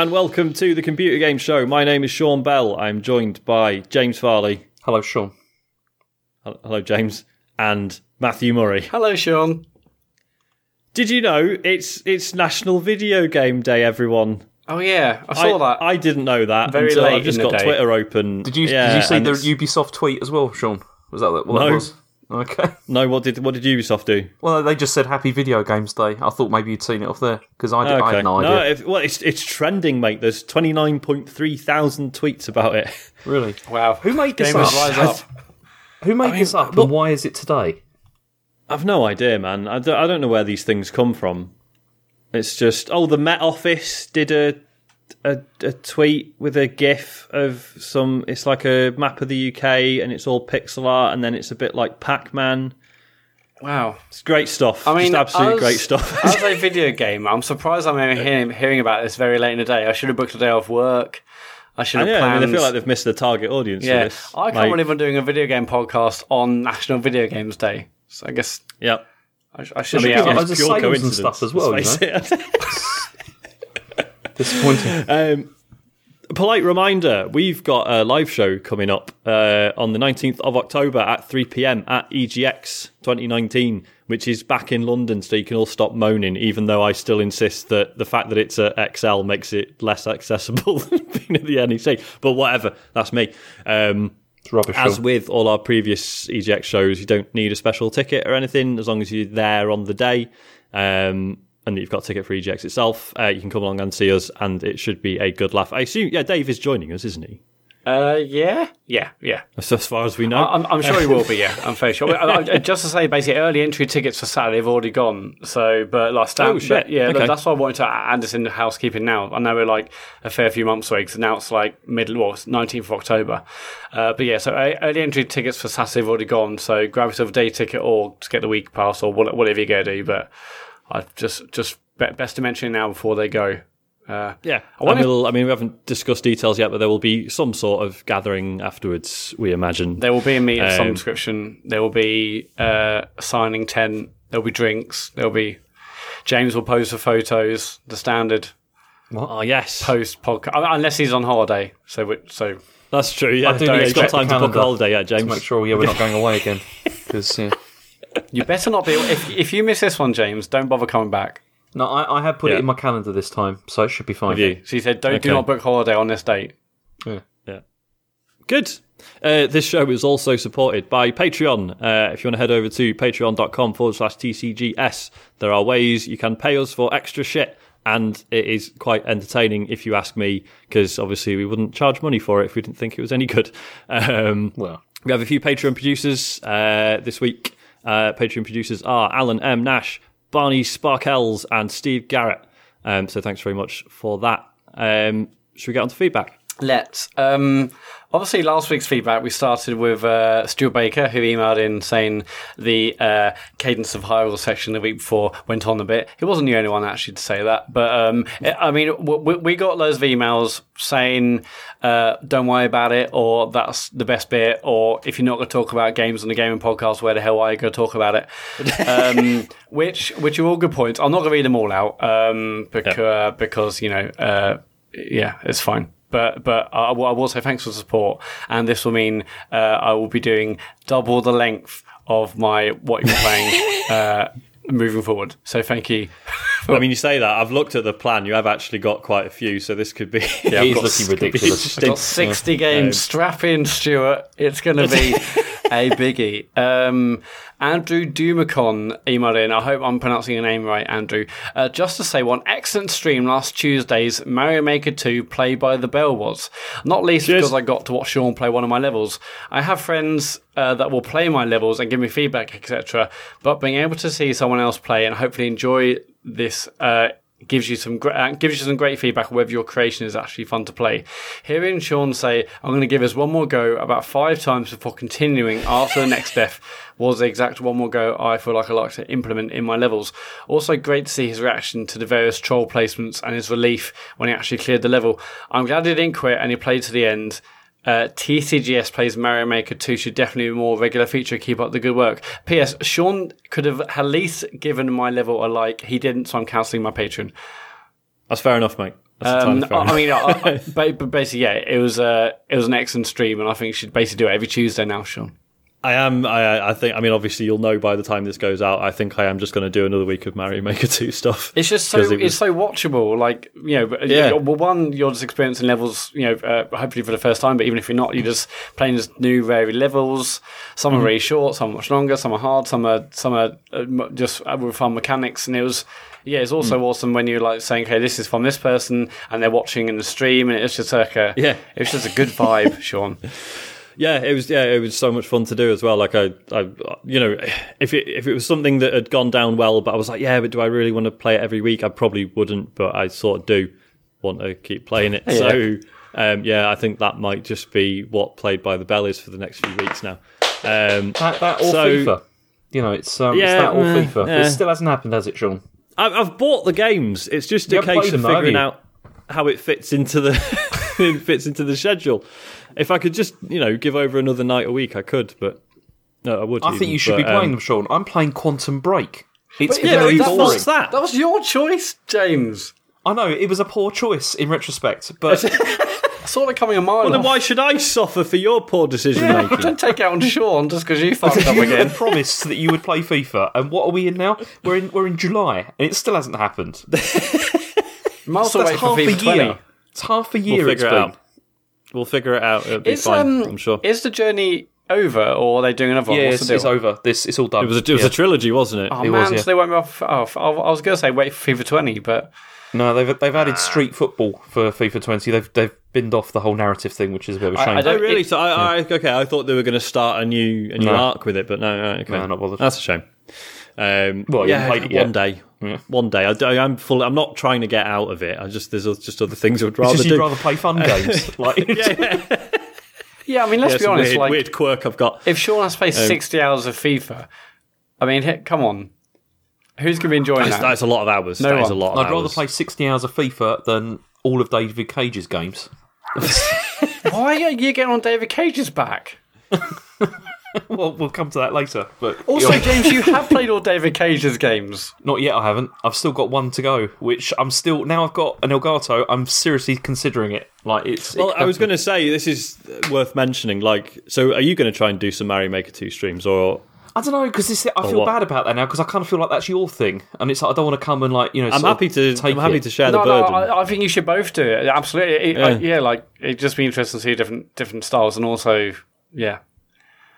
Hello and welcome to the Computer Game Show. My name is Sean Bell. I'm joined by James Farley. Hello, Sean. Hello, James, and Matthew Murray. Hello, Sean. Did you know it's it's National Video Game Day, everyone? Oh yeah, I saw I, that. I didn't know that Very until late I've just in the got day. Twitter open. Did you Yeah, did you see the it's- Ubisoft tweet as well, Sean? Was that what No. that was? Okay. No, what did what did Ubisoft do? Well, they just said Happy Video Games Day. I thought maybe you'd seen it off there because I, did, I had no idea. if, well, it's it's trending, mate. There's twenty nine point three thousand tweets about it. Really? wow, Who made this Gamers up? rise up. Who made this up, and why is it today? I've no idea, man. I don't, I don't know where these things come from. It's just oh, the Met Office did a, a a tweet with a GIF of some. It's like a map of the UK, and it's all pixel art, and then it's a bit like Pac Man. Wow. It's great stuff. I mean, just absolute as- great stuff. As a video game, I'm surprised I'm hearing, hearing about this very late in the day. I should have booked a day off work. I should have yeah, I planned. mean, they feel like they've missed the target audience. for yeah, this. I can't Like, believe I'm doing a video game podcast on National Video Games Day. So I guess Yeah. I, sh- I should should be be out. like- on- There's Pure sales and stuff as well, let's you face it. Disappointing. Um, polite reminder: we've got a live show coming up uh, on the nineteenth of October at three pm at EGX 2019, which is back in London. So you can all stop moaning, even though I still insist that the fact that it's at ExCeL makes it less accessible than being at the NEC. But whatever, that's me. Um, rubbish. as Sean. with all our previous EGX shows, you don't need a special ticket or anything as long as you're there on the day um, and you've got a ticket for EGX itself. Uh, you can come along and see us, and it should be a good laugh. I assume, yeah, Dave is joining us, isn't he? Uh, yeah, yeah, yeah. As as far as we know. I'm, I'm sure he will be. Yeah, I'm fairly sure. I- I- just to say, basically, early entry tickets for Saturday have already gone. So, but like, stand, Oh, shit. but, yeah, Okay. that's why I wanted to add this in the housekeeping now. I know we're like a fair few months away because now it's like middle, well, it's 19th of October. Uh, but yeah, so uh, early entry tickets for Saturday have already gone. So grab yourself a day ticket or just get the week pass or whatever you're going to do. But I just, just be- best to mention it now before they go. Uh, yeah, I wanna- and we'll, I mean, we haven't discussed details yet, but there will be some sort of gathering afterwards. We imagine. There will be a meet of some Um, description. There will be uh, a signing tent. There will be drinks. There will be James will pose for photos. The standard What? oh yes, post podcast, unless he's on holiday. So we- so that's true. Yeah, I do Don't- need got time to book a holiday, yeah, to James. make sure, yeah, we're not going away again. Because yeah. You better not be. If if you miss this one, James, don't bother coming back. no, I, I have put Yeah. it in my calendar this time, so it should be fine. Have you? So he said, don't do Okay. not book holiday on this date. Yeah. Good. Uh, this show is also supported by Patreon. Uh, if you want to head over to patreon.com forward slash TCGS, there are ways you can pay us for extra shit. And it is quite entertaining, if you ask me, because obviously we wouldn't charge money for it if we didn't think it was any good. Um, Well, we have a few Patreon producers uh, this week. Uh, Patreon producers are Alan M. Nash, Barney Sparkels, and Steve Garrett. Um, so thanks very much for that. Um, should we get on to feedback? Let's. Um, obviously, last week's feedback, we started with uh, Stuart Baker, who emailed in saying the uh, Cadence of Hyrule section the week before went on a bit. He wasn't the only one actually to say that. But, um, I mean, we, we got loads of emails saying, uh, don't worry about it, or that's the best bit, or if you're not going to talk about games on the gaming podcast, where the hell are you going to talk about it? um, which, which are all good points. I'm not going to read them all out um, because, because, you know, uh, yeah, it's fine. But but I will, I will say thanks for the support, and this will mean uh, I will be doing double the length of my what you're playing uh, moving forward. So thank you. I mean, you say that. I've looked at the plan. You have actually got quite a few, so this could be. Yeah, it is looking ridiculous. I've got 60 games. Strap in, Stuart. It's going to be a biggie. Um, Andrew Dumacon emailed in. I hope I'm pronouncing your name right, Andrew. Uh, just to say, one excellent stream last Tuesday's Mario Maker 2 Play by the Bell was. Not least Cheers. because I got to watch Sean play one of my levels. I have friends uh, that will play my levels and give me feedback, etc. But being able to see someone else play and hopefully enjoy this uh, gives you some gr- uh, gives you some great feedback whether your creation is actually fun to play. Hearing Sean say, "I'm going to give us one more go" about five times before continuing after the next death was the exact one more go I feel like I like to implement in my levels. Also, great to see his reaction to the various troll placements and his relief when he actually cleared the level. I'm glad he didn't quit and he played to the end. Uh, TCGS plays Mario Maker 2 should definitely be more regular feature. Keep up the good work. P.S. Sean could have at least given my level a like. He didn't, so I'm cancelling my patron. That's fair enough, mate. That's Um, entirely I, fair I mean, I, I, basically, yeah, it was uh, it was an excellent stream, and I think you should basically do it every Tuesday now, Sean. I am. I, I think. I mean, obviously, you'll know by the time this goes out. I think I am just going to do another week of Mario Maker Two stuff. It's just so it it's so watchable. Like you know, Yeah. Well, one, you're just experiencing levels. You know, uh, hopefully for the first time. But even if you're not, you're just playing as new varied levels. Some Mm-hmm. are really short, some are much longer, some are hard, some are some are uh, just uh, with fun mechanics. And it was, yeah, it's also Mm. awesome when you're like saying, "Okay, this is from this person," and they're watching in the stream, and it's just like a Yeah. it's just a good vibe, Sean. Yeah, it was. Yeah, it was so much fun to do as well. Like I, I, you know, if it if it was something that had gone down well, but I was like, yeah, but do I really want to play it every week? I probably wouldn't, but I sort of do want to keep playing it. So, um, yeah, I think that might just be what played by the Bell is for the next few weeks now. Um, That, that or So- FIFA. You know, it's, um, Yeah, it's that or mm, FIFA. yeah. It still hasn't happened, has it, Sean? I- I've bought the games. It's just a You haven't case of figuring out how it fits into the fits into the schedule. If I could just, you know, give over another night a week, I could, but no, I would. I think you should but, be playing um, them, Sean. I'm playing Quantum Break. It's But yeah, very but boring. what's that? That was your choice, James. I know it was a poor choice in retrospect, but I saw it coming a mile Well, then why should I suffer for your poor decision making? Don't take it out on Sean just because you fucked up again. had promised that you would play FIFA, and what are we in now? We're in we're in July, and it still hasn't happened. Miles That's away for half a FIFA year. 20. It's half a year. We'll figure it out. We'll figure it out. It'll be Is, fine. um, I'm sure. Is the journey over, or are they doing another one? Yeah, What's it's, it's over. This it's all done. It was a, it was Yeah. a trilogy, wasn't it? Oh It man, was, yeah. so they won't be off. Oh, I I was going to say wait for FIFA 20, but No, they've they've added street football for FIFA 20. They've they've binned off the whole narrative thing, which is a bit of a I- shame. I don't- Oh, really? it- so I, I okay. I thought they were going to start a new a new No. arc with it, but no, no okay. No, not bothered. That's a shame. Um, Well, you yeah, haven't played it one yet. day, one day. I, do- I'm full. I'm not trying to get out of it. I just there's just other things I would rather just do. you'd rather play fun games. Like, yeah, I mean, let's Yeah, be honest. weird, like, weird quirk I've got. if Sean has to Um, play 60 hours of FIFA, I mean, he- come on, who's going to be enjoying That's, that? that's a lot of hours. No that is one. a lot. Of I'd rather play 60 hours of FIFA than all of David Cage's games. Why are you getting on David Cage's back? Well, we'll come to that later. But Also, James, you have played all David Cage's games. not yet. I haven't. I've still got one to go, which I'm still now. I've got an Elgato. I'm seriously considering it. Like it's. Well, it- I was going to say this is worth mentioning. Like, so are you going to try and do some Mario Maker two streams, or I don't know because I feel what? bad about that now because I kind of feel like that's your thing, and it's like I don't want to come and like you know. I'm happy to. take I'm happy it. to share No, the no, burden. I, I think you should both do it. Absolutely, It- Yeah. I- yeah. like it'd just be interesting to see different different styles, and also, yeah,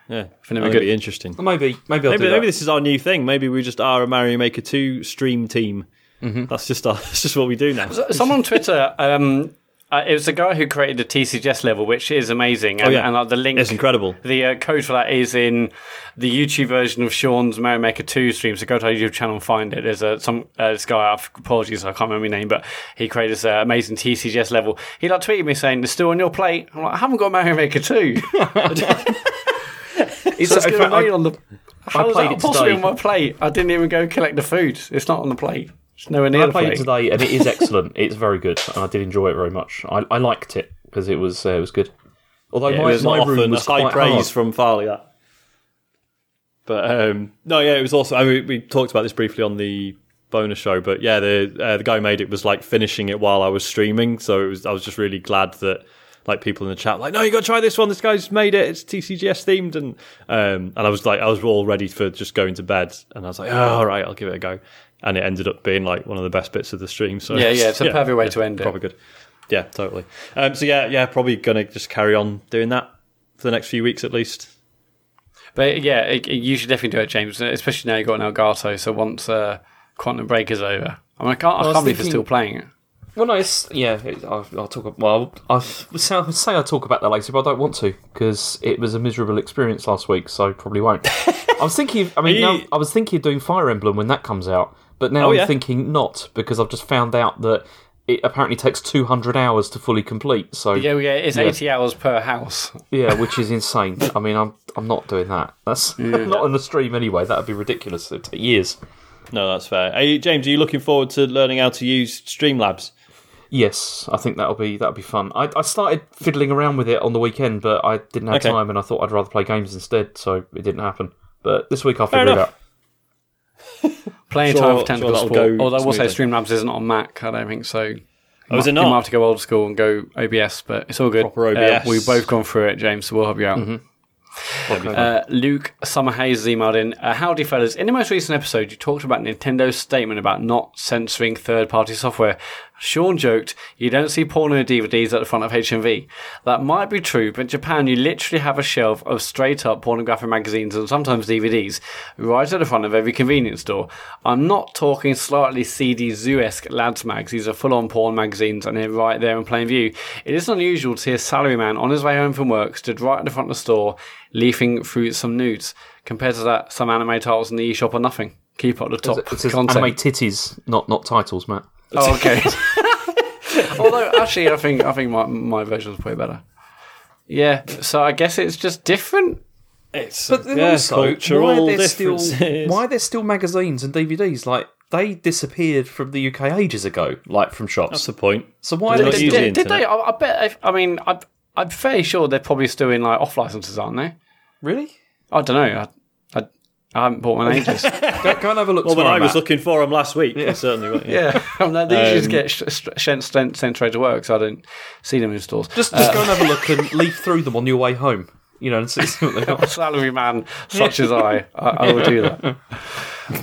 yeah, I think it'd be good. be interesting. Maybe, maybe I'll Maybe, do maybe that. this is our new thing. Maybe we just are a Mario Maker two stream team. Mm-hmm. That's just our, that's just what we do now. Someone on Twitter, um, uh, it was a guy who created the TCGS level, which is amazing, and, Oh, yeah. and like, the link, It's incredible. The uh, code for that is in the YouTube version of Sean's Mario Maker 2 stream. So go to our YouTube channel and find it. There's a, some uh, this guy. Apologies, I can't remember his name, but he created this uh, amazing TCGS level. He like tweeted me saying, "It's still on your plate." I'm like, "I haven't got Mario Maker 2. It's, So it's in going fact, I- on the. How is played that it possibly today. on my plate? I didn't even go collect the food. It's not on the plate. It's nowhere near I the played plate. it today, and it is excellent. it's very good, and I did enjoy it very much. I, I liked it because it was uh, it was good. Although Yeah, my, it was my not room was high praise hard. from Farley. That, but um, no, yeah, it was also. I mean, we talked about this briefly on the bonus show, but yeah, the uh, the guy who made it was like finishing it while I was streaming, so it was. I was just really glad that like people in the chat like, no, you got to try this one. This guy's made it. It's TCGS themed, and um, and I was like, I was all ready for just going to bed, and I was like, oh, all right, I'll give it a go, and it ended up being like one of the best bits of the stream. So Yeah, yeah, it's a perfect way to end it. Probably good. Yeah, totally. Um, so yeah, yeah, probably gonna just carry on doing that for the next few weeks at least. But yeah, it, it- you should definitely do it, James. Especially now you've got an Elgato. So once uh, Quantum Break is over, I mean, I can't, I was can't believe you're still playing it. Well, no, it's yeah. It, I'll, I'll talk. Well, I'll say, I'll talk about that later, but I don't want to because it was a miserable experience last week, so I probably won't. I was thinking. Of, I mean, Are now, I was thinking of doing Fire Emblem when that comes out, but now Oh, I'm yeah. thinking not because I've just found out that it apparently takes 200 hours to fully complete. So Yeah, yeah, it's 80 hours per house. Yeah, which is insane. I mean, I'm I'm not doing that. That's not on the stream anyway. That would be ridiculous. It'd take years. No, that's fair. Are you, James, are you looking forward to learning how to use Streamlabs? Yes, I think that'll be that'll be fun. I, I started fiddling around with it on the weekend, but I didn't have Okay. time, and I thought I'd rather play games instead, so it didn't happen. But this week I'll figure it out. Playing Sure- time for sure technical that'll support. go Although I will say. Streamlabs isn't on Mac. I don't think so. Oh, is it You might have to go old school and go OBS, but it's all good. Proper Uh, we've both gone through it, James, so we'll help you out. Uh, Luke Summerhays has emailed in. Uh, Howdy, fellas. In the most recent episode, you talked about Nintendo's statement about not censoring third party software. Sean joked, you don't see porno DVDs at the front of HMV. That might be true, but in Japan, you literally have a shelf of straight up pornographic magazines and sometimes DVDs right at the front of every convenience store. I'm not talking slightly seedy zoo esque lads mags. These are full on porn magazines and they're right there in plain view. It is unusual to see a salaryman on his way home from work stood right at the front of the store leafing through some nudes. Compared to that, some anime titles in the eShop are nothing. Keep up the top It says content. anime titties, not not titles, Mat. Oh, okay. Although, actually, I think I think my my version's way better. Yeah, so I guess it's just different. It's But then yeah, also, why cultural are there still differences. why are there still magazines and DVDs? Like they disappeared from the UK ages ago, like from shops. That's the point. so why are They're they not still? using Did, did they? I, I bet. If, I mean, I, I'm fairly sure they're probably still in like off licenses, aren't they? Really? I don't know. I, I, I haven't bought one in ages. Go, go and have a look. Well, when tomorrow, I was looking for them last week, yeah. certainly. were, Yeah. yeah, I mean, they usually just Um, get sh- sh- sent, sent, sent straight to work, so I don't see them in stores. just just go and have a look and leaf through them on your way home. You know, and see see what they a are. salary man such as I, I, I will do that.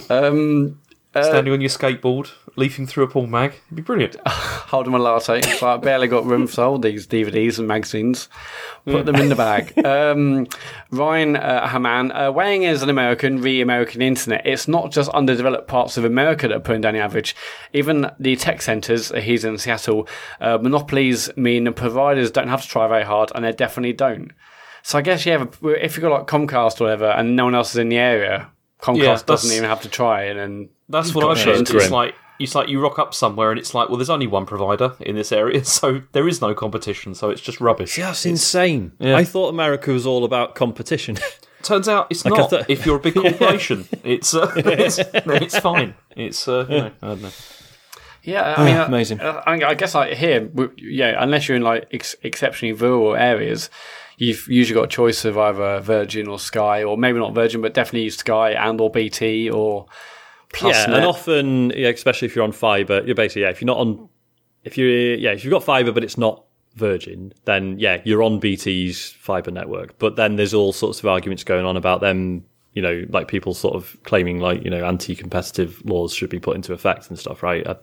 Um, Standing on your skateboard, leafing through a porn mag. It'd be brilliant. holding my latte. So I barely got room for all these DVDs and magazines. Put them in the bag. Um, Ryan uh, Haman, uh, weighing in as an American, re American internet, it's not just underdeveloped parts of America that are putting down the average. Even the tech centres, uh, he's in Seattle, uh, monopolies mean the providers don't have to try very hard, and they definitely don't. So I guess, yeah, if you've got like Comcast or whatever, and no one else is in the area, Comcast Yeah, doesn't even have to try, and then That's what I've It's like it's like you rock up somewhere and it's like, well, there's only one provider in this area, so there is no competition. So it's just rubbish. That's it's, insane. Yeah. I thought America was all about competition. Turns out it's I not. thought- If you're a big corporation, it's, uh, it's it's fine. It's uh, you know, I don't know. Yeah, I mean, uh, amazing. uh, I, I guess like here, yeah, unless you're in like ex- exceptionally rural areas, you've usually got a choice of either Virgin or Sky, or maybe not Virgin, but definitely Sky and or BT or Plus yeah, Net. and often, yeah, especially if you're on fiber, you're basically yeah. If you're not on, if you yeah, if you've got fiber but it's not Virgin, then yeah, you're on BT's fiber network. But then there's all sorts of arguments going on about them. You know, like people sort of claiming like you know anti-competitive laws should be put into effect and stuff, right? I,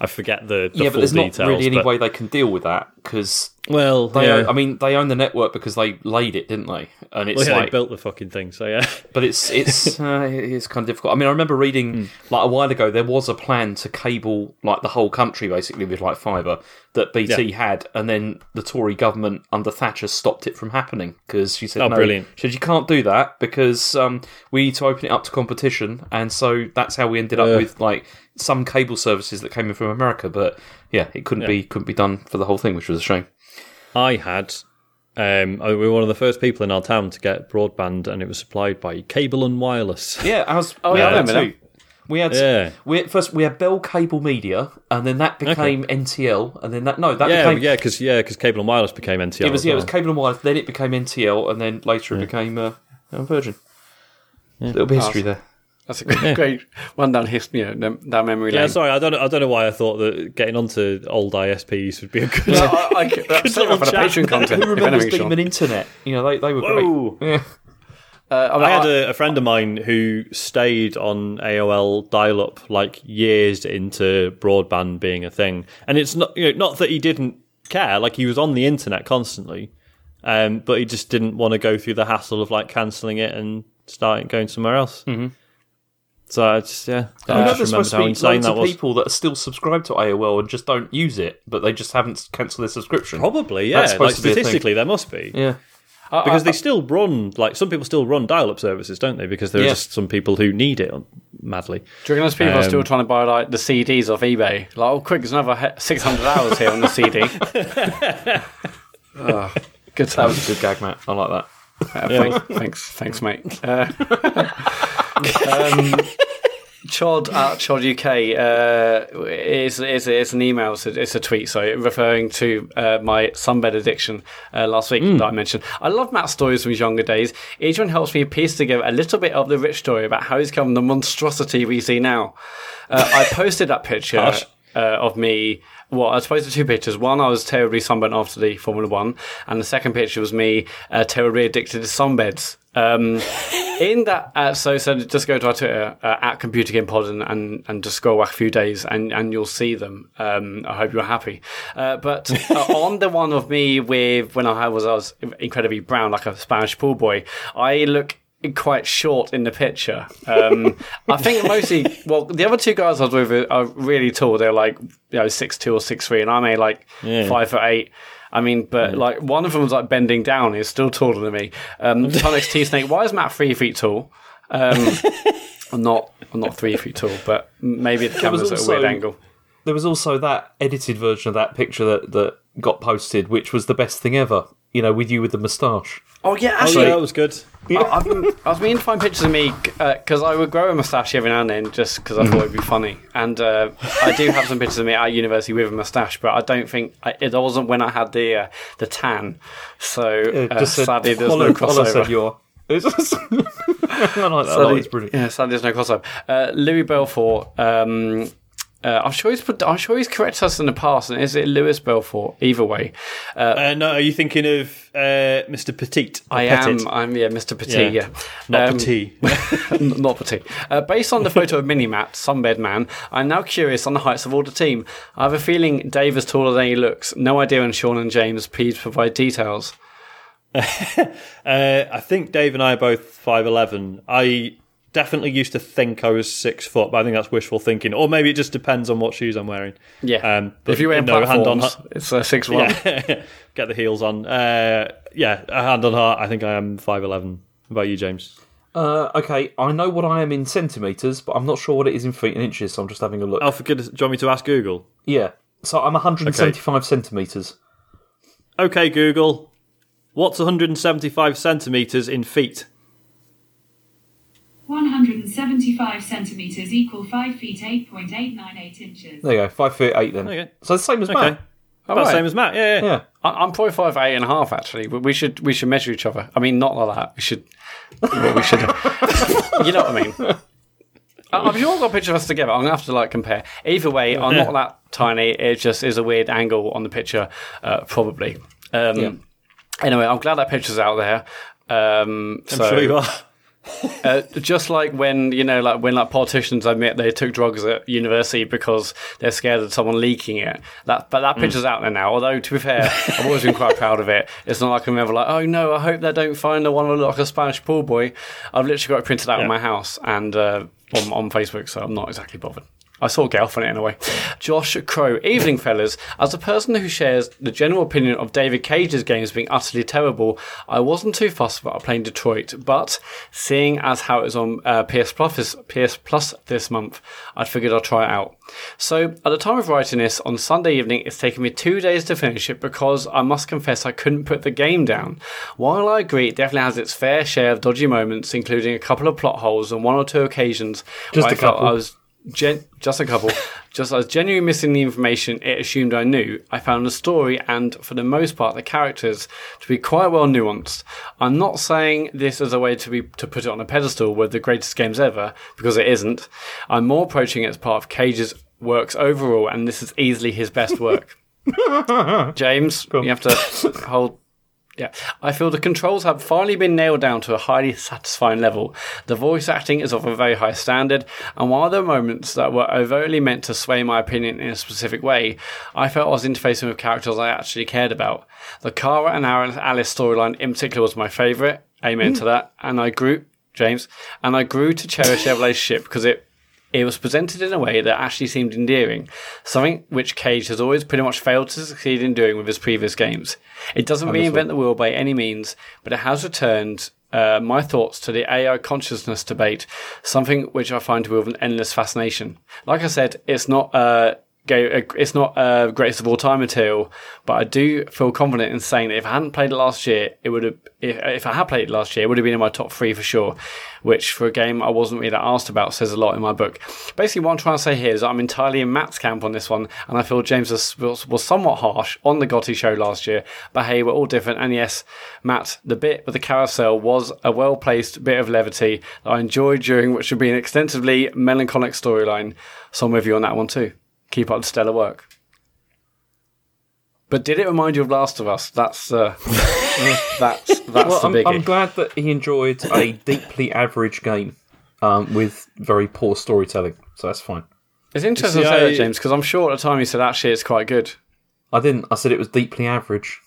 I forget the, the yeah, but there's details. not really any but- way they can deal with that because Well, they. yeah. Own, I mean, they own the network because they laid it, didn't they? And it's well, yeah, like they built the fucking thing, so yeah. But it's it's uh, it's kind of difficult. I mean, I remember reading like a while ago there was a plan to cable like the whole country basically with like fibre that BT Yeah. had, and then the Tory government under Thatcher stopped it from happening because she said, Oh, "No, brilliant. she said you can't do that because um, we need to open it up to competition." And so that's how we ended up Ugh. with like some cable services that came in from America. But yeah, it couldn't be couldn't be done for the whole thing, which was a shame. I had. Um, we were one of the first people in our town to get broadband, and it was supplied by Cable and Wireless. Yeah, I was. Oh, we yeah, I had remember too. We had Yeah. we first we had Bell Cable Media, and then that became NTL, and then that no that Yeah, became yeah, because yeah, because Cable and Wireless became NTL. it was as yeah it was Cable and Wireless, then it became NTL, and then later it became uh, uh, Virgin. A little bit of history there. That's a great, great one down history, you know, down- down memory lane. Yeah, sorry, I don't know. I don't know why I thought that getting onto old ISPs would be a good. No, I, I, that's little for the chat. Patreon content. Who if remembers anything, Sean. Demon Internet? You know they, they were Whoa. great. Yeah. Uh, I, mean, I had a, a friend of mine who stayed on AOL dial-up like years into broadband being a thing, and it's not you know, not that he didn't care. Like he was on the internet constantly, um, but he just didn't want to go through the hassle of like cancelling it and starting going somewhere else. Mm-hmm. So I just yeah, I I know just there's supposed to be insane loads that of was. people that are still subscribed to AOL and just don't use it, but they just haven't cancelled their subscription. Probably, yeah. That's Like to be a thing. statistically, there must be. Yeah. because they still run like some people still run dial-up services, don't they? Because there are Yeah. just some people who need it madly. Do you reckon those people are still Um, trying to buy like the CDs off eBay? Like, oh, quick, there's another six hundred hours here on the CD. oh, good That time. was a good gag, Mat. I like that. Uh, thanks, thanks, thanks, mate. Uh, um, Chod at Chod UK uh, is is is an email. It's a, it's a tweet. Sorry, referring to uh, my sunbed addiction uh, last week that I mentioned. I love Mat's stories from his younger days. Each one helps me piece together a little bit of the rich story about how he's become the monstrosity we see now. Uh, I posted that picture. Uh, of me. Well, I suppose the two pictures. One, I was terribly sunburnt after the Formula One, and the second picture was me uh, terribly addicted to sunbeds. Um, in that, uh, so so just go to our Twitter uh, at Computer Game Pod and, and, and just scroll back a few days, and, and you'll see them. Um, I hope you're happy. Uh, but uh, on the one of me with when I was I was incredibly brown, like a Spanish pool boy, I look quite short in the picture. Um, I think mostly, well, the other two guys I was with are really tall. They're like, you know, six two or six three, and I'm a like Yeah. five foot eight. I mean, but like one of them was like bending down. He's still taller than me. Um, Tonics T Snake. Why is Mat three feet tall? Um, I'm not. I'm not three feet tall, but maybe the camera's at a weird angle. There was also that edited version of that picture that, that got posted, which was the best thing ever. You know, with you with the moustache. Oh yeah, Oh, actually, yeah, that was good. I, I've been, I was meaning to find pictures of me because I would grow a moustache every now and then just because I thought it'd be funny. And uh, I do have some pictures of me at university with a moustache, but I don't think I, it wasn't when I had the uh, the tan. So uh, just said, sadly, there's Hollow, no crossover. you're. It's just- I like that. I like it's brilliant. yeah, sadly, there's no crossover. Uh, Louis Belfort. Um, uh, I'm sure he's put, I'm sure he's corrected us in the past. And is it Lewis Belfort? Either way, Uh, no, are you thinking of uh, Mr. Petite? or I Petit? am. I'm yeah, Mr. Petit. Yeah. Yeah, Not Um, Petit. Not Petit. Uh, based on the photo of Mini Mat, Sunbed Man, I'm now curious on the heights of all the team. I have a feeling Dave is taller than he looks. No idea on Sean and James. Please provide details. Uh, I think Dave and I are both five eleven. I definitely used to think I was six foot, but I think that's wishful thinking. Or maybe it just depends on what shoes I'm wearing. Yeah. Um, but if you're wearing no, hand on it's uh, six one. Yeah. Get the heels on. Uh, yeah, a hand on heart. I think I am five eleven. How about you, James? Uh, okay, I know what I am in centimetres, but I'm not sure what it is in feet and inches, so I'm just having a look. Oh, for goodness, do you want me to ask Google? Yeah, so I'm 175 centimetres. Okay, Google. What's 175 centimeters in feet? 175 centimetres equal 5 feet 8.898 inches. There you go, 5 feet 8 then. Okay. So the same as Okay. Mat. About right. the same as Mat. Yeah, yeah. Yeah. I- I'm probably five eight and a half actually, but we should we should measure each other. I mean, not like that. We should. well, we should. you know what I mean? I- I'm sure I've got a picture of us together. I'm gonna have to like compare. Either way, I'm not that tiny. It just is a weird angle on the picture, uh, probably. Um, Yeah. Anyway, I'm glad that picture's out there. Um, I'm so, sure you are. uh, just like when you know, like when like politicians admit they took drugs at university because they're scared of someone leaking it. That, but that picture's out there now. Although to be fair, I've always been quite proud of it. It's not like I'm ever like, oh no, I hope they don't find the one look like a Spanish pool boy. I've literally got it printed out in my house and uh, on, on Facebook, so I'm not exactly bothered. I saw get off on it anyway. Josh Crow. Evening, fellas. As a person who shares the general opinion of David Cage's games being utterly terrible, I wasn't too fussed about playing Detroit, but seeing as how it was on uh, PS, Plus, PS Plus this month, I figured I'd try it out. So, at the time of writing this, on Sunday evening, it's taken me two days to finish it because I must confess I couldn't put the game down. While I agree it definitely has its fair share of dodgy moments, including a couple of plot holes on one or two occasions Just where a I felt couple. I was Gen- just a couple. just as genuinely missing the information it assumed I knew, I found the story and, for the most part, the characters to be quite well nuanced. I'm not saying this as a way to be to put it on a pedestal with the greatest games ever, because it isn't. I'm more approaching it as part of Cage's works overall, and this is easily his best work. James, you have to hold yeah, I feel the controls have finally been nailed down to a highly satisfying level. The voice acting is of a very high standard, and while there are moments that were overtly meant to sway my opinion in a specific way, I felt I was interfacing with characters I actually cared about. The Kara and Alice storyline in particular was my favourite. Amen to that. And I grew, James, and I grew to cherish their relationship because it it was presented in a way that actually seemed endearing, something which Cage has always pretty much failed to succeed in doing with his previous games. It doesn't reinvent the wheel by any means, but it has returned uh, my thoughts to the AI consciousness debate, something which I find to be of an endless fascination. Like I said, it's not uh, go, it's not uh, greatest of all time material, but I do feel confident in saying that if I hadn't played it last year, it would have. If, if I had played it last year, it would have been in my top three for sure. Which for a game I wasn't really asked about says a lot in my book. Basically, what I'm trying to say here is I'm entirely in Mat's camp on this one, and I feel James was, was, was somewhat harsh on the GOTY show last year. But hey, we're all different, and yes, Matt, the bit with the carousel was a well placed bit of levity that I enjoyed during what should be an extensively melancholic storyline. So I'm with you on that one too. Keep up the stellar work. But did it remind you of Last of Us? That's uh, that's that's Well, the I'm, biggie. I'm glad that he enjoyed a deeply average game um, with very poor storytelling, so that's fine. It's interesting See, to say I- that, James, because I'm sure at the time you said actually it's quite good. I didn't. I said it was deeply average.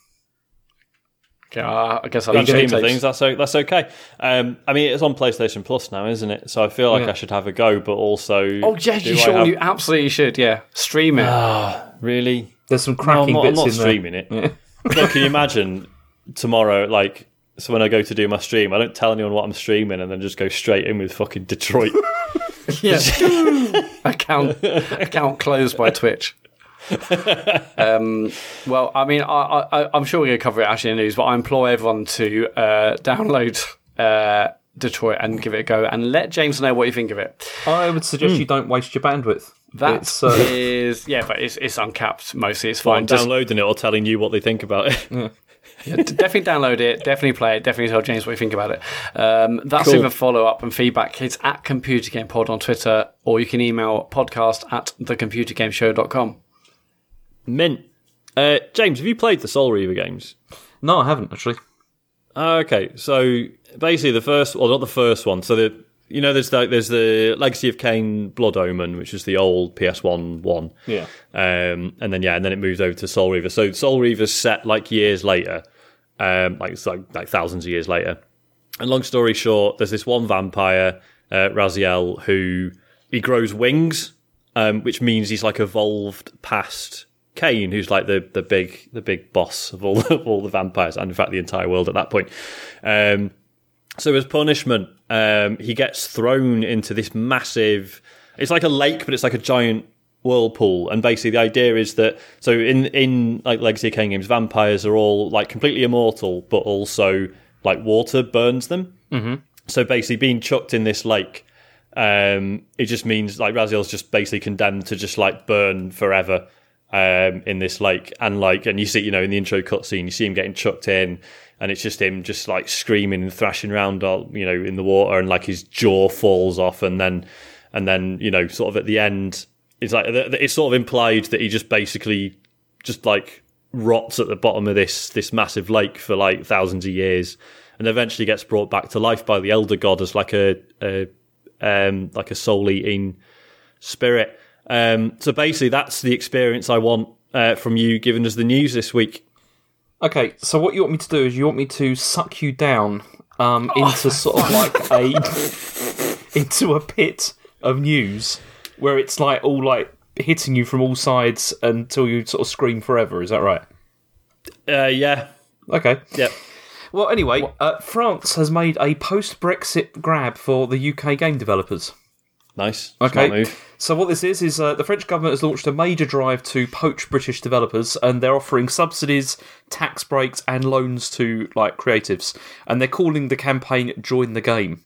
Okay, uh, I guess I'll Grand have to scheme of things, that's o- that's okay. Um, I mean, it's on PlayStation Plus now, isn't it? So I feel like Yeah. I should have a go, but also, Oh yeah, you I sure have- you absolutely should. Yeah, stream it. really. There's some No, I'm cracking not, I'm not in streaming it. there. Look, can you imagine tomorrow? Like, so when I go to do my stream, I don't tell anyone what I'm streaming, and then just go straight in with fucking Detroit. Yeah. account account closed by Twitch. Um, well, I mean, I, I, I'm sure we're going to cover it actually in the news, but I implore everyone to uh, download uh, Detroit and give it a go, and let James know what you think of it. I would suggest you don't waste your bandwidth. That It's, uh, is- yeah, but it's, it's uncapped mostly. It's fine. I'm Just downloading it or telling you what they think about it. Yeah, d- definitely download it. Definitely play it. Definitely tell James what you think about it. Um, that's Cool. it for follow up and feedback. It's at Computer Game Pod on Twitter, or you can email podcast at thecomputergameshow.com. Mint. Uh, James, have you played the Soul Reaver games? no, I haven't actually. Ah, Okay, so basically the first, well, not the first one. So the you know there's like there's the Legacy of Kain Blood Omen, which is the old PS1 one. Yeah. Um, and then yeah, and then it moves over to Soul Reaver. So Soul Reaver's set like years later, um, like it's like like thousands of years later. And long story short, there's this one vampire, uh, Raziel, who he grows wings, um, which means he's like evolved past Kain, who's like the the big the big boss of all of all the vampires, and in fact the entire world at that point. Um, so as punishment, um, he gets thrown into this massive. It's like a lake, but it's like a giant whirlpool. And basically, the idea is that so in in like Legacy of Kain games, vampires are all like completely immortal, but also like water burns them. Mm-hmm. So basically, being chucked in this lake, um, it just means like Raziel's just basically condemned to just like burn forever um, in this lake. And like, and you see, you know, in the intro cutscene, you see him getting chucked in, and it's just him just like screaming and thrashing around, all, you know, in the water, and like his jaw falls off, and then, and then you know, sort of at the end, it's like it's sort of implied that he just basically just like rots at the bottom of this this massive lake for like thousands of years, and eventually gets brought back to life by the elder god as like a, a um, like a soul eating spirit. Um, so basically, that's the experience I want uh, from you giving us the news this week. Okay, so what you want me to do is you want me to suck you down um, into sort of like a into a pit of news where it's like all like hitting you from all sides until you sort of scream forever. Is that right? Uh, yeah, Okay. yep. Well, anyway, uh, France has made a post-Brexit grab for the UK game developers. Nice. Okay. So what this is is uh, the French government has launched a major drive to poach British developers, and they're offering subsidies, tax breaks, and loans to like creatives, and they're calling the campaign "Join the Game."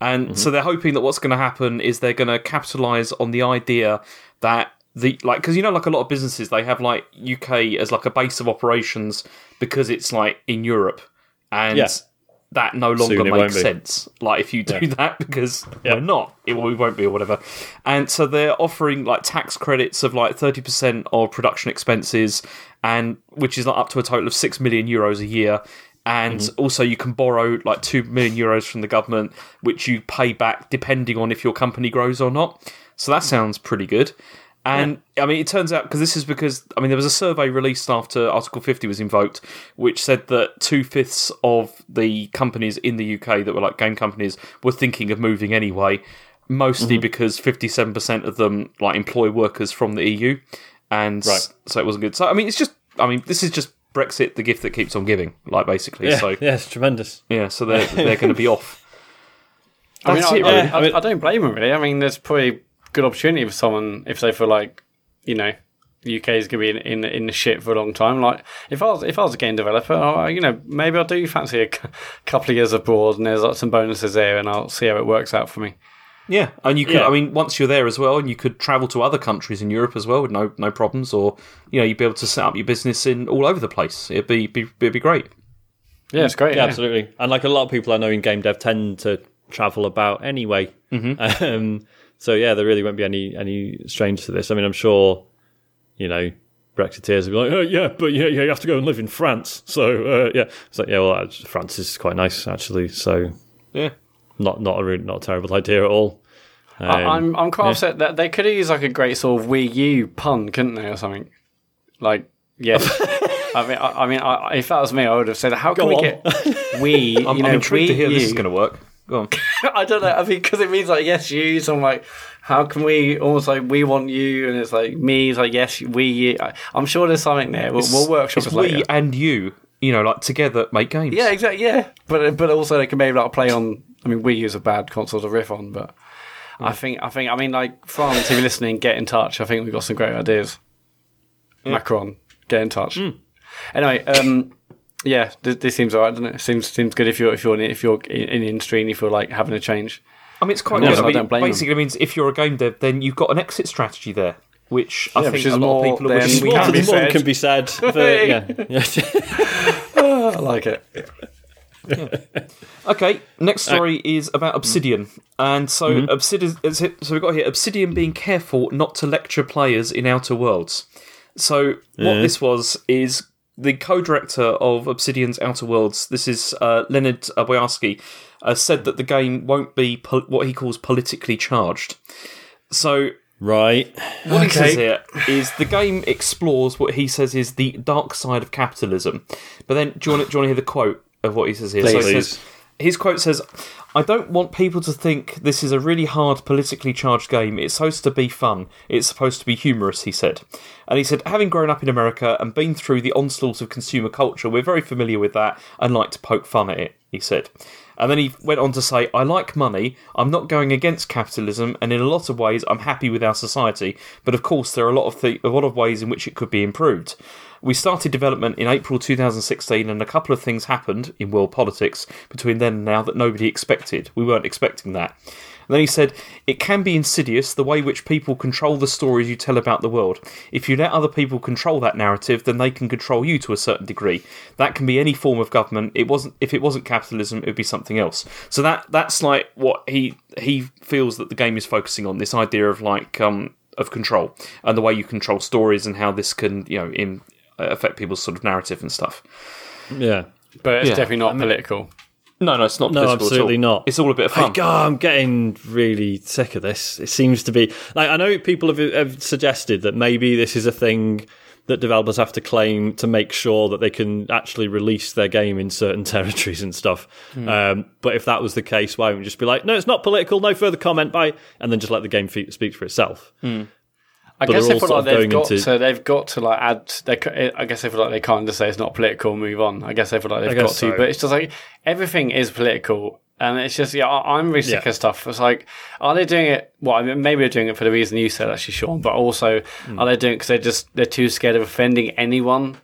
And so they're hoping that what's going to happen is they're going to capitalize on the idea that the like because you know like a lot of businesses they have like UK as like a base of operations because it's like in Europe, and Yeah. That no longer Soon makes sense. Like if you do that because Yeah. we're not, it, we won't be or whatever. And so they're offering like tax credits of like thirty percent of production expenses, and which is like up to a total of six million euros a year. And Mm-hmm. also, you can borrow like two million euros from the government, which you pay back depending on if your company grows or not. So that sounds pretty good. And I mean, it turns out because this is because I mean there was a survey released after Article 50 was invoked, which said that two fifths of the companies in the UK that were like game companies were thinking of moving anyway. Mostly Mm-hmm. because 57% of them like employ workers from the EU, and Right. so it wasn't good. So I mean, it's just I mean this is just Brexit, the gift that keeps on giving, like basically. Yeah, So yeah, it's tremendous. yeah, so they're they're going to be off. I mean, I, it, I- really. I, I don't blame them really. I mean, there's probably good opportunity for someone if they feel like, you know, the UK is going to be in, in in the shit for a long time. Like, if I was if I was a game developer, I, you know, maybe I'll do fancy a c- couple of years abroad, and there's like some bonuses there, and I'll see how it works out for me. Yeah, and you could. Yeah. I mean, once you're there as well, and you could travel to other countries in Europe as well with no no problems, or you know, you'd be able to set up your business in all over the place. It'd be, be it'd be great. Yeah, it's great. Yeah, Yeah, absolutely. And like a lot of people I know in game dev tend to travel about anyway. Um, so yeah, there really won't be any any strange to this. I mean, I'm sure you know, Brexiteers would be like, oh, yeah, but yeah, yeah, you have to go and live in France. So, uh, yeah. It's like, yeah, well, uh, France is quite nice, actually. So, Yeah. not not a really, not a terrible idea at all. I, Um, I'm I'm quite upset that they could have used like a great sort of Wii U pun, couldn't they, or something? Like, yeah. I mean, I, I mean, I, if that was me, I would have said, "How can Go we on. get Wii?" I'm, you know, I'm intrigued to Wii hear this is going to work. Go on. I don't know. I mean, because it means like yes, you. So I'm like, how can we almost like we want you, and it's like me. It's like yes, we. You. I, I'm sure there's something there. We'll, we'll workshop It's it we and you, you know, like together make games. Yeah, exactly. Yeah, but but also they can maybe like play on. I mean, we U is a bad console to riff on, but I think I think I mean like France, if you're listening, get in touch. I think we've got some great ideas. Macron, get in touch. Anyway, um, yeah, this, this seems alright, doesn't it? Seems seems good if you're if you're in, if you're in in the industry and if you feel like having a change. I mean, it's quite No, good. I I don't blame them. basically means if you're a game dev, then you've got an exit strategy there, which I think which is a lot more of people are than wishing we we can had. be More said. can be said. but, yeah. yeah. I like it. Okay, next story is about Obsidian, and so mm-hmm. Obsidian. is it- So we've got here Obsidian being careful not to lecture players in Outer Worlds. So what this was is the co-director of Obsidian's Outer Worlds. This is uh, Leonard Boyarsky. Uh, said that the game won't be pol- what he calls politically charged. So Right. what he says here is the game explores what he says is the dark side of capitalism. But then, do you want to, do you want to hear the quote of what he says here? Please. he says, his quote says, I don't want people to think this is a really hard politically charged game. It's supposed to be fun. It's supposed to be humorous, he said. And he said, having grown up in America and been through the onslaught of consumer culture, we're very familiar with that and like to poke fun at it, he said. And then he went on to say, I like money, I'm not going against capitalism, and in a lot of ways I'm happy with our society, but of course there are a lot of th- a lot of ways in which it could be improved. We started development in April 2016 and a couple of things happened in world politics between then and now that nobody expected. We weren't expecting that. And then he said, It can be insidious the way which people control the stories you tell about the world. If you let other people control that narrative, then they can control you to a certain degree. That can be any form of government. It wasn't if it wasn't capitalism, it would be something else. So that that's like what he he feels that the game is focusing on, this idea of like um of control and the way you control stories and how this can, you know, in Uh, affect people's sort of narrative and stuff. Yeah. But it's Yeah. definitely not political. No, no, it's not. No, political at absolutely all. not. It's all a bit of fun. Like, oh, I'm getting really sick of this. It seems to be like I know people have, have suggested that maybe this is a thing that developers have to claim to make sure that they can actually release their game in certain territories and stuff. Hmm. Um, but if that was the case, why wouldn't we just be like, no, it's not political, no further comment, bye, and then just let the game fe- speak for itself? Hmm. I But guess they feel like they've got into- to. They've got to like add. They, ca- I guess they feel like they can't just say it's not political. Move on. I guess they feel like they've got guess to. But it's just like everything is political, and it's just yeah. I, I'm really sick Yeah. of stuff. It's like, are they doing it? Well, I mean, maybe they're doing it for the reason you said, actually, Sean. But also, Hmm. are they doing it because they're just they're too scared of offending anyone?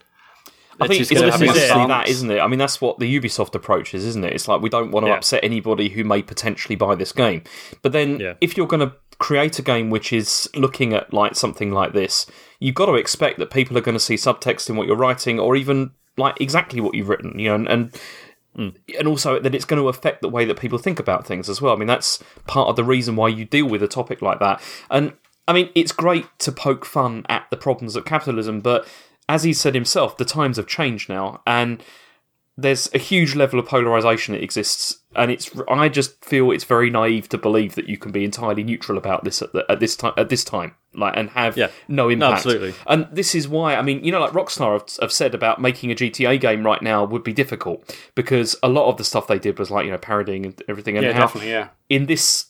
I They're think too it's having that, isn't it? I mean, that's what the Ubisoft approach is, isn't it? It's like we don't want to Yeah. upset anybody who may potentially buy this game. But then, Yeah. if you're going to create a game which is looking at like something like this, you've got to expect that people are going to see subtext in what you're writing, or even like exactly what you've written. You know, and. and hmm. and also that it's going to affect the way that people think about things as well. I mean, that's part of the reason why you deal with a topic like that. And I mean, it's great to poke fun at the problems of capitalism, but as he said himself, the times have changed now, and there's a huge level of polarization that exists, and it's. I just feel it's very naive to believe that you can be entirely neutral about this at, the, at this time. At this time, like, and have Yeah. no impact. absolutely. And this is why, I mean, you know, like Rockstar have, have said about making a GTA game right now would be difficult because a lot of the stuff they did was like, you know, parodying and everything. And Yeah, how definitely. Yeah. in this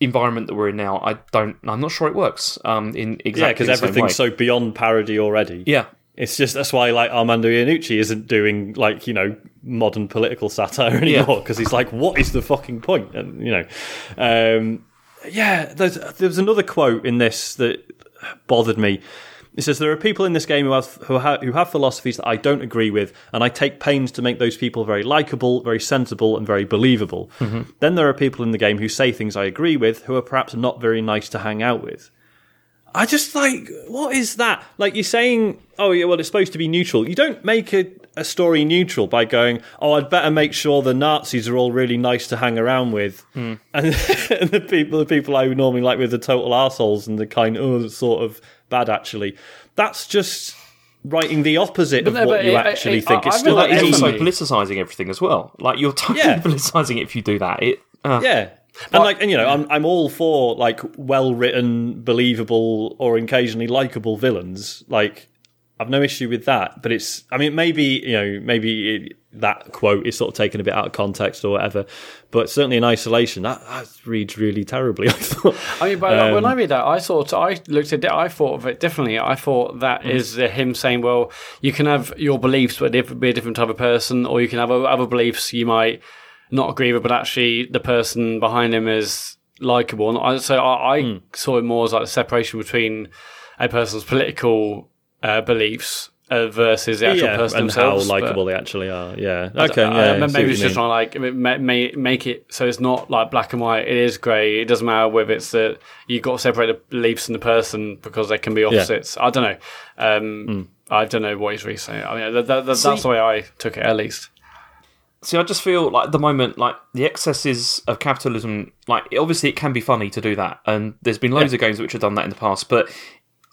environment that we're in now, I don't, I'm not sure it works um, in exactly Yeah, because same way. everything's so beyond parody already. Yeah. It's just that's why like Armando Iannucci isn't doing like you know modern political satire anymore because he's like, what is the fucking point? And you know, um, yeah. There's there was another quote in this that bothered me. It says there are people in this game who have who have, who have philosophies that I don't agree with, and I take pains to make those people very likable, very sensible, and very believable. Then there are people in the game who say things I agree with, who are perhaps not very nice to hang out with. I just like, what is that? Like you're saying, oh yeah, well it's supposed to be neutral. You don't make a, a story neutral by going, oh, I'd better make sure the Nazis are all really nice to hang around with, and, and the people, the people I would normally like with the total assholes and the kind, oh, sort of bad actually. That's just writing the opposite of no, what you it- actually it- think. I- It's I still is Hey. also politicising everything as well. Like you're totally Yeah. politicising it if you do that. It. Uh, Yeah. And like, and you know, I'm I'm all for like well written, believable, or occasionally likable villains. Like, I've no issue with that. But it's, I mean, maybe you know, maybe it, that quote is sort of taken a bit out of context or whatever. But certainly in isolation, that, that reads really terribly. I thought. I mean, but like, when Um, I read that, I thought I looked at it. I thought of it differently. I thought that Mm. is him saying, "Well, you can have your beliefs, but be a different type of person, or you can have other beliefs you might not agree with, but actually the person behind him is likable." And I, so I, I Mm. saw it more as like the separation between a person's political uh, beliefs uh, versus the actual yeah, person and themselves. how likable they actually are. Yeah. Okay. uh, yeah. I maybe it's just trying to like ma- ma- make it so it's not like black and white. It is grey. It doesn't matter whether it's that you've got to separate the beliefs and the person because they can be opposites. I don't know. Um, Hmm. I don't know what he's really saying. I mean, that, that, that, that's the way I took it, at least. See, I just feel like at the moment, like the excesses of capitalism, like obviously it can be funny to do that, and there's been loads of games which have done that in the past. But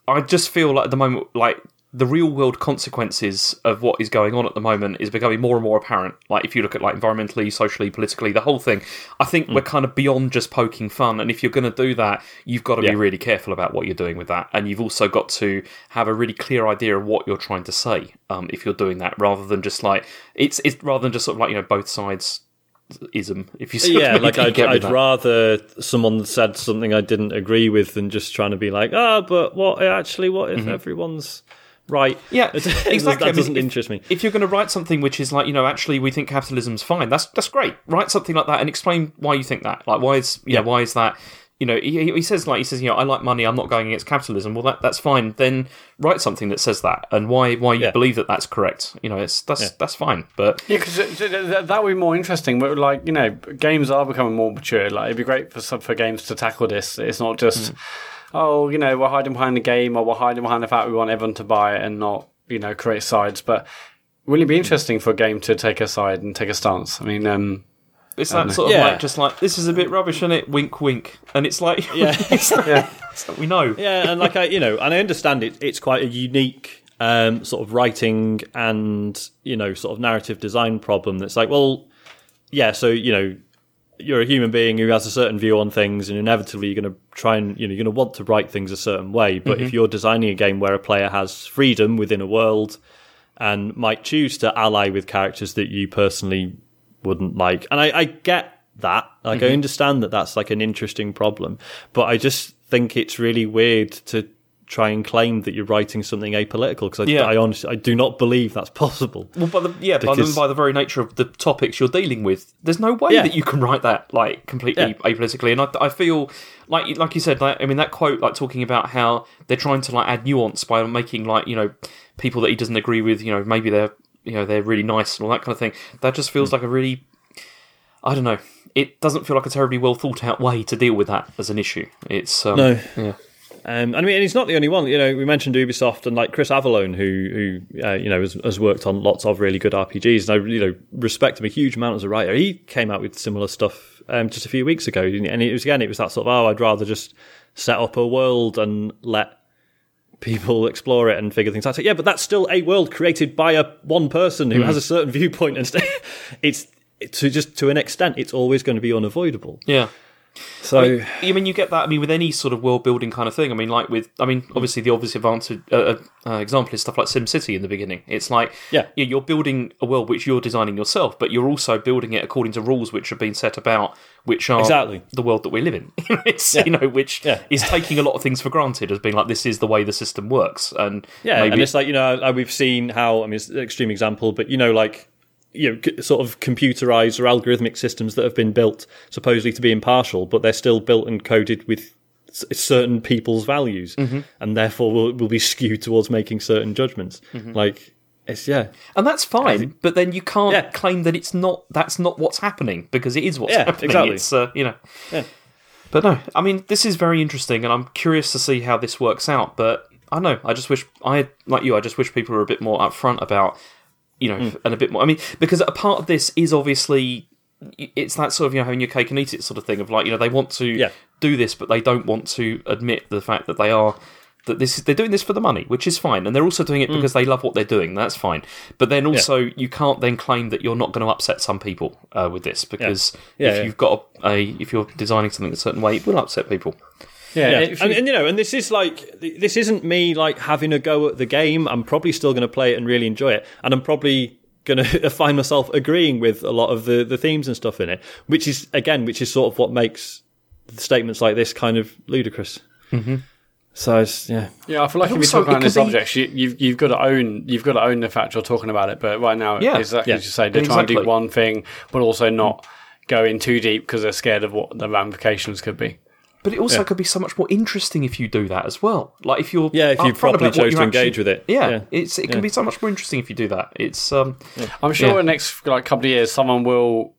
I just feel like at the moment, like the real world consequences of what is going on at the moment is becoming more and more apparent. Like if you look at like environmentally, socially, politically, the whole thing. I think we're kind of beyond just poking fun, and if you're going to do that, you've got to Yeah. be really careful about what you're doing with that, and you've also got to have a really clear idea of what you're trying to say. Um, if you're doing that, rather than just like it's it's rather than just sort of like you know both sides ism. If you yeah, like you I'd, I'd rather someone said something I didn't agree with than just trying to be like, ah, but what actually? What if everyone's right? Yeah, exactly. That doesn't if- interest me. If you're going to write something which is like, you know, actually we think capitalism's fine, that's that's great. Write something like that and explain why you think that. Like, why is yeah, Yeah. why is that? You know, he, he says like he says, you know, I like money. I'm not going against capitalism. Well, that that's fine. Then write something that says that and why why you Yeah. believe that that's correct. You know, it's that's that's fine. But Yeah, because that would be more interesting. But like you know, games are becoming more mature. Like it'd be great for some for games to tackle this. It's not just mm. Oh, you know, we're hiding behind the game or we're hiding behind the fact we want everyone to buy it and not you know create sides. But will it be interesting for a game to take a side and take a stance? I mean, um, it's that sort of Yeah. like just like this is a bit rubbish, isn't it? Wink, wink, and it's like Yeah. it's like, yeah. it's like we know. yeah, and like I, you know, and I understand it. It's quite a unique um, sort of writing and you know, sort of narrative design problem. That's like, well, yeah. So you know, you're a human being who has a certain view on things, and inevitably you're going to try and you know, you're going to want to write things a certain way. But if mm-hmm. you're designing a game where a player has freedom within a world and might choose to ally with characters that you personally wouldn't like. And I, I get that. Like, I mm-hmm. understand that that's like an interesting problem, but I just think it's really weird to try and claim that you're writing something apolitical because I, Yeah. I honestly, I do not believe that's possible. Well, by the yeah, by the, by the very nature of the topics you're dealing with, there's no way Yeah. that you can write that like completely Yeah. apolitically. And I, I feel like like you said, like, I mean that quote, like talking about how they're trying to like add nuance by making like you know people that he doesn't agree with, you know, maybe they're you know they're really nice and all that kind of thing. That just feels like a really, I don't know. It doesn't feel like a terribly well thought out way to deal with that as an issue. It's um, No. yeah. Um, I mean, and he's not the only one. You know, we mentioned Ubisoft and like Chris Avellone, who who uh, you know has, has worked on lots of really good RPGs, and I you know respect him a huge amount as a writer. He came out with similar stuff um, just a few weeks ago, and it was again, it was that sort of oh, I'd rather just set up a world and let people explore it and figure things out. So, yeah, but that's still a world created by a one person who has a certain viewpoint, and st- it's to just to an extent, it's always going to be unavoidable. Yeah. So I mean, I mean, you get that. I mean, with any sort of world building kind of thing. I mean, like with, I mean, obviously the obvious advantage, uh, uh, example is stuff like SimCity in the beginning. It's like, Yeah. you're building a world which you're designing yourself, but you're also building it according to rules which have been set about, which are Exactly. the world that we live in. it's you know, which Yeah. is taking a lot of things for granted as being like this is the way the system works, and Yeah, maybe and it's like you know uh, we've seen how I mean it's an extreme example, but you know like you know sort of computerized or algorithmic systems that have been built supposedly to be impartial, but they're still built and coded with certain people's values, Mm-hmm. and therefore will, will be skewed towards making certain judgments. Mm-hmm. Like it's yeah, and that's fine. but then you can't Yeah. claim that it's not. That's not what's happening because it is what's Yeah, happening. exactly. It's uh, you know. Yeah. But no, I mean, this is very interesting, and I'm curious to see how this works out. But I know. I just wish I, like you, I just wish people were a bit more upfront about, you know, Hmm. and a bit more. I mean, because a part of this is obviously it's that sort of you know having your cake and eat it sort of thing of like you know they want to Yeah. do this, but they don't want to admit the fact that they are that this is, they're doing this for the money, which is fine, and they're also doing it Mm. because they love what they're doing. That's fine. But then also, you can't then claim that you're not going to upset some people uh, with this because Yeah, if yeah. you've got a, a if you're designing something a certain way, it will upset people. Yeah, Yeah, if and, you- and you know, and this is like this isn't me like having a go at the game. I'm probably still going to play it and really enjoy it, and I'm probably going to find myself agreeing with a lot of the the themes and stuff in it, which is again, which is sort of what makes statements like this kind of ludicrous. Mm-hmm. So it's, yeah, Yeah, I feel like if you're also, talking about this could subject, you, you've you've got to own you've got to own the fact you're talking about it. But right now, Yeah. exactly Yeah. as you say, they're trying to do one thing, but also not go in too deep because they're scared of what the ramifications could be. But it also Yeah. could be so much more interesting if you do that as well. Like if you're Yeah, if you upfront properly about chose you're to engage with it. Yeah, Yeah. it's it can Yeah. be so much more interesting if you do that. It's um, I'm sure Yeah. in the next like couple of years, someone will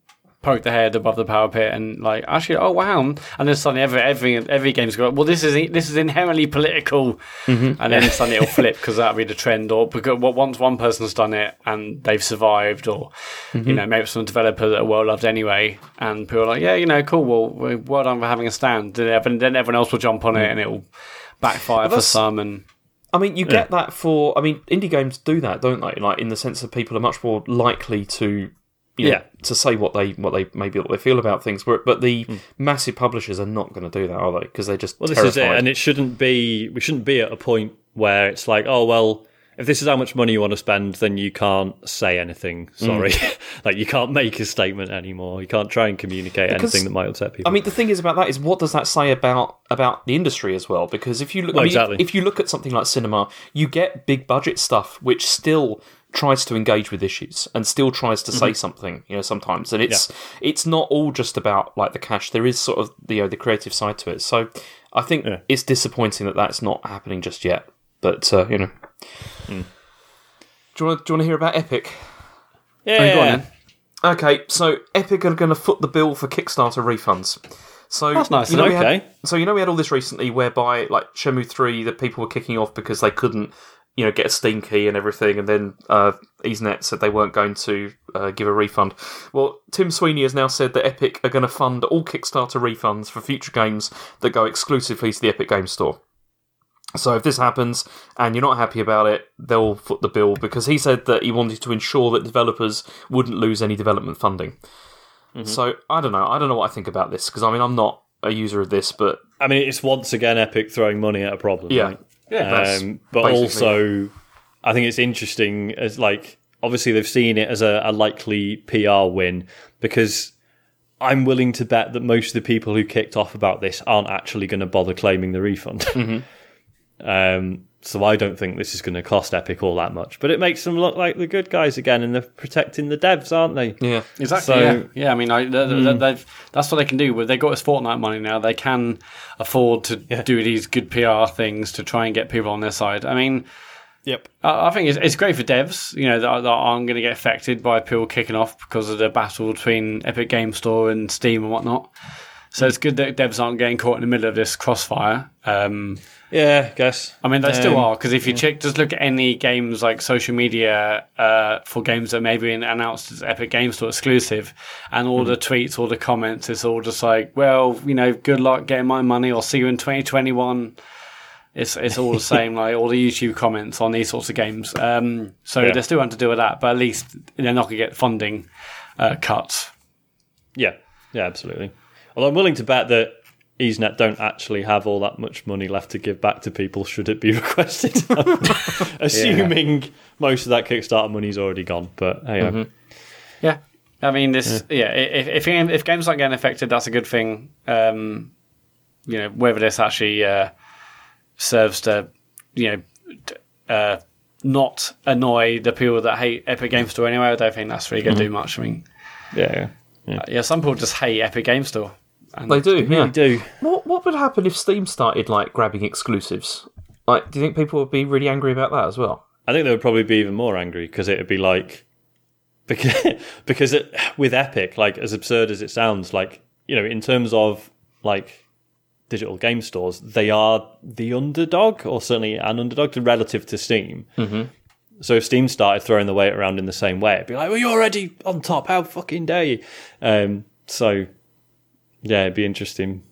poke the head above the parapet and like actually, oh wow, and then suddenly every every every game's going, well, this is this is inherently political, mm-hmm. and then suddenly it'll flip because that'll be the trend, or because well, once one person's done it and they've survived, or you mm-hmm. know maybe some developer that are well loved anyway, and people are like, yeah, you know, cool, well, well well done for having a stand, everyone, then everyone else will jump on it mm. and it'll backfire for some, and I mean, you get that for. I mean, indie games do that, don't they? Like in the sense that people are much more likely to, you know, Yeah. to say what they what they maybe what they feel about things. But but the hmm. massive publishers are not going to do that, are they? Because they're just well, this terrified. is it, and it shouldn't be. We shouldn't be at a point where it's like, oh well. If this is how much money you want to spend, then you can't say anything. Hmm. Sorry, like you can't make a statement anymore. You can't try and communicate Because- anything that might upset people. I mean, the thing is about that is what does that say about about the industry as well? Because if you look, Well, I oh, mean, exactly. if you look at something like cinema, you get big budget stuff which still tries to engage with issues and still tries to Mm-hmm. say something. You know, sometimes, and it's it's not all just about like the cash. There is sort of you know, the creative side to it. So I think Yeah. it's disappointing that that's not happening just yet. But uh, you know, Hmm. do you want do you want to hear about Epic? yeah, go on. Okay, so Epic are going to foot the bill for Kickstarter refunds. So That's nice, You know, okay. had, so you know we had all this recently, whereby like Shenmue three, the people were kicking off because they couldn't, you know, get a Steam key and everything, and then uh, Ys Net said they weren't going to uh, give a refund. Well, Tim Sweeney has now said that Epic are going to fund all Kickstarter refunds for future games that go exclusively to the Epic Game Store. So if this happens and you're not happy about it, they'll foot the bill because he said that he wanted to ensure that developers wouldn't lose any development funding. So I don't know. I don't know what I think about this because I mean I'm not a user of this, but I mean, it's once again Epic throwing money at a problem. yeah, right? That's Um, but basically also, I think it's interesting as like obviously they've seen it as a, a likely PR win because I'm willing to bet that most of the people who kicked off about this aren't actually going to bother claiming the refund. Mm-hmm. um, so I don't think this is going to cost Epic all that much, but it makes them look like the good guys again, and they're protecting the devs, aren't they? yeah. Exactly. So- yeah, yeah. I mean, I, they, they, they've, that's what they can do. But they got this Fortnite money now. They can afford to do these good PR things to try and get people on their side. I mean, Yep. I I think it's, it's great for devs, you know, that, that aren't going to get affected by people kicking off because of the battle between Epic Game Store and Steam and whatnot. So it's good that devs aren't getting caught in the middle of this crossfire. Um, Yeah, I guess. I mean, they still Um, are because if you check, just look at any games like social media uh, for games that may be announced as Epic Games Store exclusive, and all the tweets, all the comments, it's all just like, well, you know, good luck getting my money. I'll see you in 2021. It's it's all the same, like all the YouTube comments on these sorts of games. Um, so Yeah. they're still having to deal with that, but at least they're not going to get funding uh, cuts. Yeah, yeah, absolutely. Although I'm willing to bet that Ys Net don't actually have all that much money left to give back to people should it be requested. Assuming most of that Kickstarter money's already gone. But hey, uh, Yeah, I mean, this. Yeah, if if if games aren't getting affected, that's a good thing. Um, you know, whether this actually uh, serves to, you know, uh, not annoy the people that hate Epic Game Store anyway. I don't think that's really going to do much. I mean, yeah, yeah. uh, yeah, some people just hate Epic Game Store. And They do. Yeah. They do. What What would happen if Steam started like grabbing exclusives? Like, do you think people would be really angry about that as well? I think they would probably be even more angry because it would be like because because it, with Epic, like as absurd as it sounds, like you know, in terms of like digital game stores, they are the underdog, or certainly an underdog relative to Steam. Mm-hmm. So if Steam started throwing the weight around in the same way, it'd be like, "Well, you're already on top. How fucking dare you?" Um, so yeah, it'd be interesting.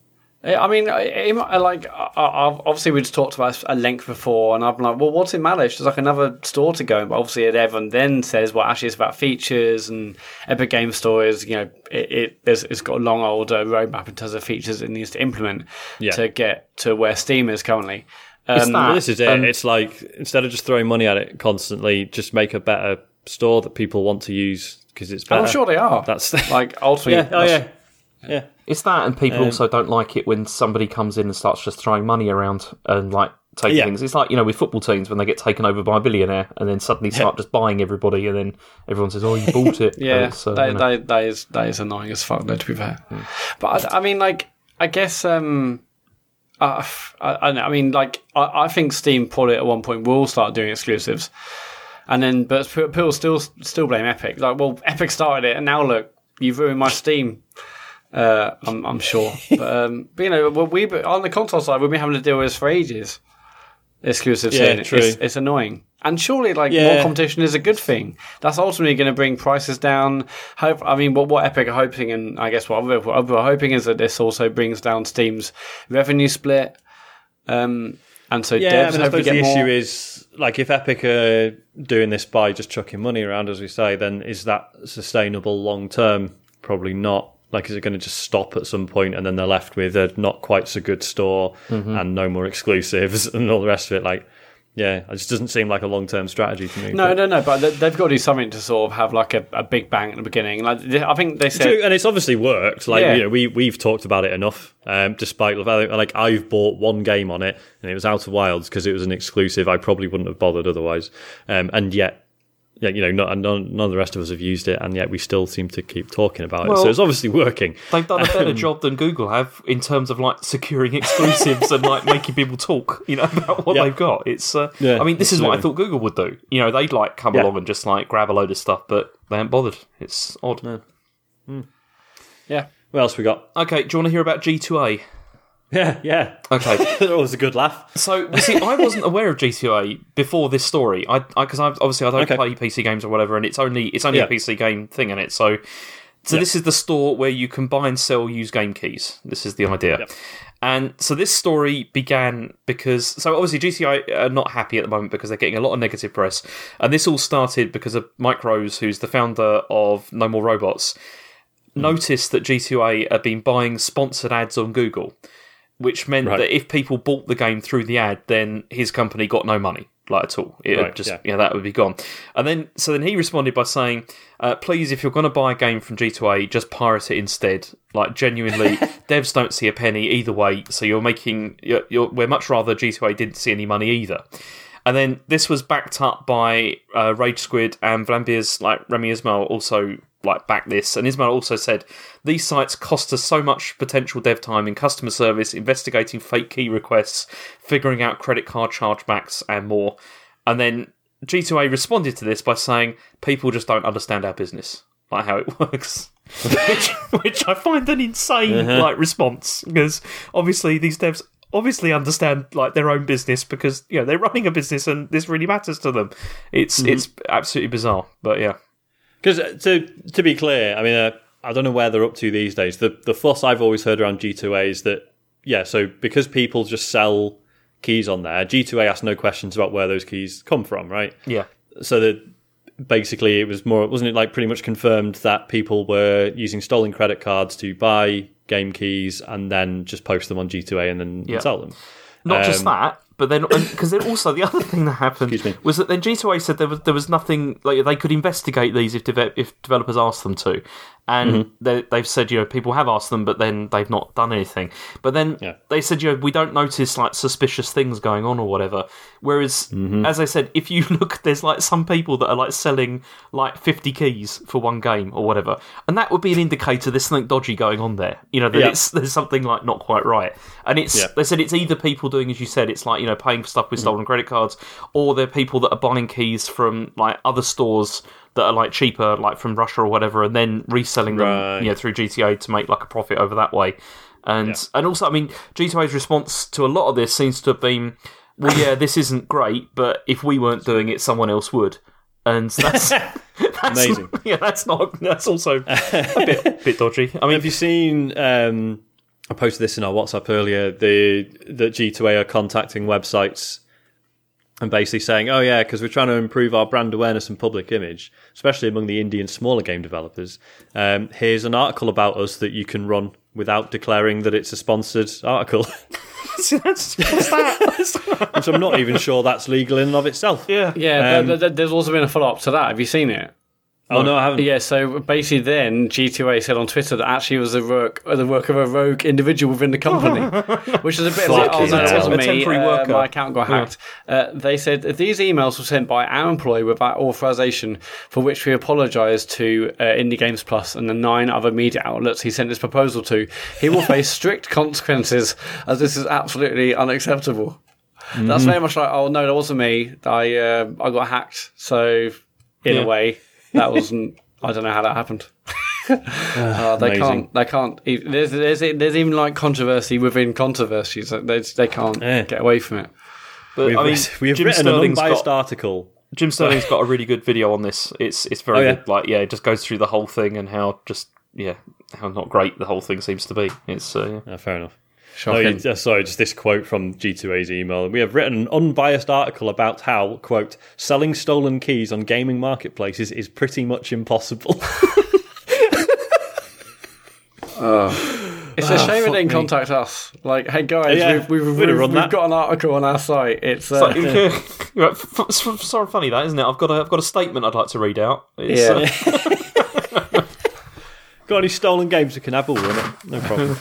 I mean, like obviously we just talked about a length before, and I'm like, well, what's it matter? It's just like another store to go. in. But obviously, everyone then says, well, actually, it's about features and Epic Game Store is, you know, it, it there's, it's got a long old uh, roadmap in terms of features it needs to implement Yeah. to get to where Steam is currently. Um, Well, this is it. Um, it's like instead of just throwing money at it constantly, just make a better store that people want to use because it's better. I'm sure they are. That's like ultimately. yeah. Oh yeah. Yeah. It's that, and people also don't like it when somebody comes in and starts just throwing money around and like taking Yeah. things. It's like you know with football teams when they get taken over by a billionaire and then suddenly start just buying everybody, and then everyone says, "Oh, you bought it." Yeah, it's, uh, that, you know. that, that is that is annoying as fuck. Though, to be fair, but I, I mean, like, I guess, um, uh, I, I, I mean, like, I, I think Steam probably at one point will start doing exclusives, and then but people still still blame Epic. Like, well, Epic started it, and now look, you've ruined my Steam. Uh, I'm, I'm sure, but, um, but you know, we on the console side, we've been having to deal with this for ages. Exclusive Yeah, true. It's, it's annoying, and surely, like more competition is a good thing. That's ultimately going to bring prices down. Hope, I mean, what what Epic are hoping, and I guess what we're, hoping is that this also brings down Steam's revenue split. Um, and so Yeah, devs I mean, I suppose the more. issue is like if Epic are doing this by just chucking money around, as we say, then is that sustainable long term? Probably not. Like, is it going to just stop at some point and then they're left with a not quite so good store Mm-hmm. and no more exclusives and all the rest of it? Like, yeah, it just doesn't seem like a long term strategy to me. no, but- no, no. But they- they've got to do something to sort of have like a, a big bang at the beginning. Like I think they said, and it's obviously worked. Like Yeah. you know, we we've talked about it enough. Um, despite like I've bought one game on it, and it was Outer Wilds because it was an exclusive. I probably wouldn't have bothered otherwise. Um, and yet, yeah, you know, none, none, none of the rest of us have used it, and yet we still seem to keep talking about it. So it's obviously working. They've done a better job than Google have in terms of like securing exclusives and like making people talk, you know, about what Yeah. they've got. It's, uh, Yeah, I mean, this is what I thought Google would do. You know, they'd like come Yeah. along and just like grab a load of stuff, but they haven't bothered. It's odd. yeah, What else we got? Okay, do you want to hear about G2A? Yeah, yeah. Okay, that was a good laugh. so you see, I wasn't aware of G2A before this story. I because I, obviously I don't Okay. play PC games or whatever, and it's only it's only Yeah. a PC game thing in it. So, so this is the store where you can buy and sell used game keys. This is the idea. Yep. And so this story began because so obviously G2A are not happy at the moment because they're getting a lot of negative press, and this all started because of Mike Rose, who's the founder of No More Robots, hmm. noticed that G2A had been buying sponsored ads on Google, which meant Right. that if people bought the game through the ad, then his company got no money, like at all. It Right, just yeah. that would be gone. And then so then he responded by saying, uh, "Please, if you're going to buy a game from G2A, just pirate it instead. Like genuinely, devs don't see a penny either way. So you're making you're, you're we're much rather G2A didn't see any money either." And then this was backed up by uh, Rage Squid and Vlambeer's like Rami Ismail also like back this. And Ismail also said these sites cost us so much potential dev time in customer service, investigating fake key requests, figuring out credit card chargebacks, and more. And then G2A responded to this by saying people just don't understand our business, like how it works. which, which I find an insane uh-huh. like response because obviously these devs obviously understand like their own business because you know they're running a business and this really matters to them. It's mm-hmm. it's absolutely bizarre, but yeah. Because to to be clear, I mean, uh, I don't know where they're up to these days. The the fuss I've always heard around G2A is that yeah, so because people just sell keys on there, G2A asks no questions about where those keys come from, right? Yeah. So that basically it was more wasn't it like pretty much confirmed that people were using stolen credit cards to buy game keys and then just post them on G2A and then Yeah. sell them. Not just Um, that, but then because then also the other thing that happened was that then G2A said there was there was nothing like they could investigate these if deve- if developers asked them to, and Mm-hmm. they, they've said you know people have asked them, but then they've not done anything. But then Yeah. they said you know we don't notice like suspicious things going on or whatever. Whereas Mm-hmm. as I said, if you look, there's like some people that are like selling like 50 keys for one game or whatever, and that would be an indicator there's something dodgy going on there. You know that Yeah. it's there's something like not quite right, and it's Yeah. they said it's either people doing as you said, it's like you know paying for stuff with stolen credit cards, or they're people that are buying keys from like other stores that are like cheaper, like from Russia or whatever, and then reselling them Right. you know through G2A to make like a profit over that way. And Yeah. and also, I mean, G2A's response to a lot of this seems to have been, well, yeah, this isn't great, but if we weren't doing it, someone else would. And that's, that's Amazing. Yeah, that's not. That's also a bit, bit dodgy. I mean, Have you seen um, I posted this in our WhatsApp earlier. The that G2A are contacting websites and basically saying, "Oh yeah, because we're trying to improve our brand awareness and public image, especially among the indie and smaller game developers. Um, here's an article about us that you can run without declaring that it's a sponsored article." That's- what's that? Which I'm not even sure that's legal in and of itself. yeah. Yeah, Um, but th- there's also been a follow up to that. Have you seen it? Oh no, I haven't. Yeah, so basically, then G2A said on Twitter that actually it was the work the work of a rogue individual within the company, which is a bit like, oh Fucking no, it wasn't A me. temporary uh, worker. my account got hacked. Uh, they said these emails were sent by our employee without authorization, for which we apologise to uh, Indie Games Plus and the nine other media outlets he sent his proposal to. He will face strict consequences, as this is absolutely unacceptable. That's very much like, oh no, that wasn't me. I uh, I got hacked. So in Yeah. a way, that wasn't. I don't know how that happened. Uh, they amazing. can't. They can't. e- There's, there's there's even like controversy within controversies. They they can't Yeah. get away from it. But, We've, I mean, we've Jim written an unbiased got, article. Jim Sterling's got a really good video on this. It's it's very Oh, yeah? good. Like yeah, it just goes through the whole thing and how just yeah how not great the whole thing seems to be. It's uh, yeah. Oh, fair enough. No, Shocking. you- uh, sorry, just this quote from G2A's email. We have written an unbiased article about how, quote, selling stolen keys on gaming marketplaces is pretty much impossible. It's a shame it didn't me. contact us. Like, hey guys, Yeah, we've, we've, we'd have we've, we've got an article on our site. It's, uh, Like, yeah, f- f- f- sort of funny that isn't it? I've got a I've got a statement I'd like to read out. It's, yeah. uh, Got any stolen games we can have all in it? No problem.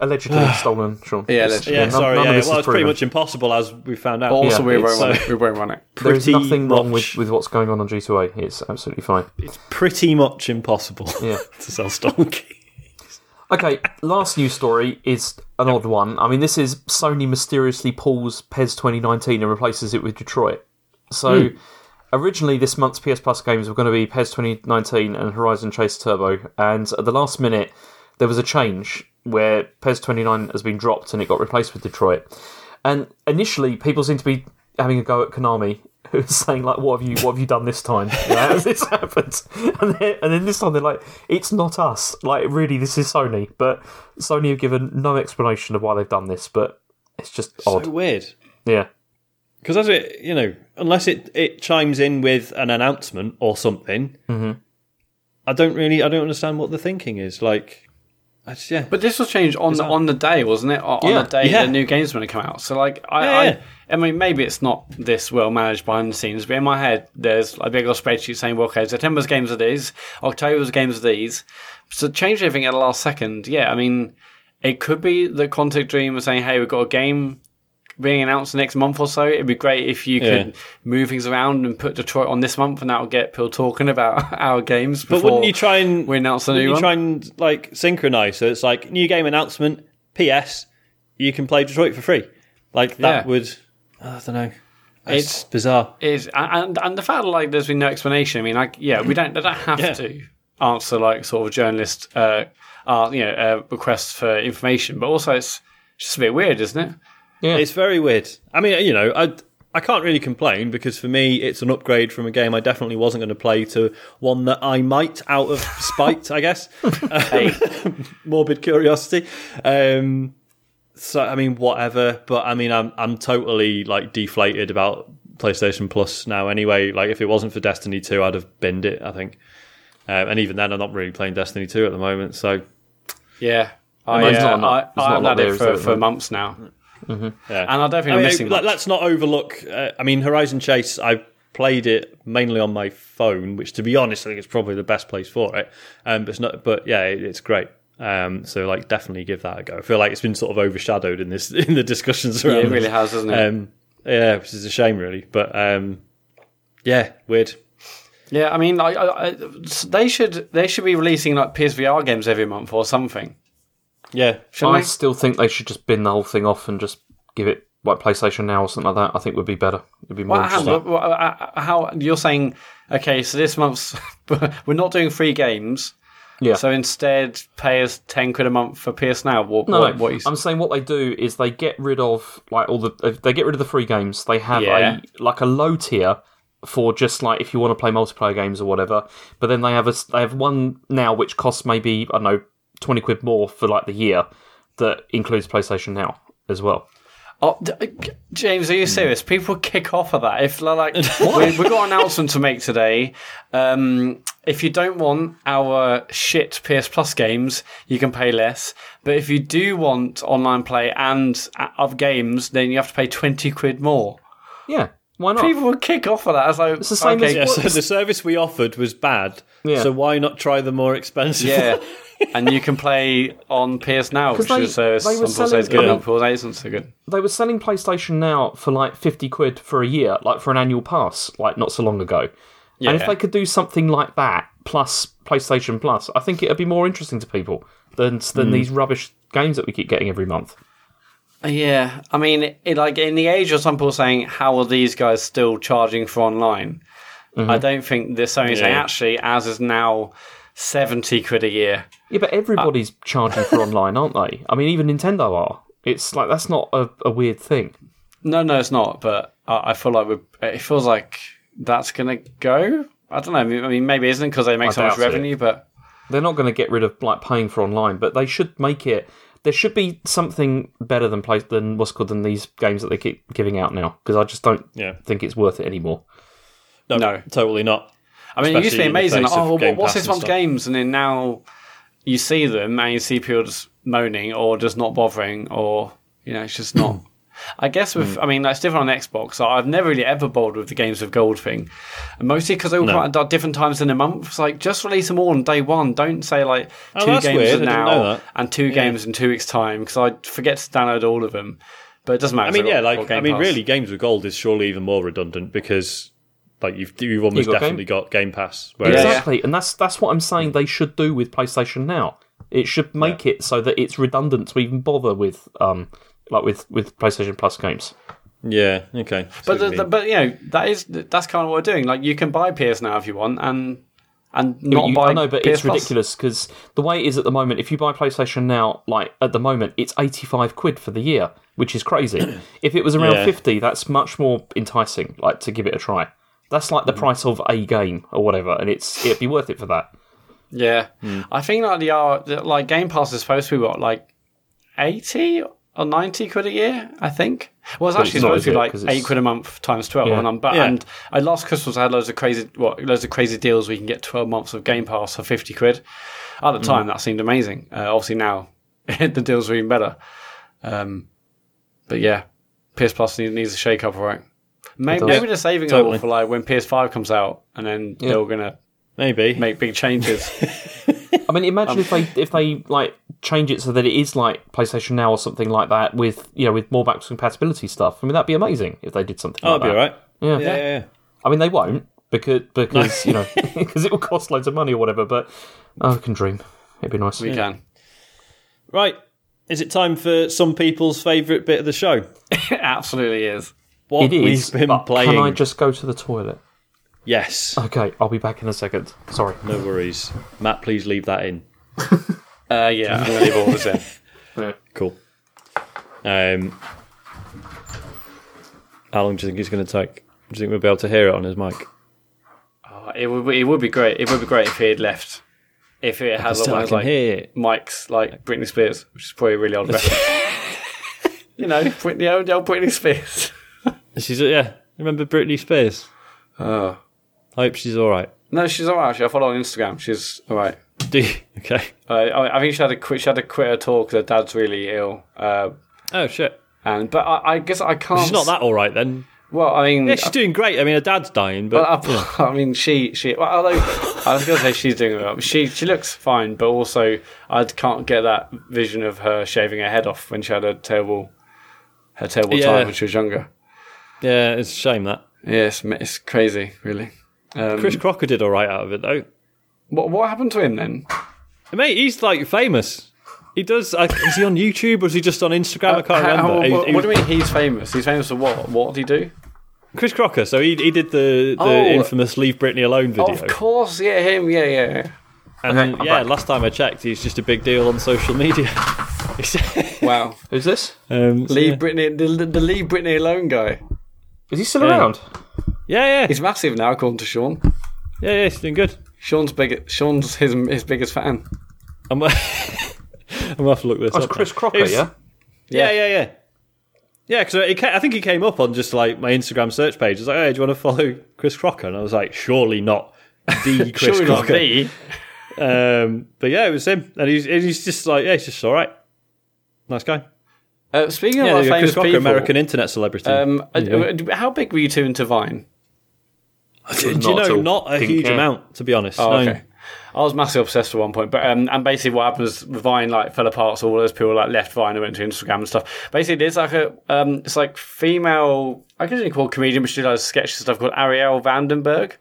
Allegedly stolen. Sean. Yeah, allegedly. yeah, none- sorry. none Yeah, well, is it's pretty much impossible as we found out. But also, Yeah, we won't it's, run it. We won't run it. There's pretty nothing wrong with, with what's going on on G2A. It's absolutely fine. It's pretty much impossible Yeah. to sell stolen keys. Okay, last news story is an odd one. I mean, this is Sony mysteriously pulls PES 2019 and replaces it with Detroit. So, hmm. originally this month's PS Plus games were going to be PES 2019 and Horizon Chase Turbo, and at the last minute there was a change where PES 29 has been dropped and it got replaced with Detroit. And initially, people seem to be having a go at Konami, who's saying like, "What have you, what have you done this time? You know, has this happened?" And then, and then this time they're like, "It's not us. Like, really, this is Sony." But Sony have given no explanation of why they've done this. But it's just odd. Weird. yeah, Because as it, you know, unless it, it chimes in with an announcement or something, mm-hmm. I don't really, I don't understand what the thinking is. Like, Just, yeah, But this was changed on the, on the day, wasn't it? On, Yeah. the day Yeah. the new game's going to come out. So, like, I, Yeah. I, I mean, maybe it's not this well managed behind the scenes, but in my head, there's a big old spreadsheet saying, well, okay, September's games are these, October's games are these. So, change everything at the last second. Yeah, I mean, it could be the Quantic Dream was saying, hey, we've got a game being announced next month or so. It'd be great if you Yeah. could move things around and put Detroit on this month, and that'll get people talking about our games. But wouldn't you try and we announce a new you one? try and like synchronize? So it's like new game announcement. P.S. You can play Detroit for free. Like that Yeah. would. I don't know. It's, It's- bizarre. is and and the fact that like there's been no explanation. I mean, like yeah, we don't they don't have Yeah. to answer like sort of journalist uh, uh you know uh, requests for information, but also it's just a bit weird, isn't it? Yeah. It's very weird. I mean, you know, I I can't really complain because for me, it's an upgrade from a game I definitely wasn't going to play to one that I might out of spite, I guess. morbid curiosity. Um, so I mean, whatever. But I mean, I'm I'm totally like deflated about PlayStation Plus now. Anyway, like if it wasn't for Destiny Two, I'd have binned it. I think. Um, and even then, I'm not really playing Destiny Two at the moment. So Yeah, I, there's uh, not a lot- I, there's not a I've had there, it is for, for months now, yeah. and I don't think I I'm mean, missing Let, us not overlook. Uh, I mean, Horizon Chase. I played it mainly on my phone, which, to be honest, I think is probably the best place for it. Um, but it's not. But yeah, it, it's great. Um, so like, definitely give that a go. I feel like it's been sort of overshadowed in this in the discussions around. Yeah, it really has, hasn't it? Um, yeah, which is a shame, really. But um, yeah, weird. yeah, I mean, I, I, I, they should they should be releasing like PSVR games every month or something. Yeah, Shouldn't I they? still think they should just bin the whole thing off and just give it like PlayStation Now or something like that. I think would be better. It'd be more What, how, interesting. what- what- how you're saying? Okay, so this month's we're not doing free games. Yeah. So instead, pay us ten quid a month for PS Now. What, No, what, what you, I'm saying what they do is they get rid of like all the uh, they get rid of the free games. They have Yeah. a like a low tier for just like if you want to play multiplayer games or whatever. But then they have a s- they have one now which costs maybe I don't know twenty quid more for like the year that includes PlayStation Now as well. Oh, d- uh, James, are you serious? People kick off at that. If like, we, we've got an announcement to make today. Um, if you don't want our shit PS Plus games, you can pay less. But if you do want online play and uh, other games, then you have to pay twenty quid more. Yeah, why not? People would kick off at that. It's like, It's the same okay, as- Yeah, so the service we offered was bad. Yeah. So why not try the more expensive? yeah. and you can play on PS Now, which they- is a service they were some people say is selling- good, I and mean- people say isn't so good. they were selling PlayStation Now for like 50 quid for a year, like for an annual pass, like not so long ago. And if Yeah. they could do something like that, plus PlayStation Plus, I think it'd be more interesting to people than, than hmm. these rubbish games that we keep getting every month. Yeah, I mean, it, like in the age of some people saying, "How are these guys still charging for online?" Mm-hmm. I don't think they're Sony saying Yeah. actually, as is now seventy quid a year. Yeah, but everybody's uh, charging for online, aren't they? I mean, even Nintendo are. It's like, that's not a, a weird thing. No, no, it's not. But I, I feel like we're, it feels like that's gonna go. I don't know. I mean, I mean maybe it isn't because they make I so much doubt it. revenue, but They're not going to get rid of like paying for online, but they should make it. There should be something better than play than what's called than these games that they keep giving out now because I just don't Yeah. think it's worth it anymore. No, No. totally not. I mean, it used to be Especially in the amazing. Like, oh, well, what's this and month's games? And then now you see them and you see people just moaning or just not bothering, or you know, it's just not. I guess with, I mean, that's different on Xbox. I've never really ever bothered with the games with gold thing, and mostly because they all No. come out at different times in a month. It's like just release them all on day one. Don't say like Oh, two games weird. Now and two games in two weeks' time because I forget to download all of them. But it doesn't matter. I mean, 'cause yeah, got- like I mean, Pass. really, games with gold is surely even more redundant because, like, you've you've almost got Game- definitely got Game Pass. Whereas, Yeah. Exactly, and that's that's what I'm saying. They should do with PlayStation Now. It should make it so that it's redundant to even bother with um like with with PlayStation Plus games. yeah, okay. But the, the, but you know that is that's kind of what we're doing. Like you can buy PS now if you want, and and not You- buy. I know, but PS it's Plus. ridiculous because the way it is at the moment, if you buy PlayStation Now, like at the moment, it's 85 quid for the year, which is crazy. if it was around Yeah. 50, that's much more enticing. Like to give it a try. That's like the Mm. price of a game or whatever, and it's it'd be worth it for that. Yeah, Hmm. I think like the uh, the- like Game Pass is supposed to be what like eighty or ninety quid a year. I think. Well, it's actually it's not, supposed to is be it? like 'Cause it's- eight quid a month times twelve. Yeah. And, I'm, but, Yeah. and I last Christmas I had loads of crazy what loads of crazy deals. where you can get twelve months of Game Pass for fifty quid. At the time, that seemed amazing. Uh, obviously now the deals are even better. Um, but yeah, PS Plus needs a shake up, right? Maybe, does. maybe they're saving it all for like when PS5 comes out, and then they're gonna maybe make big changes. I mean, Um, imagine if they if they like change it so that it is like PlayStation Now or something like that with you know with more backwards compatibility stuff. I mean, that'd be amazing if they did something. oh, like that'd be that. all right. Yeah. Yeah, yeah, yeah. I mean, they won't because because you know because it will cost loads of money or whatever. But oh, I can dream. It'd be nice. we can. Right. Is it time for some people's favourite bit of the show? It absolutely is. What It is. we've been but playing. Can I just go to the toilet? Yes. Okay, I'll be back in a second. Sorry. No worries. Mat, please leave that in. Uh, yeah, I'm gonna leave all this in. Cool. Um, how long do you think it's going to take? Do you think we'll be able to hear it on his mic? Oh, it would be, it would be great. It would be great if he had left. If it had Still, one I of can like hear it. mics like Britney Spears, which is probably a really old reference. you know, Britney, old, old Britney Spears. She's yeah. Remember Britney Spears? Oh. I hope she's all right. No, she's alright. Actually, I follow her on Instagram. She's alright. Do you? Okay. Uh, I, I think she had to quit. She had to quit her tour because her dad's really ill. Uh, Oh shit. and but I, I guess I can't. She's not that all right then. Well, I mean, Yeah, she's doing great. I mean, her dad's dying, but Well, I, I mean, she she. Well, although I was going to say she's doing well. She she looks fine, but also I can't get that vision of her shaving her head off when she had a terrible her terrible Yeah. time when she was younger. yeah, it's a shame that. Yeah, it's, it's crazy, really. Um, Chris Crocker did all right out of it though. what what happened to him then? Mate, he's like famous. He does. Uh, is he on YouTube or is he just on Instagram? I can't How- remember. He- what, he what do you mean he's famous? He's famous for what? What did he do? Chris Crocker. So he he did the the Oh. infamous "Leave Britney Alone" video. Of course, yeah, him, yeah, yeah. And Okay, I'm yeah, back. last time I checked, he's just a big deal on social media. Wow, Who's this? um, so leave yeah. Britney, the, the leave Britney alone guy. Is he still Yeah. around? Yeah, yeah, He's massive now, according to Sean. yeah, yeah, he's doing good. Sean's big. Sean's his his biggest fan. I'm, I'm gonna have to look this That's up. Chris now. Crocker, It was- yeah? Yeah, yeah, yeah. Yeah, because I think he came up on just like my Instagram search page. It's like, hey, do you want to follow Chris Crocker? And I was like, surely not the Chris Surely not Crocker. me. Um, but yeah, it was him, and he's he's just like, yeah, he's just all right, nice guy. Uh, speaking of Yeah, our Chris famous Crocker, people, American internet celebrity. um, Yeah. uh, how big were you two into Vine? Do you not know, not a huge amount, to be honest. Oh, No. okay. I was massively obsessed at one point, but um, and basically what happens, Vine like fell apart. So all those people like left Vine and went to Instagram and stuff. Basically, there's like a um, it's like female, I guess you call comedian, but she does sketch stuff called Arielle Vandenberg.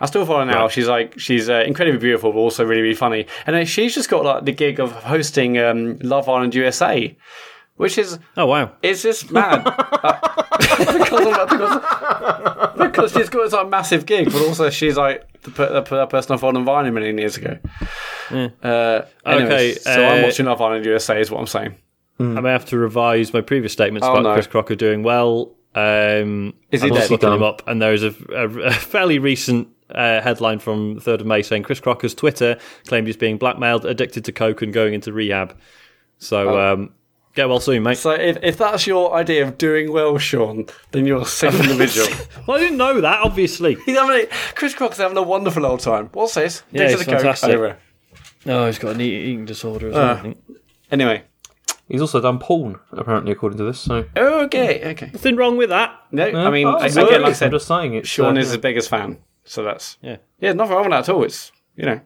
I still follow her now. She's like she's uh, incredibly beautiful, but also really really funny. And then she's just got like the gig of hosting um, Love Island USA, which is Oh wow. it's just mad. Uh, because, because, because she's got this like massive gig, but also she's like the, per- the, the person I followed on Vine a million years ago. Uh, anyways, Okay, so I'm uh, watching Love Island USA, is what I'm saying. I may have to revise my previous statements Oh, about no. Chris Crocker doing well. Um, Is he I'm dead? just looking him up, and there is a, a, a fairly recent uh, headline from the 3rd of May saying Chris Crocker's Twitter claimed he's being blackmailed, addicted to coke, and going into rehab. So Oh. um, get well soon, mate. So if, if that's your idea of doing well, Sean, then you're a sick individual. Well, I didn't know that, obviously. He's having a, Chris Crocker's having a wonderful old time. What's this? Yeah, Addicted he's to coke, fantastic. over. No, oh, he's got an eating disorder as ah. well. I think. Anyway. He's also done porn, apparently, according to this. So, Okay, okay. Nothing wrong with that. No, I mean, Oh, I- it's again, like I I'm said, just saying it. Sean uh, is his biggest fan. So that's, Yeah, yeah, nothing wrong with that at all. It's, you know.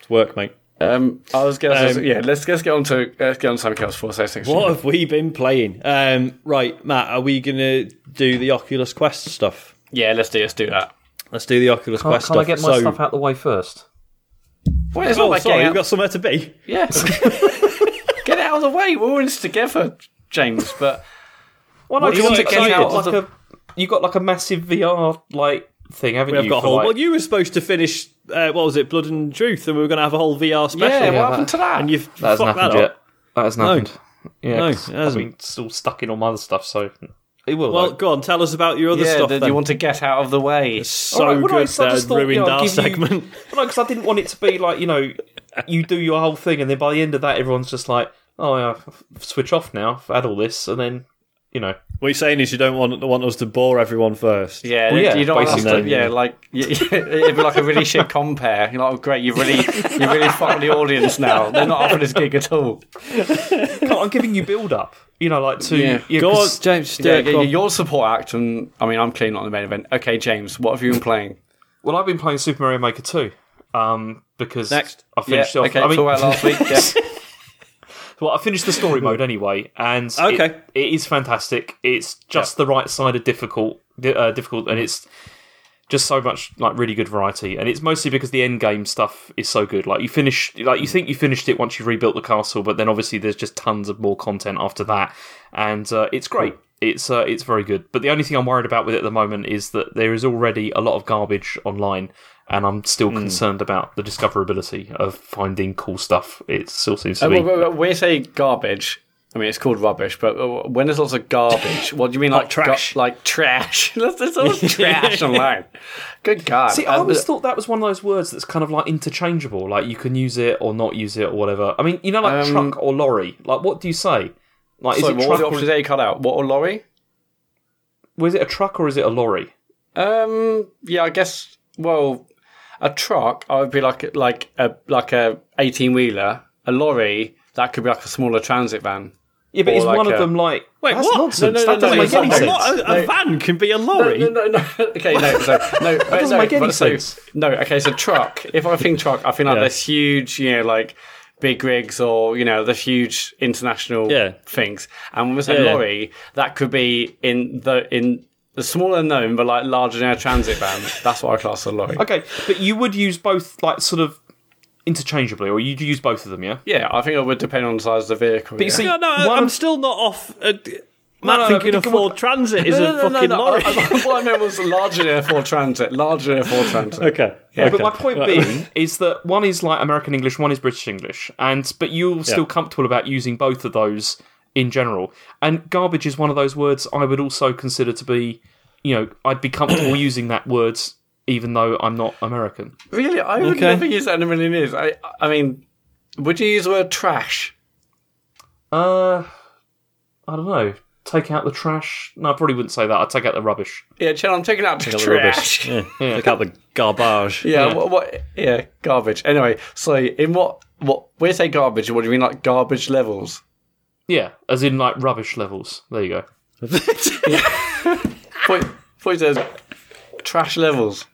it's work, mate. Um, I was gonna say, Um, yeah. Let's let's get on to let's get on to something else before I say something. What have we been playing? Um, right, Mat, are we going to do the Oculus Quest stuff? Yeah, let's do let's do that. Let's do the Oculus Can't, Quest can't I stuff. get my so, stuff out the way first? Well, it's Oh, not like sorry, getting we've got somewhere to be. Yes, get it out of the way. We're all in this together, James. But Well, no, What do you want to got- get you out got of like a you got like a massive VR like thing, haven't We've you? got a whole. like- Well, you were supposed to finish. Uh, what was it, Blood and Truth, and we were going to have a whole VR special. yeah, Yeah, what happened that- to that? and you've that hasn't fucked happened that yet. up. That hasn't happened. Yeah, No, 'cause it I've been still stuck in all my other stuff, so it will. Well, though. go on, tell us about your other yeah, stuff. that then. you want to get out of the way. so All right, well, no, good so I that just thought, ruined you know, our give you- segment. Well, no, because I didn't want it to be like you know, you do your whole thing, and then by the end of that, everyone's just like, "Oh, yeah, switch off now. I've had all this," and then you know, What you're saying is you don't want want us to bore everyone first. Yeah, Well, yeah, you don't want us to, basically. yeah, like y- it'd be like a really shit compare. You're like, oh, great, you've really, you really fucked the audience now. They're not up for this gig at all. No, I'm giving you build up. You know, like to Yeah. yeah, Go on, 'cause- James. Yeah, go yeah, your support act, and I mean, I'm clean on the main event. Okay, James, what have you been playing? Well, I've been playing Super Mario Maker 2. Um, because Next. I Yeah, finished off. okay, I mean, talk about last week. Yeah. well, I finished the story mode anyway, and it- Okay. it is fantastic. It's just the right side of difficult, uh, difficult, and it's just so much like really good variety. And it's mostly because the end game stuff is so good. Like you finish, like you think you finished it once you've rebuilt the castle, but then obviously there's just tons of more content after that, and uh, it's great. It's uh, it's very good. But the only thing I'm worried about with it at the moment is that there is already a lot of garbage online. And I'm still concerned about the discoverability of finding cool stuff. It still seems to Uh, be. well, well, when you say garbage, I mean it's called rubbish. But uh, when there's lots of garbage, what do you mean like, trash. ga- like trash? there's, all trash online. Good God! See, I Uh, always thought that was one of those words that's kind of like interchangeable. Like you can use it or not use it or whatever. I mean, you know, like Um, truck or lorry. Like, what do you say? Like, is it what were truck? the Or, options you cut out? What or lorry? was it a truck or is it a lorry? Um, yeah, I guess. Well, a truck, I would be like like a like a eighteen wheeler. A lorry, that could be like a smaller transit van. Yeah, but Or is like one a- of them like? Wait, that's what? nonsense. No, no, that no, doesn't no, make any sense. A, a No. van can be a No, lorry. no, no, no. Okay, no, so no, that doesn't make any so. No, okay, so truck. If I think truck, I think like Yeah. there's huge, you know, like big rigs or you know, the huge international Yeah. things. And when we say Yeah, yeah. lorry, that could be in the in the smaller known but like larger than a transit van. That's what I class as a lorry. Okay, but you would use both, like, sort of interchangeably, or you'd use both of them, yeah? Yeah, I think it would depend on the size of the vehicle. But you yeah. see, No, no, one I'm of- still not off. Uh, Mat no, thinking but a come Ford on. Transit is No, a no, no, fucking no, lorry. I- I- what I meant was larger than a Ford Transit. Larger than a Ford Transit. okay. Yeah, okay. but my point Right. being is that one is like American English, one is British English, and but you're still comfortable about using both of those in general. And garbage is one of those words I would also consider to be, you know, I'd be comfortable using that word even though I'm not American. Really, I would Okay. never use that in a million years. I, I mean, would you use the word trash? Uh, I don't know. Take out the trash. No, I probably wouldn't say that. I'd take out the rubbish. Yeah, chill. I'm taking out the Got the trash. rubbish. Yeah. Look out the garbage. Yeah, Yeah. What, what? Yeah, garbage. Anyway, so in what? What? When you say garbage, what do you mean? Like garbage levels? Yeah, as in like rubbish levels. There you go. Point. Point says trash levels.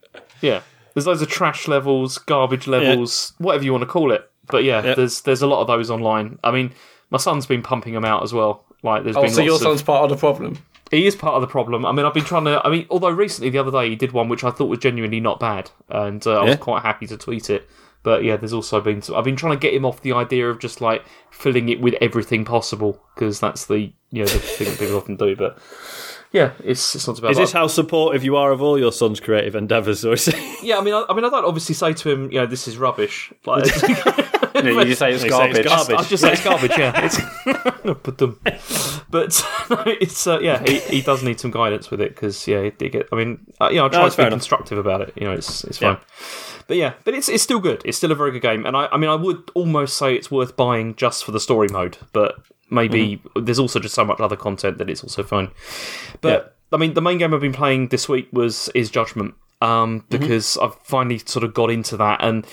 Yeah, there's loads of trash levels, garbage levels, whatever you want to call it. But yeah, Yeah. there's there's a lot of those online. I mean, my son's been pumping them out as well. Like, there's Oh, been so your lots of- son's part of the problem. He is part of the problem. I mean, I've been trying to. I mean, although recently the other day he did one which I thought was genuinely not bad, and uh, I was quite happy to tweet it. But yeah, there's also been. I've been trying to get him off the idea of just like filling it with everything possible because that's the you know the thing that people often do. But yeah, it's it's not bad. Is this how supportive you are of all your son's creative endeavours? Or is it- yeah, I mean, I, I mean, I don't obviously say to him, you know, this is rubbish. Like, No, you just say it's They say garbage. it's garbage. I just say it's garbage. Yeah, it's but them. But no, it's uh, yeah, he, he does need some guidance with it because yeah, he did get. I mean, uh, you know, I try that's to be enough. constructive about it. You know, it's it's Yeah. fine. But yeah, but it's it's still good. It's still a very good game, and I I mean, I would almost say it's worth buying just for the story mode, but maybe Mm-hmm. there's also just so much other content that it's also fine. But I mean, the main game I've been playing this week was is Judgment, um, Mm-hmm. because I've finally sort of got into that and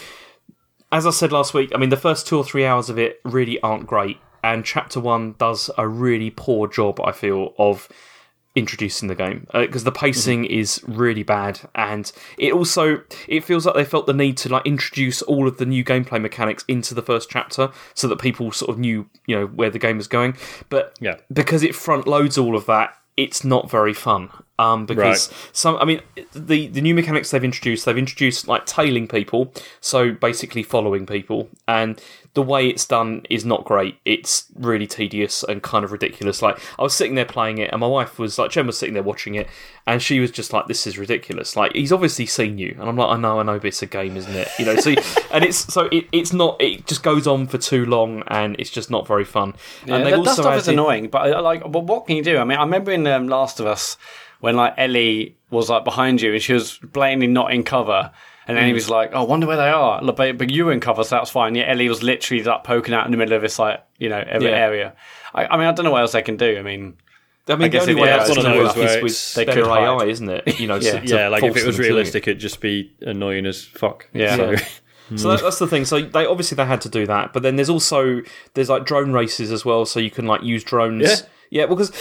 as I said last week, I mean, the first two or three hours of it really aren't great. And chapter one does a really poor job, I feel, of introducing the game because the pacing is really bad and it also it feels like they felt the need to like introduce all of the new gameplay mechanics into the first chapter so that people sort of knew you know where the game was going but Yeah. because it front loads all of that it's not very fun um, because some I mean the the new mechanics they've introduced they've introduced like tailing people so basically following people and the way it's done is not great. It's really tedious and kind of ridiculous. Like I was sitting there playing it and my wife was like Jen was sitting there watching it and she was just like this is ridiculous. Like he's obviously seen you. And I'm like I know I know but it's a game isn't it? You know so and it's so it, it's not it just goes on for too long and it's just not very fun. Yeah, and that, they've that also stuff is annoying, but uh, like, but what can you do? I mean, I remember in um, Last of Us when like Ellie was like behind you and she was blatantly not in cover, and then he mm. was like, "Oh, I wonder where they are." Look, But, but you were in cover, so that's fine. Yeah, Ellie was literally like poking out in the middle of this like you know every Yeah. area. I, I mean, I don't know what else they can do. I mean, I mean, guess the only way it- that's one of work those is where with it's- they better could AI, hide. isn't it? You know, Yeah. to, to yeah, like if it was them to doing realistic, it'd just be annoying as fuck. Yeah. So- So that, that's the thing. So they obviously they had to do that, but then there's also there's like drone races as well, so you can like use drones. Yeah. Yeah, well, because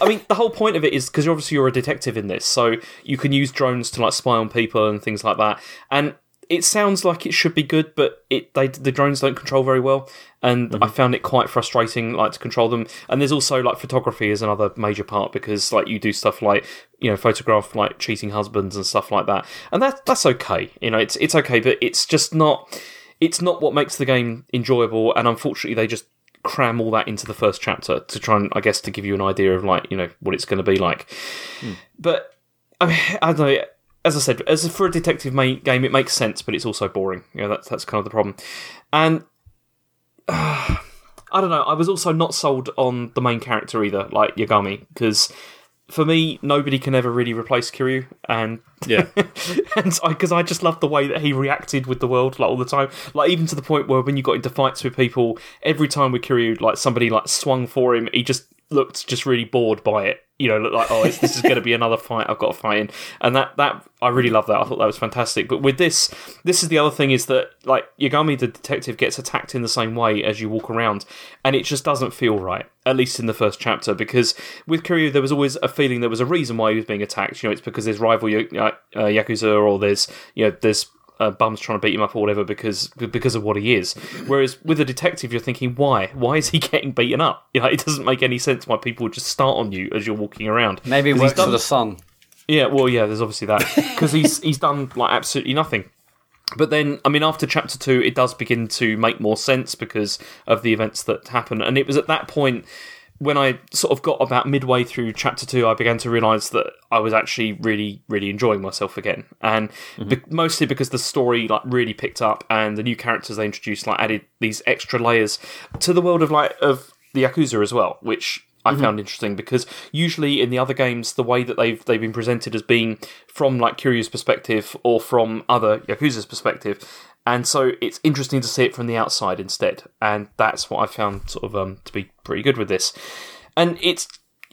I mean the whole point of it is because you're obviously you're a detective in this, so you can use drones to like spy on people and things like that. And it sounds like it should be good, but it they the drones don't control very well, and I mm-hmm. found it quite frustrating like to control them. And there's also like photography is another major part because like you do stuff like you know photograph like cheating husbands and stuff like that, and that that's okay. You know, it's it's okay, but it's just not it's not what makes the game enjoyable. And unfortunately, they just cram all that into the first chapter to try and I guess to give you an idea of like you know what it's going to be like. But I mean, I don't know. As I said, as for a detective game, it makes sense, but it's also boring. You know, that's that's kind of the problem. And uh, I don't know. I was also not sold on the main character either, like Yagami, because for me, nobody can ever really replace Kiryu, and yeah. and because I, just loved the way that he reacted with the world, like all the time, like even to the point where when you got into fights with people, every time with Kiryu, like somebody like swung for him, he just looked just really bored by it. You know, looked like oh, this is going to be another fight I've got to fight in, and that that I really love that. I thought that was fantastic. But with this, this is the other thing is that like Yagami the detective gets attacked in the same way as you walk around, and it just doesn't feel right. At least in the first chapter, because with Kiryu there was always a feeling there was a reason why he was being attacked. You know, it's because there's rival ya- uh, uh, yakuza or there's you know there's uh, bums trying to beat him up or whatever because because of what he is. Whereas with a detective, you're thinking, why? Why is he getting beaten up? You know, it doesn't make any sense why people would just start on you as you're walking around. maybe it works for the sun. yeah, well, yeah, there's obviously that because he's he's done like absolutely nothing. But then, I mean, after chapter two, it does begin to make more sense because of the events that happen, and it was at that point when I sort of got about midway through chapter two, I began to realise that I was actually really, really enjoying myself again, and be- mm-hmm. mostly because the story like really picked up, and the new characters they introduced like added these extra layers to the world of like of the Yakuza as well, which I mm-hmm. found interesting because usually in the other games, the way that they've they've been presented as being from like Kiryu's perspective or from other Yakuza's perspective, and so it's interesting to see it from the outside instead, and that's what I found sort of um, to be pretty good with this, and it's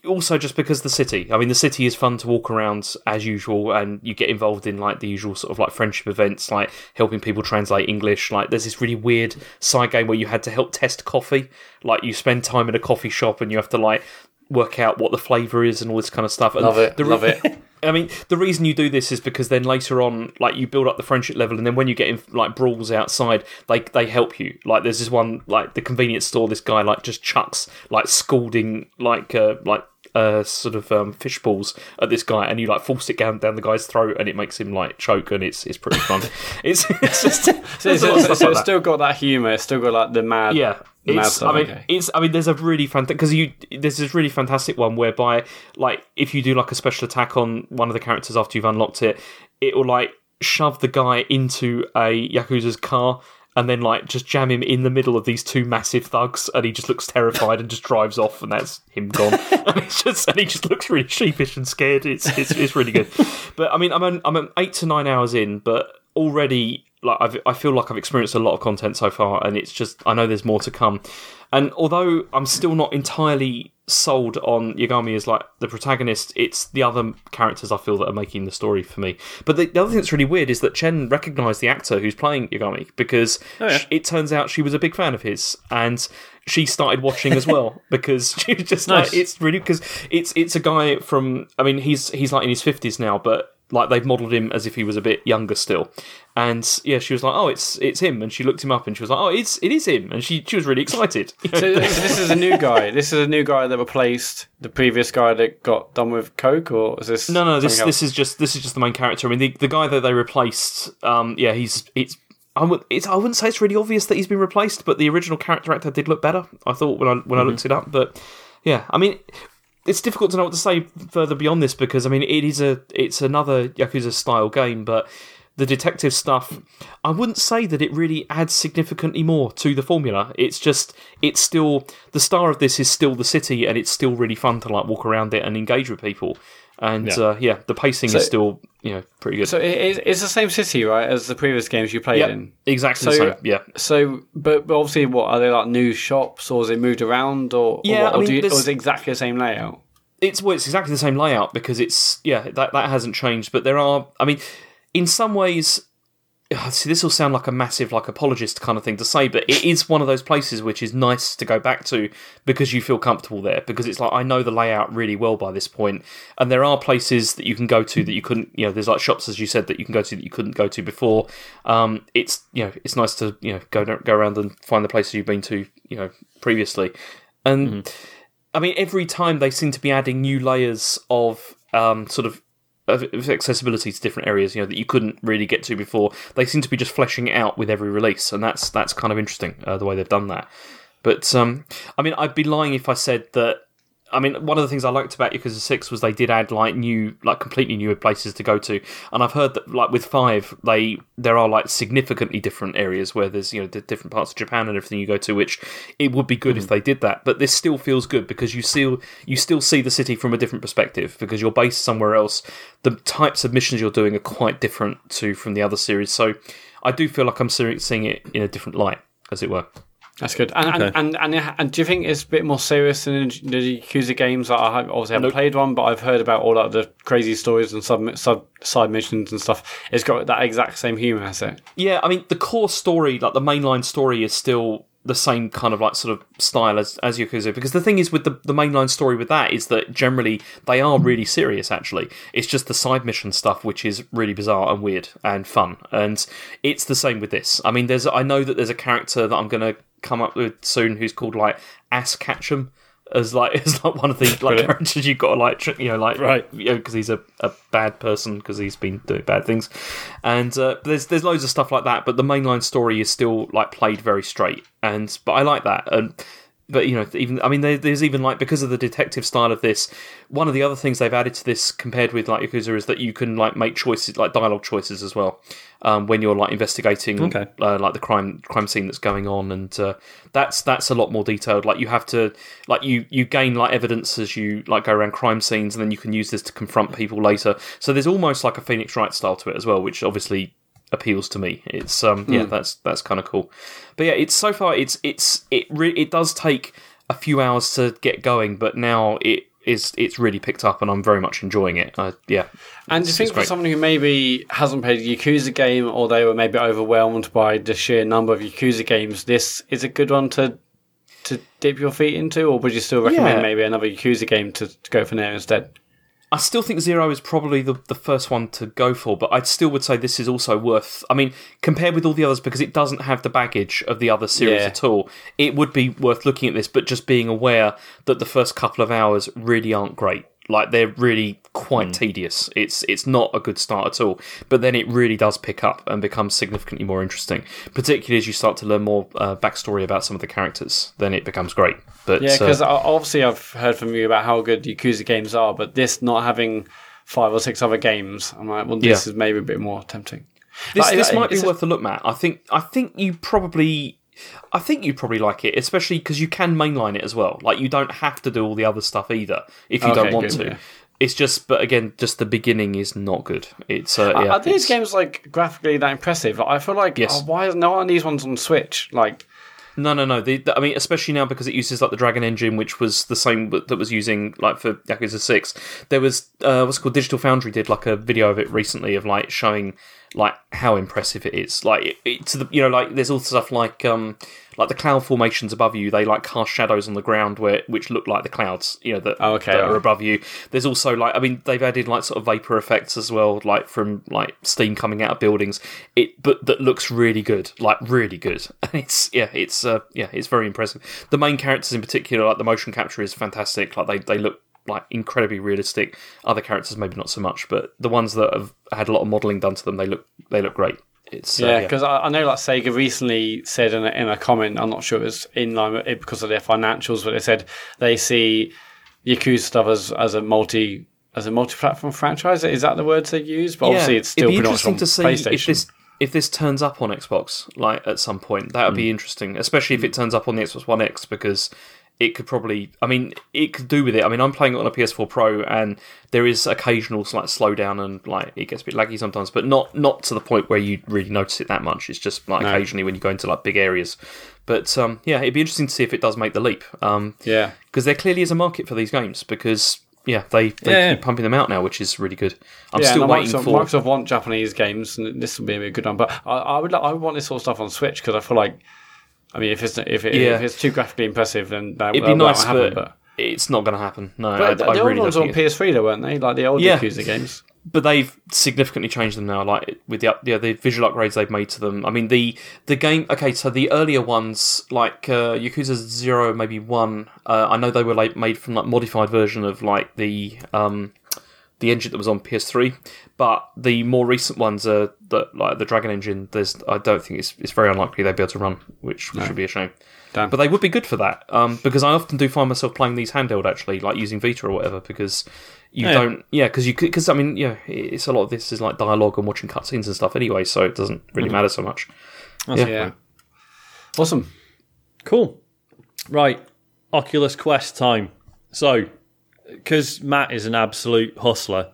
also just because the city. I mean, the city is fun to walk around as usual, and you get involved in like the usual sort of like friendship events, like helping people translate English. Like, there's this really weird side game where you had to help test coffee. Like, you spend time in a coffee shop and you have to like work out what the flavour is and all this kind of stuff. And Love it, the love it. I mean, the reason you do this is because then later on, like you build up the friendship level, and then when you get in like brawls outside, they they help you. Like there's this one, like the convenience store, this guy like just chucks like scalding like uh, like uh, sort of um, fish balls at this guy, and you like force it down down the guy's throat, and it makes him like choke, and it's it's pretty fun. it's, it's just So, there's a so- lot of so- stuff so like still got that humour. It's still got like the mad. Yeah. mad It's, I mean, okay. it's. I mean, there's a really fantastic because you. There's this really fantastic one whereby, like, if you do like a special attack on one of the characters after you've unlocked it, it will like shove the guy into a yakuza's car and then like just jam him in the middle of these two massive thugs, and he just looks terrified and just drives off, and that's him gone. and it's just and he just looks really sheepish and scared. It's it's, it's really good. But I mean, I'm an, I'm an eight to nine hours in, but already like I've, I feel like I've experienced a lot of content so far, and it's just I know there's more to come. And although I'm still not entirely sold on Yagami as like the protagonist, it's the other characters I feel that are making the story for me. But the, the other thing that's really weird is that Chen recognised the actor who's playing Yagami because oh, sh- it turns out she was a big fan of his and. She started watching as well because she was just Nice. like it's really because it's it's a guy from I mean he's he's like in his fifties now but like they've modelled him as if he was a bit younger still. And yeah, she was like, "Oh, it's it's him," and she looked him up and she was like, "Oh, it's it is him," and she she was really excited. So, so this is a new guy. This is a new guy that replaced the previous guy that got done with coke, or is this? no, no, this something this is just this is just the main character. I mean, the the guy that they replaced, um, yeah, he's it's. I would, it's, I wouldn't say it's really obvious that he's been replaced, but the original character actor did look better. I thought when I when I looked it up, but yeah, I mean, it's difficult to know what to say further beyond this because I mean, it is a it's another Yakuza style game, but the detective stuff, I wouldn't say that it really adds significantly more to the formula. It's just it's still the star of this is still the city, and it's still really fun to like walk around it and engage with people. And yeah, uh, yeah the pacing So- is still you know pretty good. So it, it's- the same city, right, as the previous games you played Yep, in. exactly. So- So, yeah, So, but, but obviously, what are they like new shops, or is it moved around, or Yeah, or, what? I or, mean, do you, or is it exactly the same layout? it's well, it's exactly the same layout because it's yeah that that hasn't changed. But there are, I mean, in some ways, see, this will sound like a massive like apologist kind of thing to say, but it is one of those places which is nice to go back to because you feel comfortable there because it's like I know the layout really well by this point, and there are places that you can go to that you couldn't, you know, there's like shops as you said that you can go to that you couldn't go to before. Um, it's you know it's nice to you know go go around and find the places you've been to you know previously, and. I mean, every time they seem to be adding new layers of um, sort of accessibility to different areas, you know, that you couldn't really get to before. They seem to be just fleshing it out with every release, and that's that's kind of interesting uh, the way they've done that. But um, I mean, I'd be lying if I said that. I mean, one of the things I liked about Yakuza Six was they did add like new, like completely new places to go to, and I've heard that like with Five, they there are like significantly different areas where there's you know the different parts of Japan and everything you go to, which it would be good if hmm. they did that. But this still feels good because you still you still see the city from a different perspective because you're based somewhere else. The types of missions you're doing are quite different to from the other series, so I do feel like I'm seeing it in a different light, as it were. That's good. And, Okay. and, and, and and do you think it's a bit more serious than the Yakuza games? Like, I have- obviously haven't played one, but I've heard about all like, the crazy stories and sub, sub side missions and stuff. It's got that exact same humour, has it? Yeah, I mean the core story, like the mainline story, is still the same kind of like sort of style as as Yakuza. Because the thing is with the the mainline story with that is that generally they are really serious. Actually, it's just the side mission stuff which is really bizarre and weird and fun. And it's the same with this. I mean, there's I know that there's a character that I'm gonna come up with soon who's called like Ass Ketchum. As like as like one of the like characters you've got to like you know like Right. you know because he's a, a bad person because he's been doing bad things, and uh, there's there's loads of stuff like that. But the mainline story is still like played very straight, and but I like that. And but you know, even I mean, there's even like because of the detective style of this, one of the other things they've added to this compared with like Yakuza is that you can like make choices, like dialogue choices as well, um, when you're like investigating Okay. uh, like the crime crime scene that's going on, and uh, that's that's a lot more detailed. Like you have to like you you gain like evidence as you like go around crime scenes, and then you can use this to confront people later. So there's almost like a Phoenix Wright style to it as well, which obviously appeals to me. It's um yeah, that's that's kind of cool. But yeah, it's so far it's it's it re- it does take a few hours to get going, but now it is it's really picked up, and I'm very much enjoying it. Uh, yeah, And do you think for someone who maybe hasn't played a Yakuza game or they were maybe overwhelmed by the sheer number of Yakuza games, this is a good one to to dip your feet into, or would you still recommend Yeah. maybe another Yakuza game to, to go for now instead? I still think Zero is probably the, the first one to go for, but I still would say this is also worth. I mean, compared with all the others, because it doesn't have the baggage of the other series Yeah. at all, it would be worth looking at this, but just being aware that the first couple of hours really aren't great. Like they're really quite tedious. It's it's not a good start at all. But then it really does pick up and become significantly more interesting, particularly as you start to learn more uh, backstory about some of the characters. Then it becomes great. But Yeah, uh, because obviously I've heard from you about how good Yakuza games are, but this not having five or six other games, I'm like, well, this Yeah. is maybe a bit more tempting. This Like, this like, might be worth a look, Mat. I think I think you probably I think you probably like it, especially because you can mainline it as well. Like you don't have to do all the other stuff either if you Okay, don't want good, to. yeah. It's just, but again, just the beginning is not good. It's uh, yeah, are these games like graphically that impressive? I feel like Yes. oh, why is no one of these ones on Switch? Like, No, no, no. The, the- I mean, especially now because it uses like the Dragon engine, which was the same that was using like for Yakuza Six. There was uh, what's called Digital Foundry did like a video of it recently of like showing like how impressive it is. Like it, it, to the you know like there's also stuff like um like the cloud formations above you. They like cast shadows on the ground where which look like the clouds. You know that, Oh, okay, that are above you. There's also like I mean they've added like sort of vapor effects as well, like from like steam coming out of buildings. It but that looks really good, like really good. And it's yeah, it's uh, yeah, it's very impressive. The main characters in particular, like the motion capture is fantastic. Like they they look like incredibly realistic. Other characters maybe not so much, but the ones that have had a lot of modelling done to them, they look they look great. It's uh, yeah, because I, I know like Sega recently said in a, in a comment, I'm not sure it was in line with it because of their financials, but they said they see Yakuza stuff as, as a multi as a multi-platform franchise. Is that the words they use? But obviously, it's still it'd be interesting on to see PlayStation. if this if this turns up on Xbox like at some point. That would Hmm. be interesting, especially if it turns up on the Xbox One X because it could probably. I mean, it could do with it. I mean, I'm playing it on a PS4 Pro, and there is occasional slight slowdown and like it gets a bit laggy sometimes, but not not to the point where you really notice it that much. It's just like occasionally when you go into like big areas. But um, yeah, it'd be interesting to see if it does make the leap. Um, yeah. because there clearly is a market for these games because. Yeah, they, they Yeah. keep pumping them out now, which is really good. I'm yeah, still no, waiting Microsoft, for. Microsoft want Japanese games, and this will be a good one. But I, I would, I would want this sort of stuff on Switch because I feel like, I mean, if it's if, it, Yeah. if it's too graphically impressive, then that, It'd be nice, happen. but, But, it's not going to happen. No, but I, I the old really ones on PS3, though, weren't they? Like the old Yeah. Yakuza games. but they've significantly changed them now. Like with the yeah, the visual upgrades they've made to them. I mean the the game. Okay, so the earlier ones like uh, Yakuza Zero, maybe one. Uh, I know they were like made from like modified version of like the um the engine that was on PS3. But the more recent ones are the like the Dragon engine. There's I don't think it's it's very unlikely they'd be able to run, which, which would be a shame. Damn. But they would be good for that um, because I often do find myself playing these handheld actually, like using Vita or whatever, because you Yeah. don't, yeah, because you because I mean, yeah, it's a lot of this is like dialogue and watching cutscenes and stuff anyway, so it doesn't really matter so much. yeah. Yeah. Awesome. Cool. Right. Oculus Quest time. So, because Mat is an absolute hustler,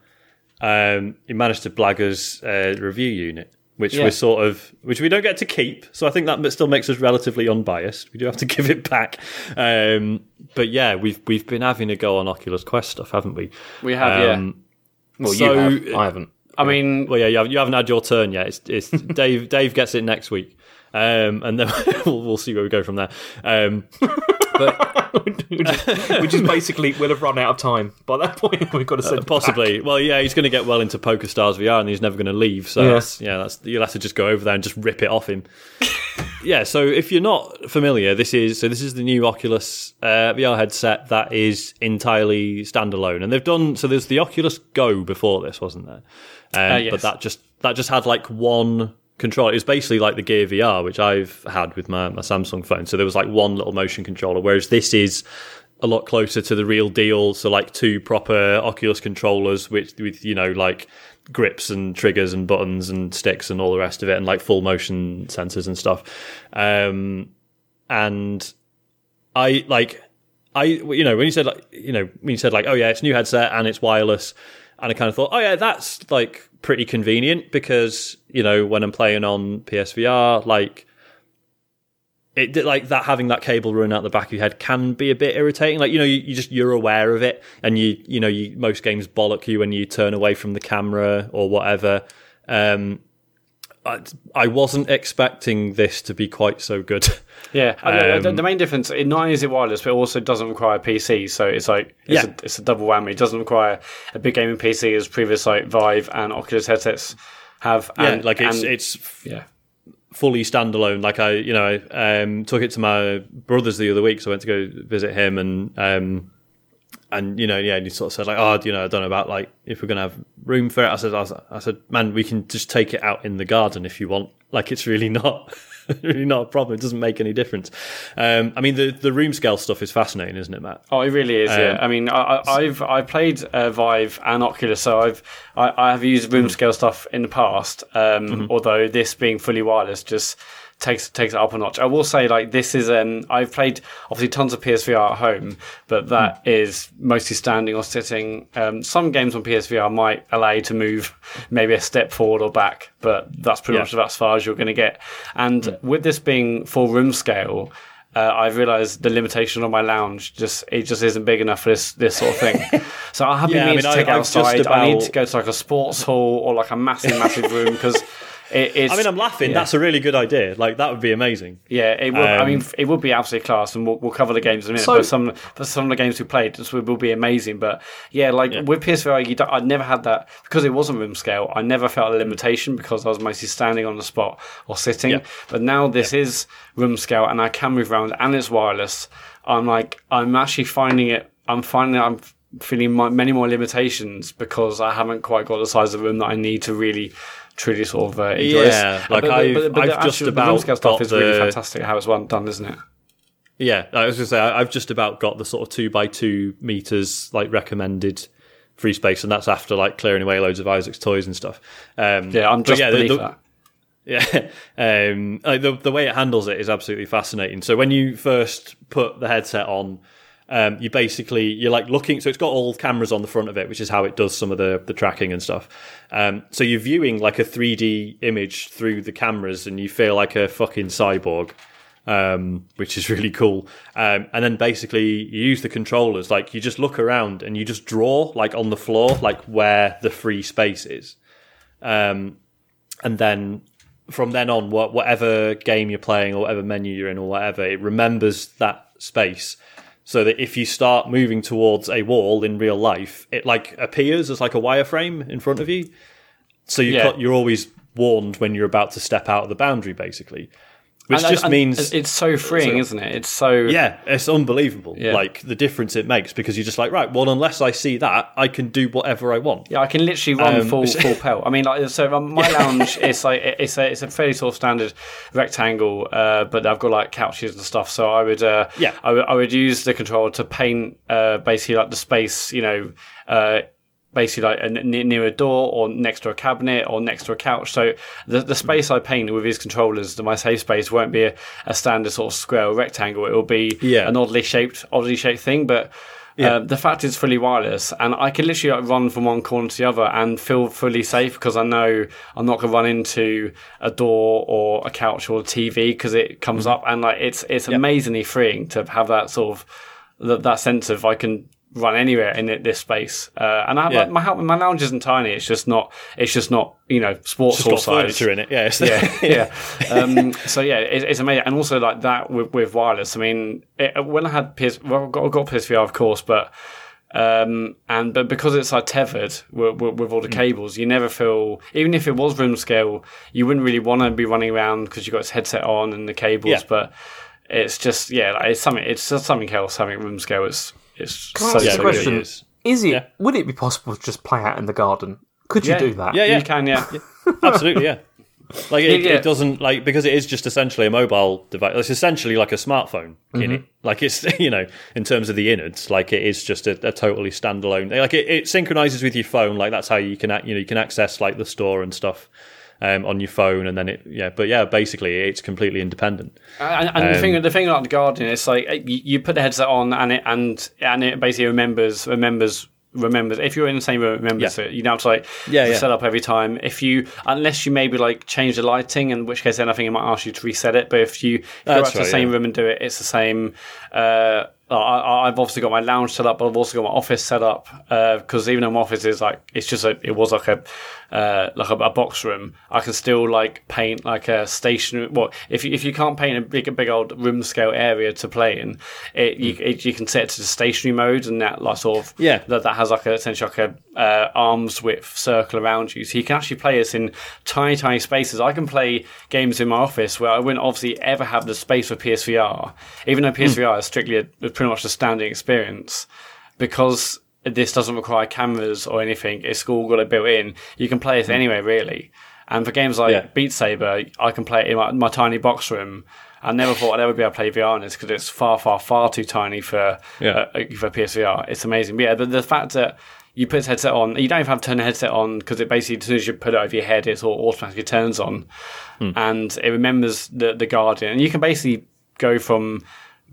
um, he managed to blag us a review unit, which Yeah. we're sort of, which we don't get to keep. So I think that still makes us relatively unbiased. We do have to give it back. Um, but yeah, we've we've been having a go on Oculus Quest stuff, haven't we? We have, yeah. Um, Well, So- you have, I haven't. I mean, Well, yeah, you haven't, you haven't had your turn yet. It's, it's Dave. Dave gets it next week, um, and then we'll, we'll see where we go from there. Um, but which, is, basically we'll have run out of time by that point. We've got to send back. possibly, well, yeah, he's going to get well into Poker Stars VR, and he's never going to leave. So Yeah. that's, yeah, that's you'll have to just go over there and just rip it off him. yeah. So if you're not familiar, this is so this is the new Oculus uh, VR headset that is entirely standalone, and they've done so. There's the Oculus Go before this, wasn't there? Um, Uh, yes. But that just that just had like one controller. It was basically like the Gear VR, which I've had with my, my Samsung phone. So there was like one little motion controller, whereas this is a lot closer to the real deal. So like two proper Oculus controllers, which with you know like grips and triggers and buttons and sticks and all the rest of it, and like full motion sensors and stuff. Um, and I like I you know when you said like you know when you said like oh yeah it's new headset and it's wireless and I kind of thought oh yeah that's like pretty convenient because you know when I'm playing on PSVR like it like that having that cable run out the back of your head can be a bit irritating. Like you know you, you just you're aware of it and you you know you most games bollock you when you turn away from the camera or whatever. Um I, I wasn't expecting this to be quite so good Yeah, Um, the, the main difference, it not only is it wireless, but it also doesn't require a PC. So it's like it's, Yeah. a, it's a double whammy. It doesn't require a big gaming PC as previous like Vive and Oculus headsets have. yeah And, like it's and- it's yeah. fully standalone. Like I, you know, I um, took it to my brother's the other week, so I went to go visit him, and um, and you know, yeah, and he sort of said like, oh, you know, I don't know about like if we're gonna have room for it. I said, I, was, I said, man, we can just take it out in the garden if you want. Like it's really not. Really not a problem. It doesn't make any difference. Um, I mean, the the room scale stuff is fascinating, isn't it, Mat? Oh, it really is. yeah, Um, I mean, I, I- I've I've played uh, Vive and Oculus, so I've I, I have used room scale stuff in the past. Um, Although this being fully wireless just takes takes it up a notch. I will say, like this is um, I've played obviously tons of PSVR at home, but that is mostly standing or sitting. Um, some games on PSVR might allow you to move maybe a step forward or back, but that's pretty Yeah. much about as far as you're going to get. And with this being full room scale uh, I've realised the limitation on my lounge just it just isn't big enough for this this sort of thing. so I'll have Yeah, I mean, to take I- it I've just outside. I need to go to like a sports hall or like a massive massive room because it, it's. I mean, I'm laughing. That's a really good idea. Like that would be amazing. yeah, it would. I Um, mean, it would be absolutely class, and we'll, we'll cover the games in a minute. So- but some, but some of the games we played this will, will be amazing. But yeah, like with PSVR, you don't, I never had that because it wasn't room scale. I never felt a limitation because I was mostly standing on the spot or sitting. Yeah. But now this is room scale, and I can move around, and it's wireless. I'm like, I'm actually finding it. I'm finding I'm feeling my, many more limitations because I haven't quite got the size of room that I need to really. Truly, sort of uh, enjoy Yeah, like But- I've- but- but I've the just actual- the about scale stuff got is really the- fantastic how it's one done, isn't it? Yeah, I was going to say I- I've just about got the sort of two by two meters like recommended free space, and that's after like clearing away loads of Isaac's toys and stuff. Um, Yeah, I'm just yeah, the- the- that. Yeah, um, like the the way it handles it is absolutely fascinating. So when you first put the headset on, um, you basically you're like looking. So it's got all cameras on the front of it, which is how it does some of the the tracking and stuff. Um, so you're viewing like a 3D image through the cameras, and you feel like a fucking cyborg. Um, which is really cool. Um, and then basically you use the controllers, like you just look around and you just draw like on the floor, like where the free space is. Um, and then from then on, whatever game you're playing or whatever menu you're in or whatever, it remembers that space. So that if you start moving towards a wall in real life, it like appears as like a wireframe in front of you. So you Yeah. you're always warned when you're about to step out of the boundary, basically. Which And- just and means it's so freeing, isn't it? It's so yeah, it's unbelievable. Yeah. Like the difference it makes because you're just like, right, well, unless I see that, I can do whatever I want. Yeah, I can literally run Um, full full pelt. I mean, like so, um, my lounge is like it's a it's a fairly sort of standard rectangle, uh, but I've got like couches and stuff. So I would uh, Yeah. I would would use the controller to paint uh, basically like the space, you know. Uh, Basically, like uh, near, near a door, or next to a cabinet, or next to a couch. So the the space I paint with his controllers, the my safe space, won't be a, a standard sort of square or rectangle. It will be Yeah. an oddly shaped, oddly shaped thing. But Yeah. uh, the fact it's fully wireless, and I can literally like, run from one corner to the other and feel fully safe because I know I'm not going to run into a door or a couch or a TV because it comes Mm-hmm. up, and like it's it's amazingly freeing to have that sort of that, that sense of I can run anywhere in it, this space. Uh, and I Yeah. like, my my lounge isn't tiny; it's just not it's just not you know sports It's hall size furniture in it. Yeah, yeah, yeah. Um, so yeah, it, it's amazing, and also like that with, with wireless. I mean, it, when I had PS, well, I got, I got PSVR, of course, but um, and but because it's like tethered with, with, with all the cables, you never feel even if it was room scale, you wouldn't really want to be running around because you've got this headset on and the cables. Yeah. But it's just yeah, like, it's something. It's just something else having room scale. It's it's Can I so ask Yeah, a it question? good. is. Is it? Yeah. Would it be possible to just play out in the garden? Could you Yeah. do that? Yeah, yeah. You can, yeah. Absolutely, yeah. Like it, Yeah, yeah. it doesn't like because it is just essentially a mobile device. It's essentially like a smartphone Mm-hmm. in it. Like it's you know in terms of the innards, like it is just a, a totally standalone. Like it, it synchronizes with your phone. Like that's how you can you know you can access like the store and stuff um, on your phone, and then it yeah. But yeah, basically it's completely independent. And, and the Um, thing, the thing about the Guardian, it's like uh, you, put the headset on, and it and and it basically remembers remembers remembers. If you're in the same room, it remembers Yeah. it. You don't have to like Yeah, yeah. set up every time. If you unless you maybe like change the lighting, in which case then I think it might ask you to reset it. But if you go That's back to the same room and do it, it's the same. Uh, I, I've obviously got my lounge set up, but I've also got my office set up because even though my office is like it's just a it was like a uh, like a, a box room, I can still like paint like a stationary. Well, if you, if you can't paint a big a big old room scale area to play in, it you, it, you can set it to stationary mode, and that like sort of Hmm. Yeah. that that has like a essentially like a uh, arms width circle around you, so you can actually play this in tiny tiny spaces. I can play games in my office where I wouldn't obviously ever have the space for PSVR, even though PSVR is strictly a, pretty much a standing experience because this doesn't require cameras or anything. It's all got it built in. You can play it hmm. anywhere really. And for games like Yeah. Beat Saber, I can play it in my, my tiny box room. I never thought I'd ever be able to play VR on this because it's far, far, far too tiny for Yeah. uh, uh for PSVR. It's amazing. But yeah, the, the fact that you put this headset on, you don't even have to turn the headset on because it basically, as soon as you put it over your head, it all automatically turns on, hmm. and it remembers the the Guardian. And you can basically go from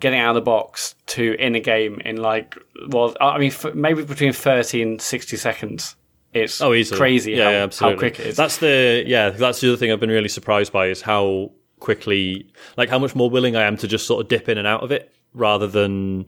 getting out of the box to in a game in like well, I mean, f- maybe between thirty and sixty seconds. It's Oh, easily. crazy Yeah, how, yeah, how quick it is. That's the yeah. That's the other thing I've been really surprised by is how quickly, like, how much more willing I am to just sort of dip in and out of it rather than.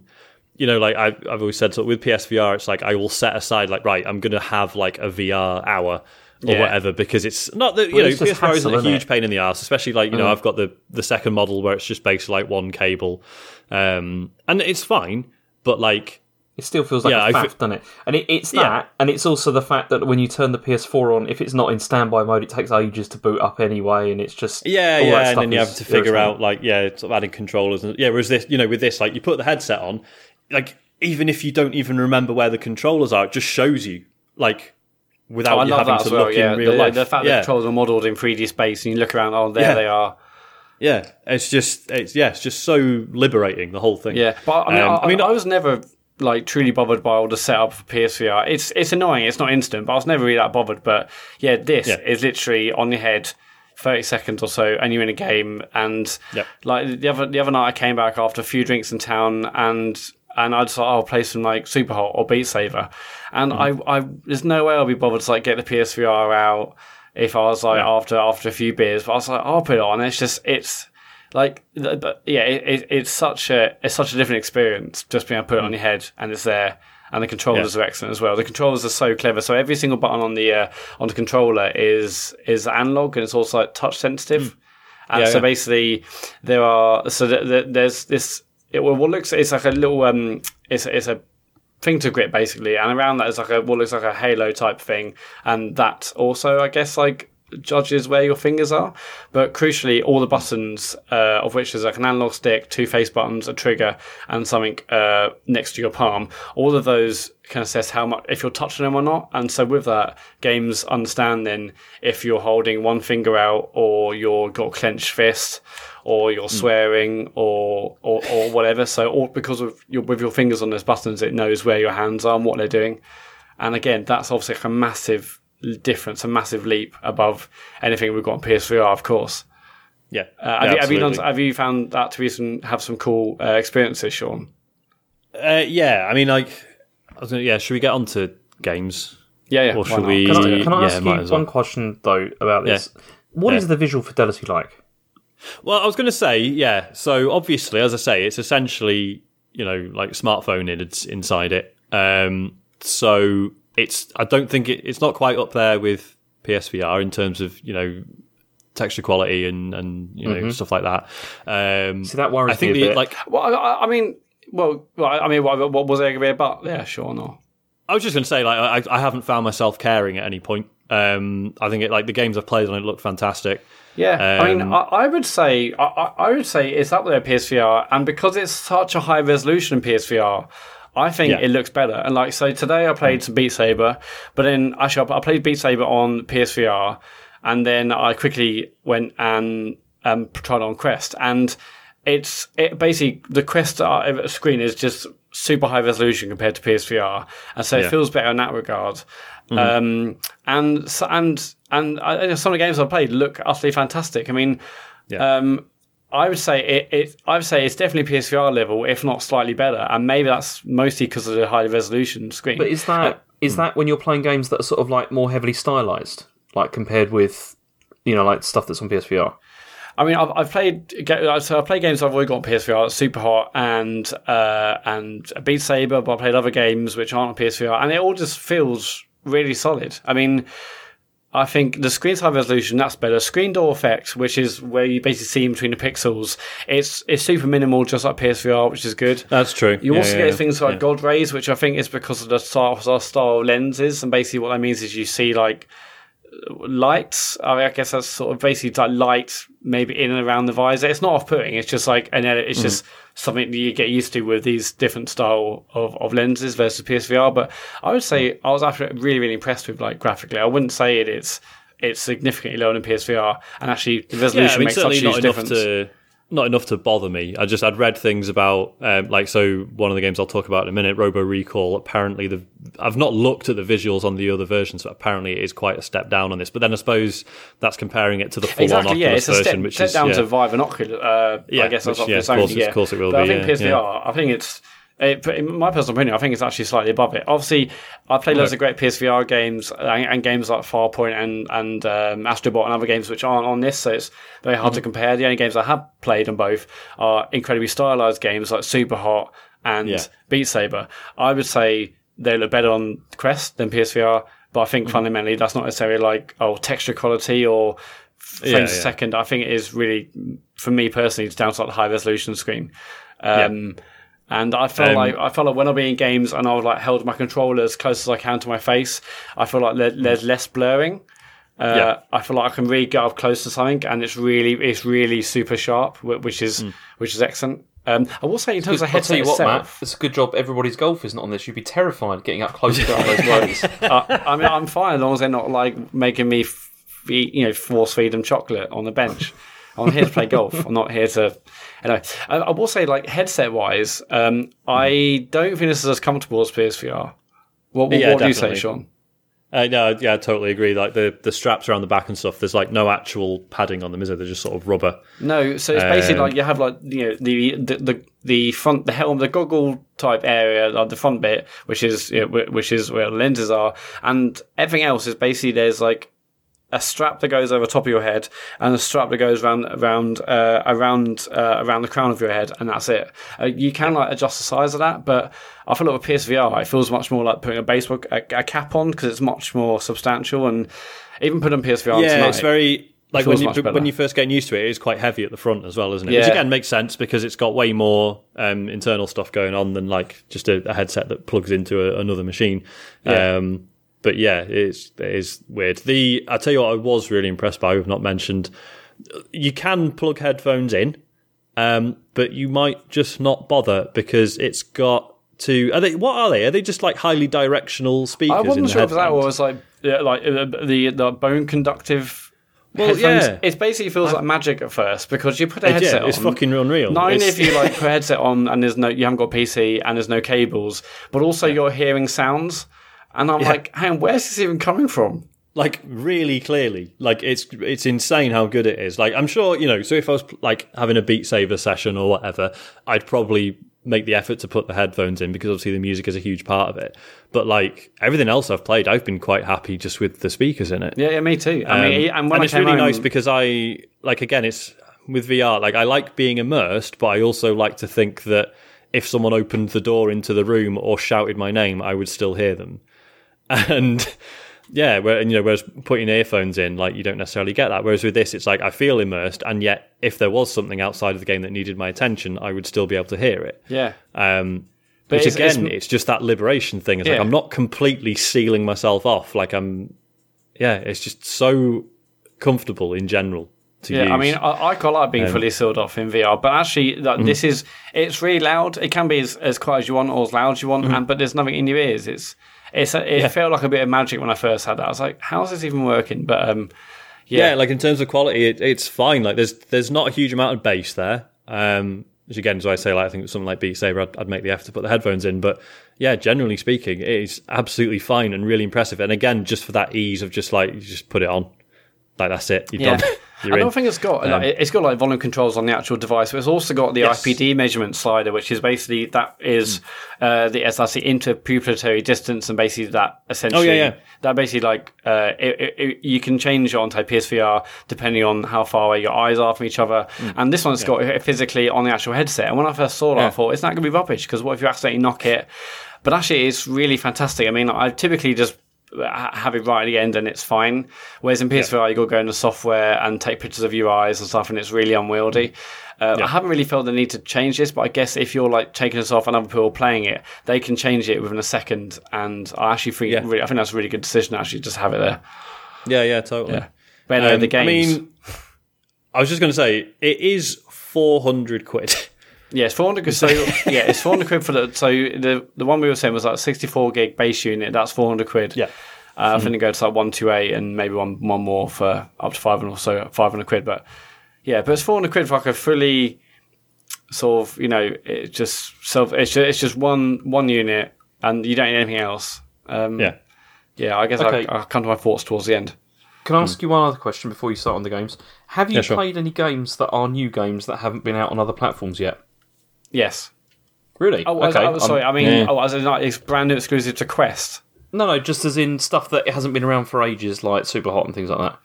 You know, like I've, I've always said, so with PSVR, it's like I will set aside, like, right, I'm going to have like a VR hour or Yeah. whatever because it's not that you know it's just PSVR isn't a huge it? pain in the ass, especially like you know I've got the the second model where it's just basically like one cable, um, and it's fine, but like It still feels like Yeah, a faff, fe- doesn't it? And it, it's Yeah. that, and it's also the fact that when you turn the PS4 on, if it's not in standby mode, it takes ages to boot up anyway, and it's just Yeah, yeah, and then you have to figure out like yeah, sort of adding controllers and yeah. Whereas this, you know, with this, like you put the headset on, like even if you don't even remember where the controllers are, it just shows you like without Oh, you having to well. look Yeah, in real the, life. the fact yeah, that controls are modelled in 3D space, and you look around, oh, there Yeah. they are. yeah, it's just it's yeah, it's just so liberating the whole thing. Yeah, but I mean, Um, I, I mean, I was never like truly bothered by all the setup for PSVR. It's it's annoying. It's not instant, but I was never really that bothered. But yeah, this Yeah. is literally on your head. 30 seconds or so and you're in a game and Yep. like the other the other night I came back after a few drinks in town and and I just thought oh, I'll play some like SUPERHOT or Beat Saber. And Mm-hmm. I I there's no way I'll be bothered to like get the PSVR out if I was like after after a few beers but I was like I'll put it on. It's just it's like but yeah it, it, it's such a it's such a different experience just being able to put it on your head and it's there and the controllers Yeah. are excellent as well. The controllers are so clever. So every single button on the uh, on the controller is is analog and it's also like touch sensitive. And Yeah, so yeah. basically there are so th- th- there's this it, what looks it's like a little um it's it's a finger grip basically and around that is like a what looks like a halo type thing and that also i guess like judges where your fingers are but crucially all the buttons uh, of which there's like an analog stick two face buttons a trigger and something uh, next to your palm all of those can assess how much if you're touching them or not and so with that games understand then if you're holding one finger out or you're got clenched fist or you're swearing or, or or whatever. So all because of your with your fingers on those buttons, it knows where your hands are and what they're doing. And again, that's obviously like a massive difference, a massive leap above anything we've got on PSVR, of course. yeah. Uh, have, Yeah, you, have you done? Have you found that to be some have some cool uh, experiences, Sean? Uh, yeah, I mean, like, I was gonna, yeah. Should we get on to games? Yeah, yeah. Or should we- Can I, can I ask you well. one question though about this? What Yeah. is the visual fidelity like? Well, I was going to say, yeah. So obviously, as I say, it's essentially you know like smartphone in, it's inside it. Um, so it's I don't think it, it's not quite up there with PSVR in terms of you know texture quality and and you know stuff like that. Um, See, that worries I think me a the, bit. like Well, I- I, mean, well, I mean, what, what was there going to be about? Yeah, sure, Or I was just going to say, like, I, I haven't found myself caring at any point. Um, I think it, like the games I've played on it look fantastic. Yeah, I mean, Um, I, I would say I, I would say it's up there PSVR, and because it's such a high resolution in PSVR, I think Yeah. It looks better. And like, so today I played some Beat Saber, but then actually I played Beat Saber on PSVR, and then I quickly went and um, tried on Quest, and it's it basically the Quest screen is just super high resolution compared to PSVR, and so it Yeah. feels better in that regard. Um, and and and uh, some of the games I've played look utterly fantastic. I mean, Yeah. um, I would say it, it. I would say it's definitely PSVR level, if not slightly better, and maybe that's mostly because of the high resolution screen. But is that is that when you're playing games that are sort of like more heavily stylized, like compared with you know like stuff that's on PSVR? I mean, I've, I've played so I've played games I've already got on PSVR, SUPERHOT and uh, and Beat Saber, but I played other games which aren't on PSVR, and it all just feels really solid. I mean, I think the screen size resolution that's better. Screen door effect, which is where you basically see in between the pixels, it's it's super minimal, just like PSVR, which is good. That's true. You Yeah, also yeah, get yeah. things like. God rays, which I think is because of the style, style lenses, and basically what that means is you see like lights. I, mean, I guess that's sort of basically like light, maybe in and around the visor. It's not off-putting. It's just like an edit. It's mm-hmm. just something that you get used to with these different style of, of lenses versus PSVR. But I would say I was actually really really impressed with like graphically. I wouldn't say it, it's it's significantly lower than PSVR, and actually the resolution yeah, I mean, makes such a huge difference. to not enough to bother me. I just I'd read things about um, like so one of the games I'll talk about in a minute, Robo Recall. Apparently, the I've not looked at the visuals on the other versions, but apparently it is quite a step down on this. But then I suppose that's comparing it to the full Exactly, on yeah, Oculus it's a step, version, which step is down yeah. to Vive and Oculus. Uh, Yeah, I guess that's which, what yeah, of course yeah. of course it will but be, I think yeah, PSVR, I think it's. It, in my personal opinion, I think it's actually slightly above it. Obviously, I played loads of great PSVR games and, and games like Farpoint and and um, Astrobot and other games which aren't on this, so it's very hard Mm-hmm. to compare. The only games I have played on both are incredibly stylized games like SUPERHOT and Yeah. Beat Saber. I would say they look better on Quest than PSVR, but I think Mm-hmm. fundamentally that's not necessarily like oh texture quality or frames Yeah, yeah. second. I think it is really, for me personally, it's down to like the high resolution screen. Um, And I felt Um, like I felt like when I'll be in games and I was like held my controller as close as I can to my face, I feel like there, there's less blurring. Uh, Yeah. I feel like I can really get up close to something, and it's really it's really super sharp, which is Hmm. which is excellent. Um, I will say in terms of I'll tell headset you what, Mat. It's a good job everybody's golf isn't on this. You'd be terrified getting up close to those roads. uh, I mean I'm fine as long as they're not like making me f- eat, you know force feed them chocolate on the bench. I'm here to play golf. I'm not here to. Anyway, I, I will say, like headset wise, um, I don't think this is as comfortable as PSVR. What, what, Yeah, what do you say. Sean? Uh, no, yeah, I totally agree. Like the, the straps around the back and stuff, there's like no actual padding on them, is there? They're just sort of rubber. No, so it's basically Um, like you have like you know the the the, the front the helm the goggle type area like the front bit which is you know, which is where the lenses are and everything else is basically there's like a strap that goes over top of your head and a strap that goes around around uh, around uh, around the crown of your head and that's it. Uh, you can like adjust the size of that, but I feel like with PSVR it feels much more like putting a baseball a, a cap on because it's much more substantial and even putting PSVR Yeah, tonight, it's very like when you when you first getting used to it, it is quite heavy at the front as well, isn't it? Which again makes sense because it's got way more um, internal stuff going on than like just a, a headset that plugs into a, another machine. Yeah. Um, but yeah, it's it is weird. The I tell you what, I was really impressed by. We've not mentioned you can plug headphones in, um, but you might just not bother because it's got to. Are they? What are they? Are they just like highly directional speakers? I in wasn't the sure if that was like yeah, like uh, the the bone conductive. Well, headphones. yeah. It basically feels like magic at first because you put a Yeah, headset it's on. fucking unreal. Not only if you like put a headset on and there's no, you haven't got a PC and there's no cables, but also you're hearing sounds. And I'm like, hang on, where's this even coming from? like really clearly like it's it's insane how good it is like i'm sure you know so if i was like having a Beat Saber session or whatever i'd probably make the effort to put the headphones in because obviously the music is a huge part of it but like everything else i've played i've been quite happy just with the speakers in it Yeah, yeah me too. I mean, Um, and I it's really home, nice because I like again, it's with VR. Like I like being immersed, but I also like to think that if someone opened the door into the room or shouted my name, I would still hear them. And yeah, where, and, you know, whereas putting earphones in, like you don't necessarily get that. Whereas with this, it's like I feel immersed, and yet if there was something outside of the game that needed my attention, I would still be able to hear it. yeah, Um, But which it's- it's- again, it's, just that liberation thing. It's like Yeah. I'm not completely sealing myself off. Like I'm, yeah, it's just so comfortable in general to Yeah, use. I mean, I, I quite like being Um, fully sealed off in VR, but actually, like, mm-hmm. this is it's really loud. It can be as, as quiet as you want or as loud as you want, Mm-hmm. and but there's nothing in your ears. It's it's it felt like a bit of magic when I first had that. I was like, how's this even working? But um, Yeah, like in terms of quality, it, it's fine. Like there's there's not a huge amount of bass there. Um, which again, as I say, like I think something like Beat Saber, I'd, I'd make the effort to put the headphones in. But yeah, generally speaking, it is absolutely fine and really impressive. And again, just for that ease of just like you just put it on, like that's it. You're Yeah. done. You're I in. don't think it's got like, it's got like volume controls on the actual device, but it's also got the Yes. IPD measurement slider, which is basically that is uh, the that's the interpupillary distance, and basically that essentially Oh, yeah, yeah. that basically like uh, it, it, it- you can change your anti PSVR depending on how far away your eyes are from each other. And this one's got it physically on the actual headset. And when I first saw it, I thought it's not going to be rubbish because what if you accidentally knock it? But actually, it's really fantastic. I mean, I typically just have it right at the end and it's fine. Whereas in PSVR, you got to go into software and take pictures of your eyes and stuff, and it's really unwieldy. Uh, I haven't really felt the need to change this, but I guess if you're like taking this off and other people are playing it, they can change it within a second. And I actually think, Yeah. really, I think that's a really good decision. Actually, just have it there. yeah, yeah, totally. Yeah. But no, Um, the games. I mean, I was just going to say it is four hundred quid. Yeah, it's 400 quid. So, yeah, it's 400 quid for the. So, the the one we were saying was like 64 gig base unit. That's 400 quid. Yeah. Uh, I think it goes to like 128 and maybe one one more for up to 500 or so, 500 quid. But yeah, but it's 400 quid for like a fully sort of, you know, it's just self. It's just, it's just one one unit and you don't need anything else. Um, yeah, Yeah, I guess Okay. I, I'll come to my thoughts towards the end. Can I ask you one other question before you start on the games? Have you Yeah, sure. played any games that are new games that haven't been out on other platforms yet? Yes. Really? Oh, okay. I, sorry. I mean, Yeah. oh, as in like it's brand new exclusive to Quest. No, no, just as in stuff that hasn't been around for ages, like SUPERHOT and things like that.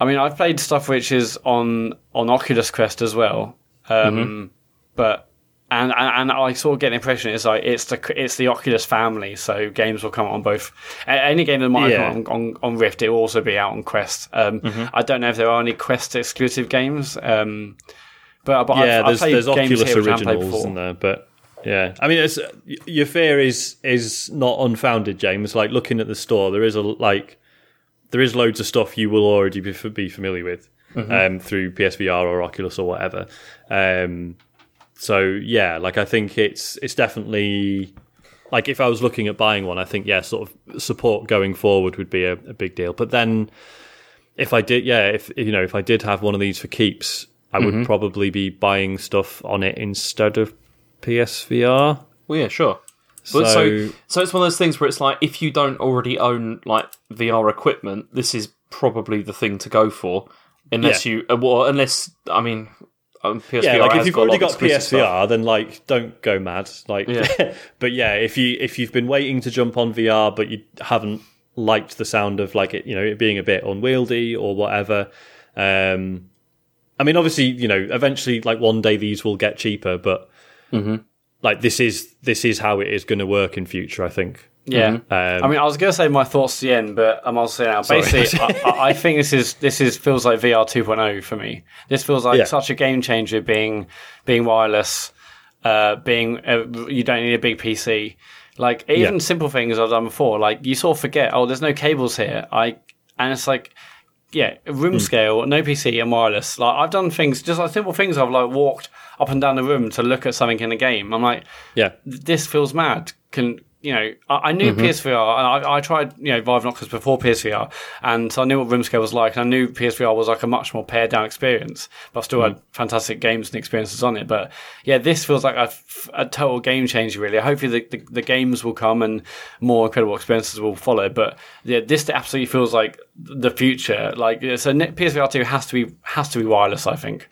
I mean, I've played stuff which is on on Oculus Quest as well, um, Mm-hmm. but and, and and I sort of get the impression it's like it's the it's the Oculus family, so games will come out on both. Any game that might Yeah. Mm-hmm. come out on, on, on Rift, it will also be out on Quest. Um, I don't know if there are any Quest exclusive games, um, but but yeah. I've, I've there's games Oculus here which I originals in there, but yeah, I mean, it's, your fear is is not unfounded, James. Like looking at the store, there is a like there is loads of stuff you will already be, be familiar with um, through PSVR or Oculus or whatever. Um, so yeah, like I think it's it's definitely like if I was looking at buying one, I think yeah, sort of support going forward would be a, a big deal. But then if I did, yeah, if you know, if I did have one of these for keeps, I would probably be buying stuff on it instead of PSVR. Well, yeah, sure. So, so, so it's one of those things where it's like if you don't already own like VR equipment, this is probably the thing to go for. Unless Yeah. you, uh, well, unless I mean, um, PSVR yeah, like if you've got already got PSVR, stuff. then like don't go mad. Like, Yeah. but yeah, if you if you've been waiting to jump on VR, but you haven't liked the sound of like it, you know, it being a bit unwieldy or whatever. Um, I mean, obviously, you know, eventually, like one day these will get cheaper, but Mm-hmm. like this is this is how it is going to work in future. I think. Yeah, Um, I mean, I was going to say my thoughts to the end, but I'm also saying now. Basically, I, I- I think this is this is feels like VR 2.0 for me. This feels like Yeah. such a game changer, being being wireless, uh, being uh, you don't need a big PC. Like even Yeah. simple things I've done before, like you sort of forget. Oh, there's no cables here. I and it's like. Yeah, room hmm. scale, no PC and wireless. Like I've done things, just like simple things. I've like walked up and down the room to look at something in a game. I'm like, Yeah, this feels mad. Can you know? I, I knew Mm-hmm. PSVR, and I, I tried you know Vive Noctis before PSVR, and so I knew what room scale was like, and I knew PSVR was like a much more pared down experience. But I still Mm-hmm. had fantastic games and experiences on it. But yeah, this feels like a total game changer. Really, hopefully the, the, the games will come and more incredible experiences will follow. But yeah, this absolutely feels like the future. Like so, PSVR two has to be has to be wireless. I think.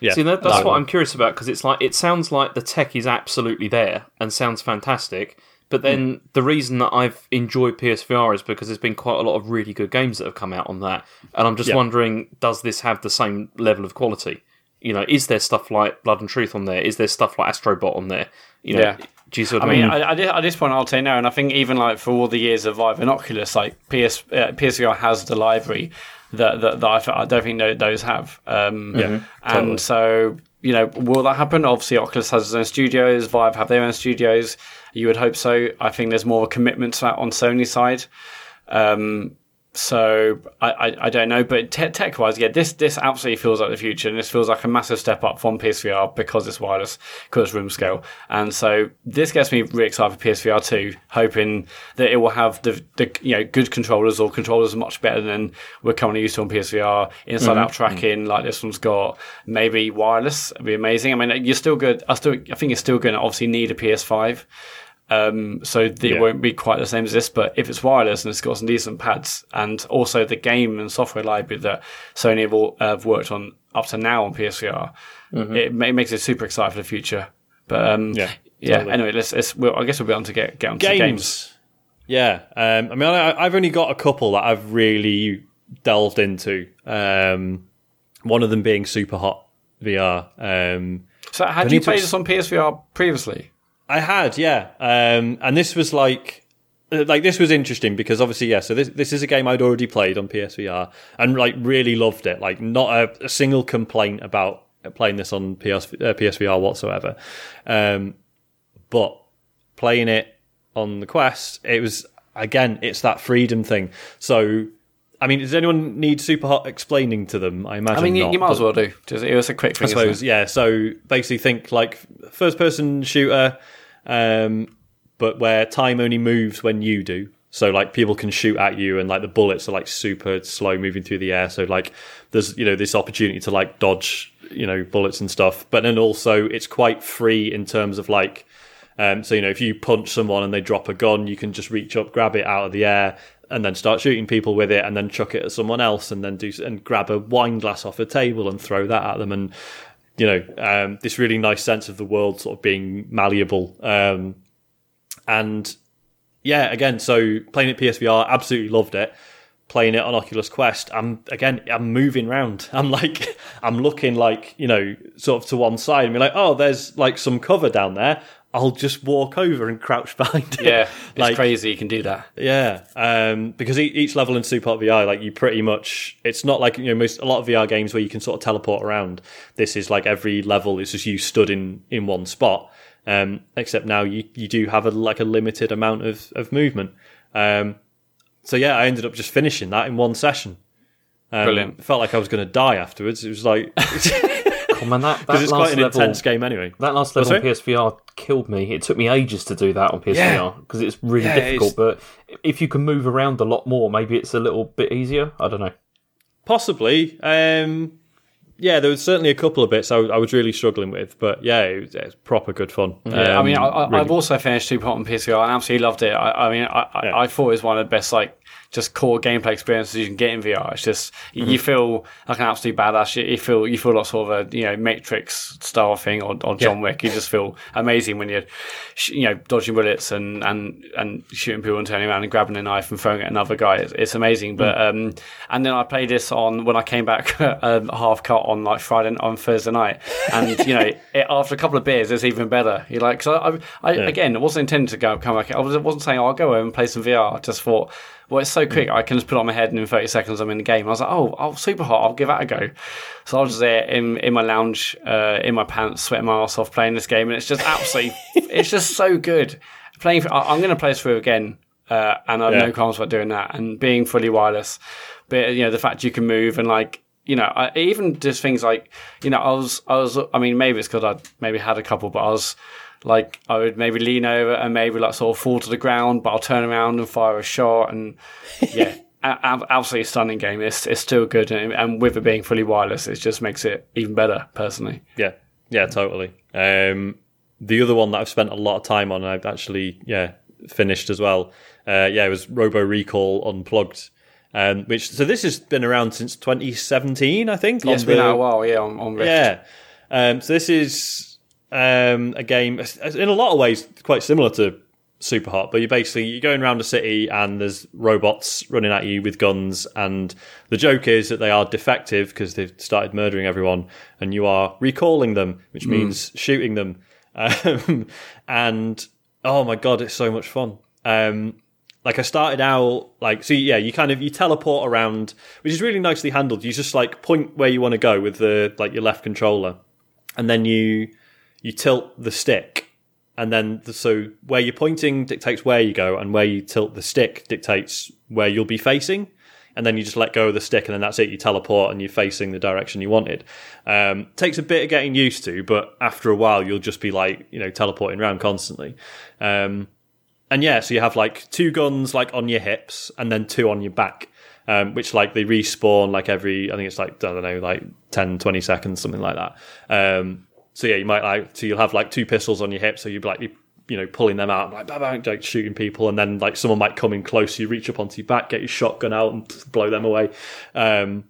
yeah. See, that, that's No. what I'm curious about because it's like it sounds like the tech is absolutely there and sounds fantastic. But then the reason that I've enjoyed PSVR is because there's been quite a lot of really good games that have come out on that, and I'm just Yeah. wondering, does this have the same level of quality? You know, is there stuff like Blood and Truth on there? Is there stuff like Astrobot on there? You know, Yeah. do you see what I mean, mean? I, I, at this point, I'll say no. And I think even like for all the years of Vive and Oculus, like PS, uh, PSVR has the library that that, that I, I don't think those have. Um, Yeah, and totally. so you know, will that happen? Obviously, Oculus has its own studios. Vive have their own studios. You would hope so. I think there's more commitment to that on Sony's side. Um, so I, I, I don't know, but te- tech wise, yeah, this this absolutely feels like the future, and this feels like a massive step up from PSVR because it's wireless, because it's room scale, and so this gets me really excited for PSVR two, hoping that it will have the the you know good controllers or controllers much better than we're currently used to on PSVR, inside mm-hmm. out tracking like this one's got, maybe wireless, it'd be amazing. I mean, you're still good. I still I think you're still going to obviously need a PS five. Um, so it Yeah. won't be quite the same as this, but if it's wireless and it's got some decent pads, and also the game and software library that Sony have, all, have worked on up to now on PSVR, it, ma- makes it super exciting for the future. But um, Yeah, yeah. totally. Anyway, let's. let's well, I guess we'll be on to get get on to games. the games. Yeah, um, I mean, I, I've only got a couple that I've really delved into. Um, one of them being SUPERHOT VR. Um, So, had you played this on PSVR previously? I had, yeah, um, and this was like, uh, like this was interesting because obviously, yeah. So this this is a game I'd already played on PSVR and like really loved it. Like not a, a single complaint about playing this on PS, uh, PSVR whatsoever. Um, but playing it on the Quest, it was again, it's that freedom thing. So. I mean, does anyone need SUPERHOT explaining to them? I imagine. I mean, you, not, you might as well do. Just, it was a quick thing. I suppose, yeah. So basically, think like first person shooter, um, but where time only moves when you do. So like people can shoot at you, and like the bullets are like super slow moving through the air. So like there's you know this opportunity to like dodge you know bullets and stuff. But then also it's quite free in terms of like. Um, so you know, if you punch someone and they drop a gun, you can just reach up, grab it out of the air, and then start shooting people with it, and then chuck it at someone else, and then do and grab a wine glass off a table and throw that at them, and you know, um, this really nice sense of the world sort of being malleable. Um, and yeah, again, so playing it PSVR, absolutely loved it. Playing it on Oculus Quest, I'm again, I'm moving around. I'm like, I'm looking like, you know, sort of to one side and be like, oh, there's like some cover down there. I'll just walk over and crouch behind it. Yeah, it's like, crazy. You can do that. yeah, um, because each level in SUPERHOT VR, like you pretty much, it's not like you know most a lot of VR games where you can sort of teleport around. This is like every level is just you stood in in one spot. Um, except now you you do have a like a limited amount of of movement. Um, so yeah, I ended up just finishing that in one session. Um, Brilliant. Felt like I was going to die afterwards. It was like because Oh, man, that, that it's last quite an level, intense game anyway. That last level sorry? on PSVR killed me. It took me ages to do that on PSVR because it's really Yeah, difficult. it's- But if you can move around a lot more, maybe it's a little bit easier. I don't know. Possibly. Um, yeah, there was certainly a couple of bits I, I was really struggling with, but yeah, it was, it was proper good fun. Yeah, I mean, I, I, Um, really- I've also finished Two Hot on PSVR and absolutely loved it. I, I mean, I, I, Yeah. I thought it was one of the best, like, just core gameplay experiences you can get in VR. It's just Mm-hmm. you feel like an absolute badass. You, you feel you feel like sort of a you know Matrix style thing or, or John Yeah. Wick. You just feel amazing when you're sh- you know dodging bullets and, and, and shooting people and turning around and grabbing a knife and throwing it at another guy. It's, it's amazing. But Mm. um, and then I played this on when I came back um, half cut on like Friday on Thursday night, and you know it, after a couple of beers, it's even better. You like because I, I, I again it wasn't intended to go come back. I was, I wasn't saying oh, I'll go home and play some VR. I just thought. Well, it's so quick. I can just put it on my head, and in thirty seconds, I'm in the game. I was like, "Oh, oh, SUPERHOT! I'll give that a go." So I was just there in in my lounge, uh, in my pants, sweating my ass off, playing this game, and it's just absolutely, it's just so good. Playing, for, I- I'm going to play this through again, uh, and I have Yeah. no qualms about doing that. And being fully wireless, but you know, the fact you can move and like, you know, I, even just things like, you know, I was, I was, I mean, maybe it's because I maybe had a couple, but I was like, I would maybe lean over and maybe like sort of fall to the ground, but I'll turn around and fire a shot, and yeah. a- a- Absolutely stunning game. It's it's still good, and, and with it being fully wireless, it just makes it even better. Personally, Yeah, yeah, totally. Um, the other one that I've spent a lot of time on, and I've actually yeah finished as well. Uh, yeah, it was Robo Recall Unplugged, um, which so this has been around since 2017, I think. yeah, been out a while. Yeah, on, on. Yeah. Um, so this is um, a game in a lot of ways quite similar to SUPERHOT, but you're basically you're going around a city and there's robots running at you with guns, and the joke is that they are defective because they've started murdering everyone, and you are recalling them, which means shooting them. Um, and oh my god, it's so much fun. Um, like I started out like so yeah you kind of you teleport around which is really nicely handled you just like point where you want to go with the like your left controller and then you you tilt the stick and then the, so where you're pointing dictates where you go and where you tilt the stick dictates where you'll be facing and then you just let go of the stick, and then that's it. You teleport, and you're facing the direction you wanted. Um, takes a bit of getting used to, but after a while, you'll just be like you know teleporting around constantly. Um, and yeah, so you have like two guns like on your hips, and then two on your back. Um, which like they respawn like every I think it's like I don't know like 10 20 seconds something like that um, so yeah, you might like so you'll have like two pistols on your hip, so you'd be like you know pulling them out, like bang, bang, like shooting people, and then like someone might come in close, you reach up onto your back, get your shotgun out, and blow them away. Um,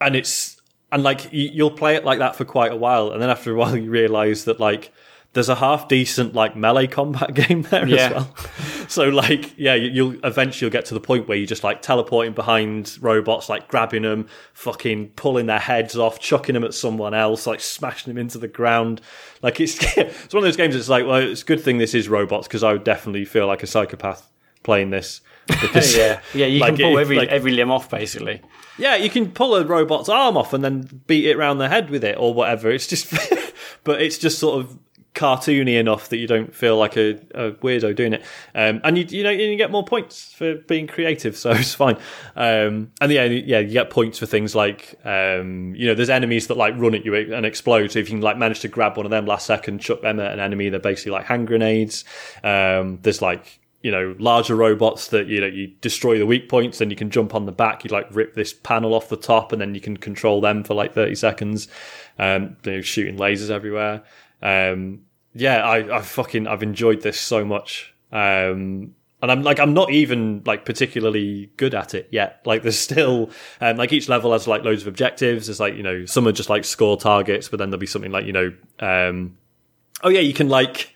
and it's and like you, you'll play it like that for quite a while, and then after a while you realise that like there's a half decent like melee combat game there Yeah. as well. So like yeah, you- you'll eventually you'll get to the point where you're just like teleporting behind robots, like grabbing them, fucking pulling their heads off, chucking them at someone else, like smashing them into the ground. Like it's it's one of those games. It's like well, it's a good thing this is robots because I would definitely feel like a psychopath playing this. Because, yeah, yeah. You like, can pull if, every like- every limb off basically. yeah, you can pull a robot's arm off and then beat it around the head with it or whatever. It's just, but it's just sort of cartoony enough that you don't feel like a, a weirdo doing it. Um, and you, you know, you get more points for being creative, so it's fine. Um, and yeah, yeah, you get points for things like, um, you know, there's enemies that like run at you and explode. So if you can like manage to grab one of them last second, chuck them at an enemy, they're basically like hand grenades. Um, there's like, you know, larger robots that you know you destroy the weak points, then you can jump on the back. You like rip this panel off the top, and then you can control them for like thirty seconds. Um, you know, shooting lasers everywhere. Um, yeah, I, I fucking I've enjoyed this so much. Um, and I'm like I'm not even like particularly good at it yet. Like there's still um, like each level has like loads of objectives. It's like you know some are just like score targets, but then there'll be something like you know um, oh yeah, you can like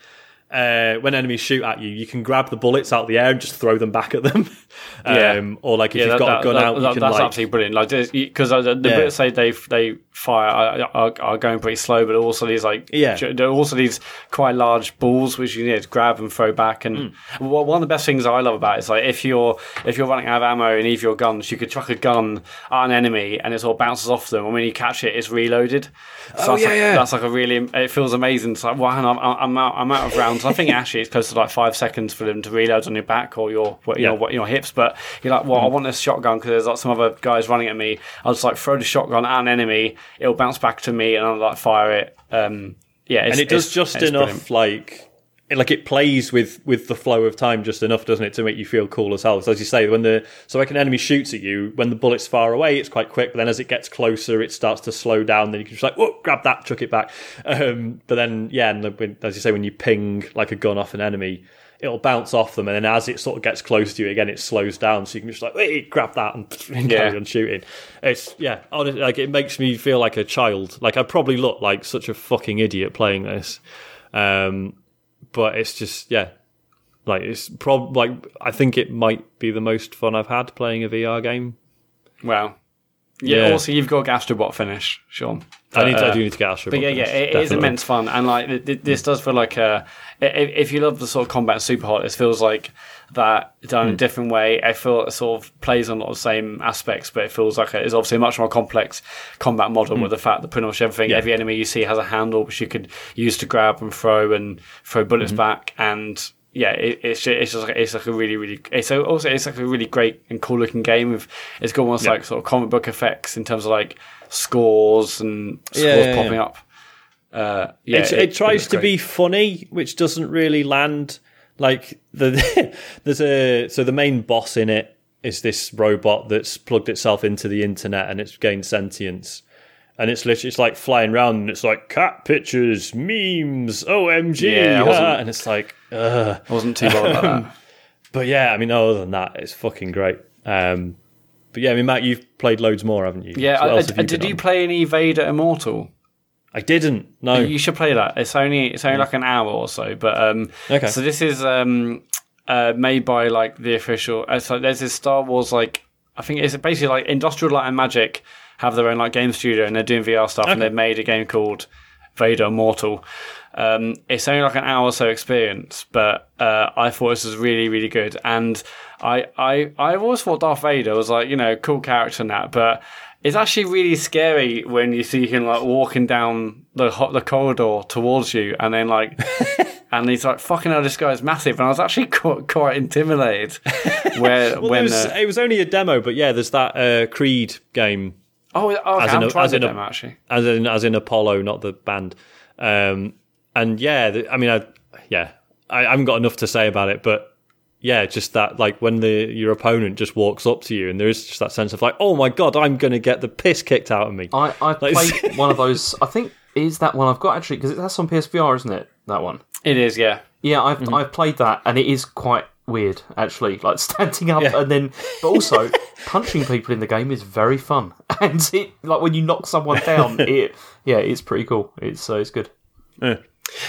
uh, when enemies shoot at you, you can grab the bullets out of the air and just throw them back at them. Yeah. um, or like if Yeah, you've that- got a gun that- out, that- you can that's like absolutely brilliant. Like because the, the Yeah. say they they fire are, are, are going pretty slow, but also these like Yeah. there are also these quite large balls which you need to grab and throw back. And wha- one of the best things I love about it is like if you're if you're running out of ammo in either your guns, you could chuck a gun at an enemy and it sort of bounces off them, and when you catch it, it's reloaded. So Oh, that's yeah, like, yeah. That's like a really it feels amazing. It's like wow, I'm, I'm out I'm out of rounds. I think actually it's close to like five seconds for them to reload on your back or your you Yeah. know your hips, but you're like, well, I want this shotgun because there's like some other guys running at me. I'll just like throw the shotgun at an enemy, it'll bounce back to me, and I'll like fire it. Um, yeah, it's, and it does just enough brilliant. like like it plays with with the flow of time just enough doesn't it to make you feel cool as hell? So as you say when the so like an enemy shoots at you when the bullet's far away it's quite quick but then as it gets closer it starts to slow down then you can just like whoa grab that chuck it back. Um, but then yeah and the, when, as you say when you ping like a gun off an enemy it'll bounce off them and then as it sort of gets close to you again it slows down. So you can just like wait grab that and, and carry Yeah. on shooting. It's yeah honestly, like it makes me feel like a child. Like I probably look like such a fucking idiot playing this. Um, but it's just yeah, like it's prob like I think it might be the most fun I've had playing a VR game. Wow. Yeah, Yeah. Also, you've got Gastrobot finish, Sean. I need to, Uh, I do need to get Astro. But yeah, yeah, it, it is immense fun, and like th- th- this does feel like a. If you love the sort of combat SUPERHOT, it feels like that done Hmm. in a different way. I feel it sort of plays on a lot of the same aspects, but it feels like it's obviously a much more complex combat model with the fact that pretty much everything, Hmm. Yeah. every enemy you see has a handle which you could use to grab and throw and throw Hmm. bullets back, and yeah, it, it's just, it's just like it's like a really really it's also it's like a really great and cool looking game. With it's got almost Yeah. like sort of comic book effects in terms of like scores and scores Yeah, popping yeah. up. Uh, yeah, it, it, tries looks to be funny, which doesn't really land. Like the there's a so the main boss in it is this robot that's plugged itself into the internet and it's gained sentience. And it's literally it's like flying around and it's like cat pictures, memes, OMG, Yeah, ah, and it's like, ugh. I wasn't too bothered about that. But yeah, I mean, other than that, it's fucking great. Um, but yeah, I mean, Mat, you've played loads more, haven't you? Yeah, So I, you did you on? play any Vader Immortal? I didn't. No. You should play that. It's only it's only like an hour or so, but um, Okay. So this is um, uh, made by like the official. Uh, so there's this Star Wars like I think it's basically like Industrial Light and Magic have their own like game studio and they're doing VR stuff and they've made a game called Vader Immortal. Um, it's only like an hour or so experience, but uh, I thought this was really, really good. And I, I, I've always thought Darth Vader was like, you know, cool character and that, but it's actually really scary when you see him like walking down the the corridor towards you, and then like and he's like, "Fucking hell, this guy's massive," and I was actually quite, quite intimidated. Where Well, when it, was, uh, it was only a demo, but yeah, there's that uh, Creed game oh, okay, as I in haven't a- tried as in it a- them, actually. as in as in Apollo, not the band. Um, and yeah, the, I mean, I, yeah, I, I haven't got enough to say about it, but yeah, just that like when the your opponent just walks up to you, and there is just that sense of like, oh my god, I'm going to get the piss kicked out of me. I, I Like- played one of those. I think is that one I've got actually because that's on PSVR, isn't it? That one. It is, yeah. Yeah, I've Mm-hmm. I've played that and it is quite weird actually. Like standing up Yeah. and then, but also punching people in the game is very fun. And it like when you knock someone down, it yeah, it's pretty cool. It's uh, it's good. Yeah,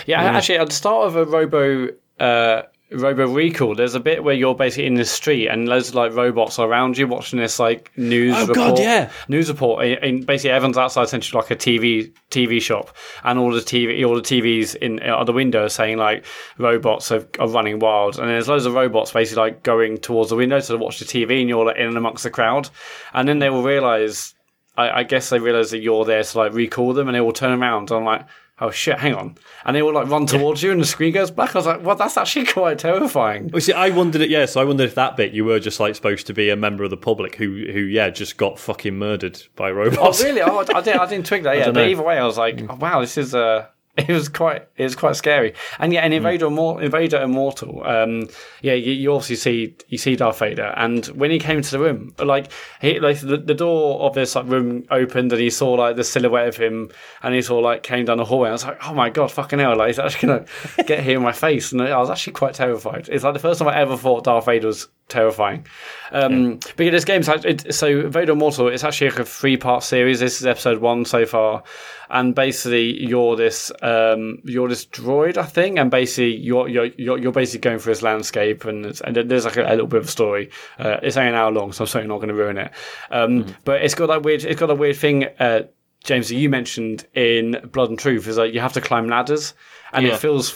actually, at the start of a Robo uh, Robo Recall, there's a bit where you're basically in the street and loads of like robots are around you watching this like news Oh, report. God, yeah. news report. And- basically, everyone's outside essentially like a TV TV shop, and all the TV all the TVs in uh, the window are saying like robots are, are running wild, and there's loads of robots basically like going towards the window to watch the TV, and you're like in amongst the crowd, and then they will realize. I, I guess they realize that you're there to like recall them, and they will turn around. And I'm like, oh shit, hang on, and they will like run towards you, and the screen goes black. I was like, well, that's actually quite terrifying. Well, see, I wondered it. Yeah, so I wondered if that bit you were just like supposed to be a member of the public who, who yeah, just got fucking murdered by Oh, robots. really? Oh, I, I didn't. I didn't twig that. Yeah, but know. either way, I was like, oh, wow, this is Uh, it was quite. It was quite scary. And yeah, and Invader, Immor- in Vader Immortal. Um, yeah, you, you obviously see you see Darth Vader, and when he came into the room, like he like the, the door of this like room opened, and he saw like the silhouette of him, and he saw like came down the hallway. I was like, oh my god, fucking hell! Like he's actually gonna get here in my face, and I was actually quite terrified. It's like the first time I ever thought Darth Vader was terrifying. Um, But yeah, this game's it, so Vader Immortal. It's actually like a three part series. This is episode one so far, and basically you're this um, you're this droid, I think, and basically you're you're you're, you're basically going through this landscape, and, it's, and there's like a, a little bit of a story. Uh, it's only an hour long, so I'm certainly not going to ruin it. Um, But it's got that weird. It's got that weird thing. Uh, James, that you mentioned in Blood and Truth is like you have to climb ladders, and Yeah. it feels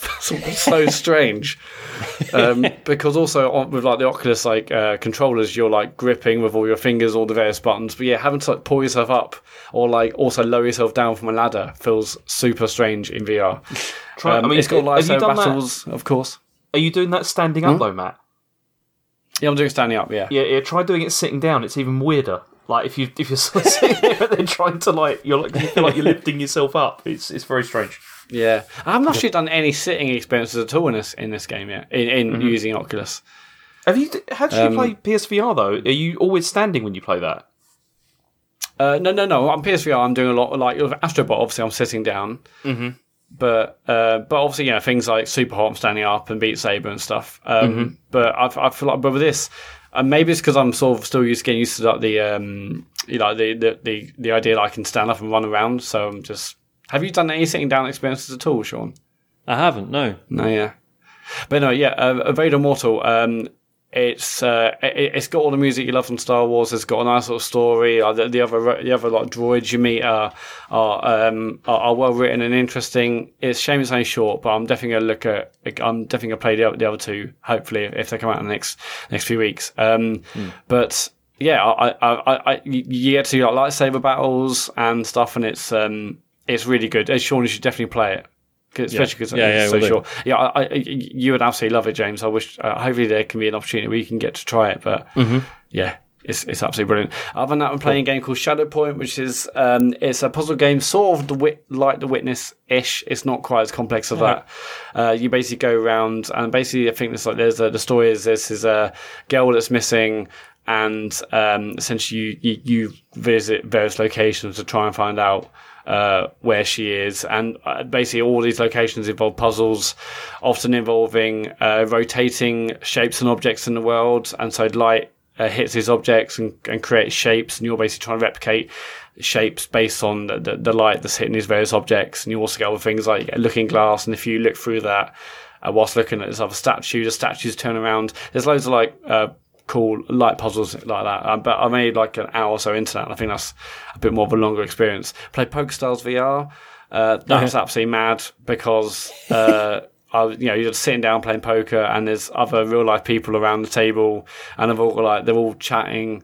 so strange. Um, because also on, with like the Oculus like uh, controllers, you're like gripping with all your fingers, all the various buttons. But yeah, having to like pull yourself up or like also lower yourself down from a ladder feels super strange in VR. Try, Um, I mean, it's got lightsaber done that? battles, of course. Are you doing that standing Hmm? up though, Mat? Yeah, I'm doing standing up. Yeah. Yeah, yeah. Try doing it sitting down. It's even weirder. Like if you if you're sitting there and then trying to like you're like you feel like you're lifting yourself up. It's it's very strange. Yeah, I haven't actually done any sitting experiences at all in this in this game yet. In, in Mm-hmm. using Oculus. Have you? How do you Um, play PSVR though? Are you always standing when you play that? Uh, no, no, no. On PSVR, I'm doing a lot like Astrobot. Obviously, I'm sitting down. Mm-hmm. But uh, but obviously, you know, things like SUPERHOT, I'm standing up, and Beat Saber and stuff. Um, But I, I feel like, but with this, uh, maybe it's because I'm sort of still used getting used to like the um, you know, the, the the the idea that I can stand up and run around. So I'm just. Have you done any sitting down experiences at all, Sean? I haven't. No. No, yeah. But no, yeah, uh, Vader Immortal. Um, it's uh, it, it's got all the music you love from Star Wars. It's got a nice little story. Uh, the, the other the other like droids you meet are are um, are, are well written and interesting. It's a shame it's only short, but I'm definitely gonna look at. I'm definitely gonna play the, other- the other two. Hopefully, if they come out in the next next few weeks. Um, But yeah, I, I, I, I, you get to like lightsaber battles and stuff, and it's um, it's really good. Uh, Sean, you should definitely play it. 'Cause- Especially because Yeah, yeah, it's will so do. short. Yeah, I, I, you would absolutely love it, James. I wish. Uh, hopefully, there can be an opportunity where you can get to try it. But Mm-hmm. yeah, it's it's absolutely brilliant. Other than that, I'm playing a game called Shadow Point, which is um, it's a puzzle game, sort of the wit like the Witness ish. It's not quite as complex as that. Uh, you basically go around and basically, I think there's like there's a, the story is this is a girl that's missing. And um, essentially, you, you, you visit various locations to try and find out uh, where she is. And uh, basically, all these locations involve puzzles, often involving uh, rotating shapes and objects in the world. And so light uh, hits these objects and, and creates shapes, and you're basically trying to replicate shapes based on the, the, the light that's hitting these various objects. And you also get other things like looking glass, and if you look through that, uh, whilst looking at this other statue, the statues turn around. There's loads of like uh, cool light puzzles like that. Uh, but I made like an hour or so into that. And I think that's a bit more of a longer experience. Played PokerStars VR. Uh, that was absolutely mad because uh, I, you know, you're just sitting down playing poker, and there's other real life people around the table, and they're all like they're all chatting.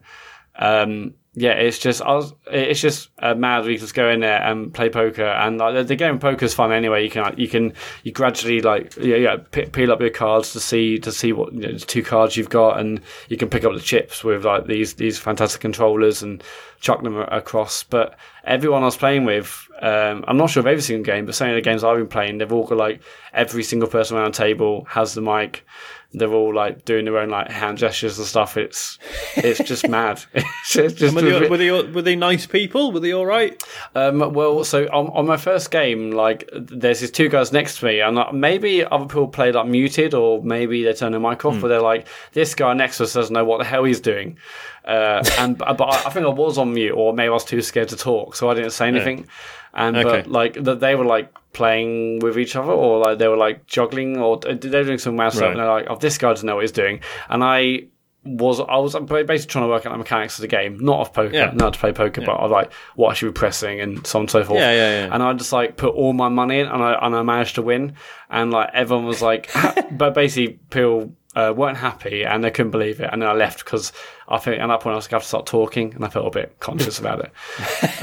Um, yeah, it's just I was, it's just uh, mad. We just go in there and play poker, and like, the, the game of poker is fun anyway. You can you can you gradually like yeah yeah p- peel up your cards to see to see what you know, two cards you've got, and you can pick up the chips with like these these fantastic controllers and chuck them across. But everyone I was playing with, um, I'm not sure of every single game, but some of the games I've been playing, they've all got like every single person around the table has the mic. They're all like doing their own like hand gestures and stuff. It's it's just mad. It's just Were they, were they were they nice people? Were they all right? um, well, so on, on my first game, like there's these two guys next to me, and like, maybe other people played like muted, or maybe they turn their mic off, but they're like, this guy next to us doesn't know what the hell he's doing. Uh, and but I I think I was on mute, or maybe I was too scared to talk, so I didn't say anything. And Okay. but like that, they were like playing with each other, or like they were like juggling, or they were doing some mad stuff. And they're like, "Oh, this guy doesn't know what he's doing," and I. Was I was basically trying to work out the mechanics of the game, not of poker, Yeah. not to play poker, but I was like what I should be pressing and so on and so forth. Yeah, yeah, yeah. And I just like put all my money in, and I and I managed to win. And like everyone was like, but basically people uh, weren't happy and they couldn't believe it. And then I left because I think at that point I was going to have to start talking, and I felt a bit conscious about it.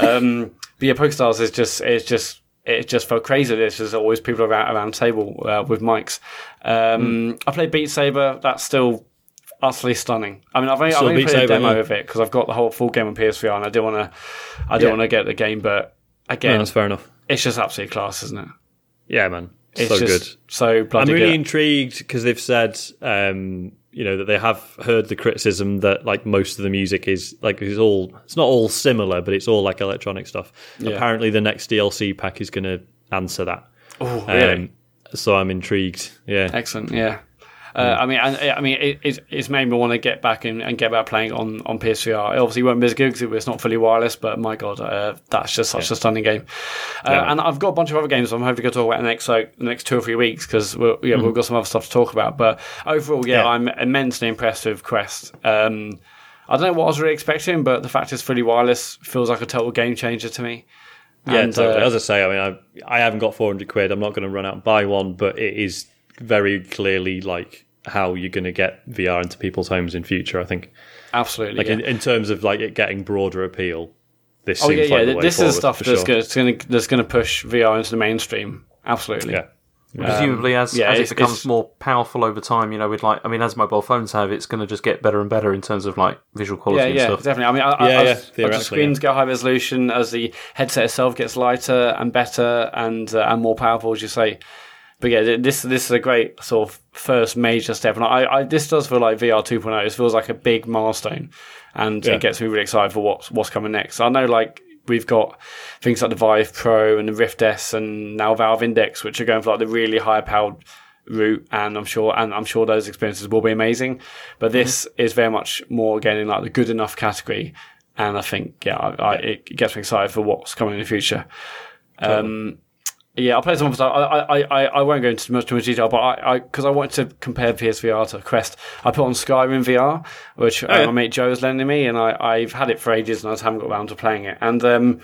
Um, but yeah, PokerStars is just it's just it just felt crazy. There's just always people around around table uh, with mics. Um, Hmm. I played Beat Saber. That's still utterly stunning. I mean, I've only, I've only played a demo yeah. of it because I've got the whole full game on PSVR, and I didn't want to. I didn't Yeah. want to get the game, but again, that's fair enough. it's just absolutely class, isn't it? Yeah, man, It's so good. so bloody I'm really good. intrigued because they've said, um, you know, that they have heard the criticism that like most of the music is like it's all it's not all similar, but it's all like electronic stuff. Apparently, the next DLC pack is going to answer that. oh, really? Um, so I'm intrigued. Yeah, Excellent, yeah. Uh, I mean, I, I mean, it, it's, it's made me want to get back and, and get back playing on, on PSVR. It obviously won't be as good because it's not fully wireless, but my god, uh, that's just such a stunning game. Uh, Yeah. And I've got a bunch of other games I'm hoping to talk about in the next like the next two or three weeks because yeah, we've got some other stuff to talk about. But overall, yeah, Mm-hmm. Yeah. I'm immensely impressed with Quest. Um, I don't know what I was really expecting, but the fact it's fully wireless feels like a total game changer to me. yeah, And, totally. uh, As I say, I mean, I I haven't got 400 quid. I'm not going to run out and buy one, but it is very clearly like how you're going to get VR into people's homes in future. I think, Absolutely, like yeah. in, in terms of like it getting broader appeal. This Oh yeah, seems yeah. like the way this forward, is stuff that's sure. gonna, that's gonna push VR into the mainstream. Absolutely. Yeah. Presumably, as, yeah, as it becomes it's- more powerful over time, you know, with like, I mean, as mobile phones have, it's going to just get better and better in terms of like visual quality Yeah, and yeah, stuff. definitely. I mean, I, I, Yeah, as, yeah, as the theoretically, screens get high resolution, as the headset itself gets lighter and better and uh, and more powerful, as you say. But yeah, this this is a great sort of first major step, and I, I this does feel like VR 2.0. It feels like a big milestone, and Yeah. it gets me really excited for what's what's coming next. I know, like we've got things like the Vive Pro and the Rift S, and now Valve Index, which are going for like the really high powered route, and I'm sure and I'm sure those experiences will be amazing. But this is very much more again in like the good enough category, and I think yeah, I, I, it gets me excited for what's coming in the future. Um, yeah, I'll play some of stuff. I, I, I, I won't go into too much, too much detail, but I, because I, wanted to compare PSVR to Quest, I put on Skyrim VR, which uh, yeah. my mate Joe's lending me, and I, I've had it for ages, and I just haven't got around to playing it. And um,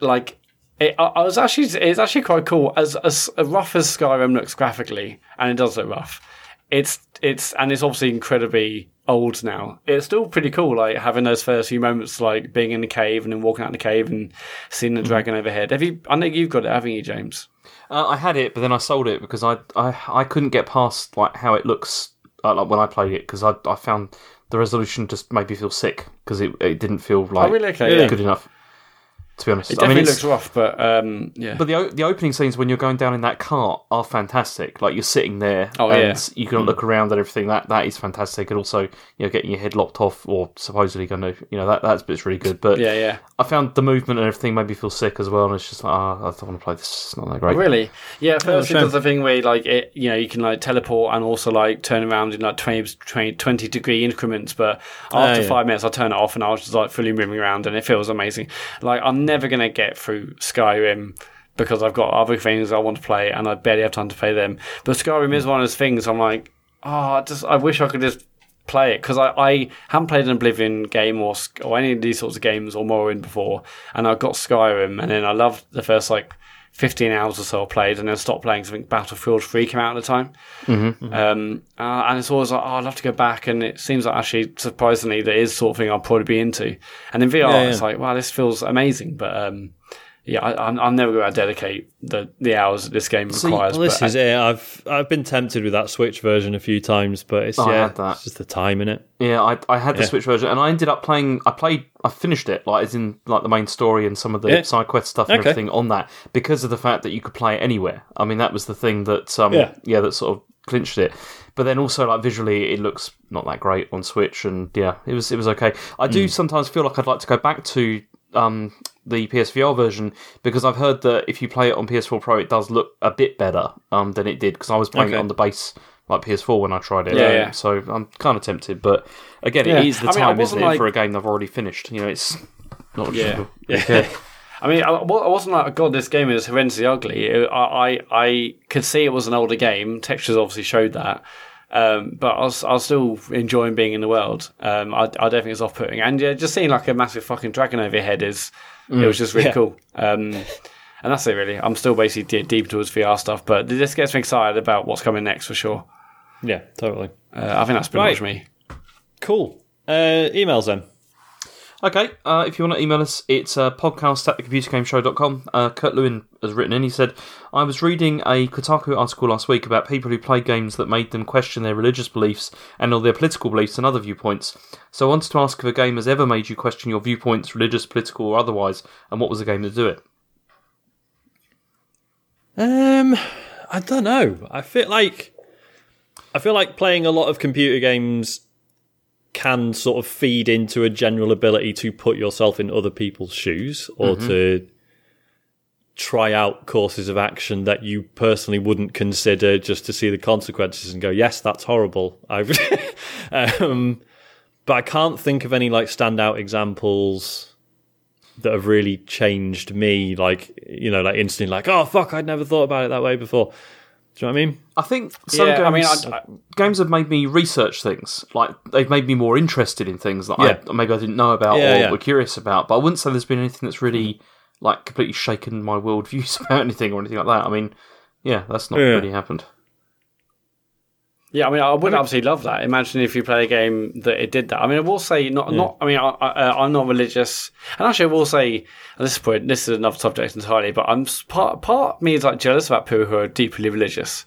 like, it, I, I was actually, it's actually quite cool. As, as rough as Skyrim looks graphically, and it does look rough. It's, it's, and it's obviously incredibly old now. It's still pretty cool, like having those first few moments, like being in the cave and then walking out in the cave and seeing the dragon overhead. Have you? I know you've got it, haven't you, James? Uh, I had it, but then I sold it because I I, I couldn't get past like how it looks uh, like when I played it because I I found the resolution just made me feel sick because it, it didn't feel like Oh, really? Okay, yeah. good enough. To be honest, It I definitely mean, looks rough, but um, yeah. but the the opening scenes when you're going down in that cart are fantastic. Like you're sitting there, Oh, and yeah. you can hmm. look around and everything. That that is fantastic, and also you know getting your head locked off or supposedly going to you know that that's bit's really good. But yeah, yeah. I found the movement and everything made me feel sick as well, and it's just like, oh, I don't want to play this. It's not that great. Really? Yeah, at first it does the thing where like it, you know, you can like teleport and also like turn around in like 20, 20, 20 degree increments. But ah, after yeah. five minutes, I turn it off and I was just like fully moving around, and it feels amazing. Like I'm never gonna get through Skyrim because I've got other things I want to play and I barely have time to play them. But Skyrim is hmm. one of those things. I'm like, oh, I just I wish I could just play it because I, I haven't played an Oblivion game or or any of these sorts of games or Morrowind before, and I got Skyrim, and then I loved the first like 15 hours or so I played and then stopped playing something Battlefield 3 came out at the time. Mm-hmm. Um, uh, and it's always like, oh, I'd love to go back. And it seems like actually, surprisingly, that is the sort of thing I'll probably be into. And in VR, Yeah, yeah. it's like, wow, this feels amazing. But um, yeah, I, I'm, I'm never going to dedicate the, the hours that this game requires. Well, this but is it. I've I've been tempted with that Switch version a few times, but it's Oh, I yeah, had that. it's just the time in it. Yeah, I, I had the Yeah. Switch version, and I ended up playing. I played. I finished it, like as in like the main story and some of the Yeah. side quest stuff and Okay. everything on that, because of the fact that you could play it anywhere. I mean, that was the thing that um Yeah. yeah, that sort of clinched it. But then also like visually, it looks not that great on Switch, and yeah, it was it was okay. I do sometimes feel like I'd like to go back to um the PSVR version because I've heard that if you play it on PS4 Pro, it does look a bit better um than it did because I was playing it on the base like PS4 when I tried it. Yeah, Um, yeah. So I'm kind of tempted, but again, Yeah. it is the I mean, time, isn't wasn't it, for a game I've already finished? You know, it's not Yeah. okay. I mean, I, I wasn't like, God, this game is horrendously ugly. I, I, I could see it was an older game. Textures obviously showed that. Um, but I was, I was still enjoying being in the world. Um, I, I don't think it's off putting. And yeah, just seeing like a massive fucking dragon over your head is, it was just really Yeah. cool. Um, and that's it really. I'm still basically de- deep towards VR stuff, but this gets me excited about what's coming next for sure. Yeah, totally. Uh, I think that's pretty Right. much me. Cool. Uh, emails then. Okay, uh, if you want to email us, it's uh, podcast at thecomputergameshow.com. Uh, Kurt Lewin has written in, he said, I was reading a Kotaku article last week about people who play games that made them question their religious beliefs and or their political beliefs and other viewpoints. So I wanted to ask if a game has ever made you question your viewpoints, religious, political, or otherwise, and what was the game to do it? Um, I don't know. I feel like I feel like playing a lot of computer games can sort of feed into a general ability to put yourself in other people's shoes or to try out courses of action that you personally wouldn't consider just to see the consequences and go, yes, that's horrible. I've, um, but I can't think of any like standout examples that have really changed me. Like you know, like instantly, like oh fuck, I'd never thought about it that way before. Do you know what I mean? I think some Yeah, games, I mean, I- I- games have made me research things. Like they've made me more interested in things that I, maybe I didn't know about Yeah, or yeah. were curious about. But I wouldn't say there's been anything that's really like completely shaken my worldviews about anything or anything like that. I mean, yeah, that's not Yeah. really happened. Yeah, I mean, I would absolutely love that. Imagine if you play a game that it did that. I mean, I will say not, not. I mean, I, I, uh, I'm not religious, and actually, I will say at this point, this is another subject entirely. But I'm part part of me is like jealous about people who are deeply religious.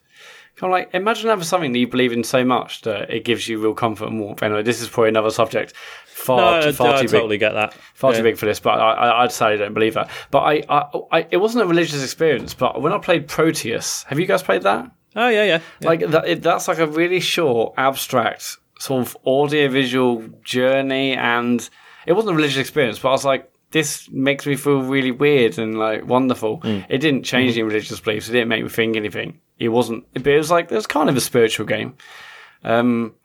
I'm like, imagine having something that you believe in so much that it gives you real comfort and warmth. Anyway, this is probably another subject. Far, No, too, I, far I too big totally get that. far Yeah. too big for this, but I, I, I sadly don't believe that. But I, I, I, it wasn't a religious experience. But when I played Proteus, have you guys played that? Oh yeah, yeah. yeah. Like that, it, that's like a really short, abstract sort of audio-visual journey, and it wasn't a religious experience. But I was like, this makes me feel really weird and like wonderful. It didn't change any religious beliefs. It didn't make me think anything. It wasn't. But it was like it was kind of a spiritual game. Um,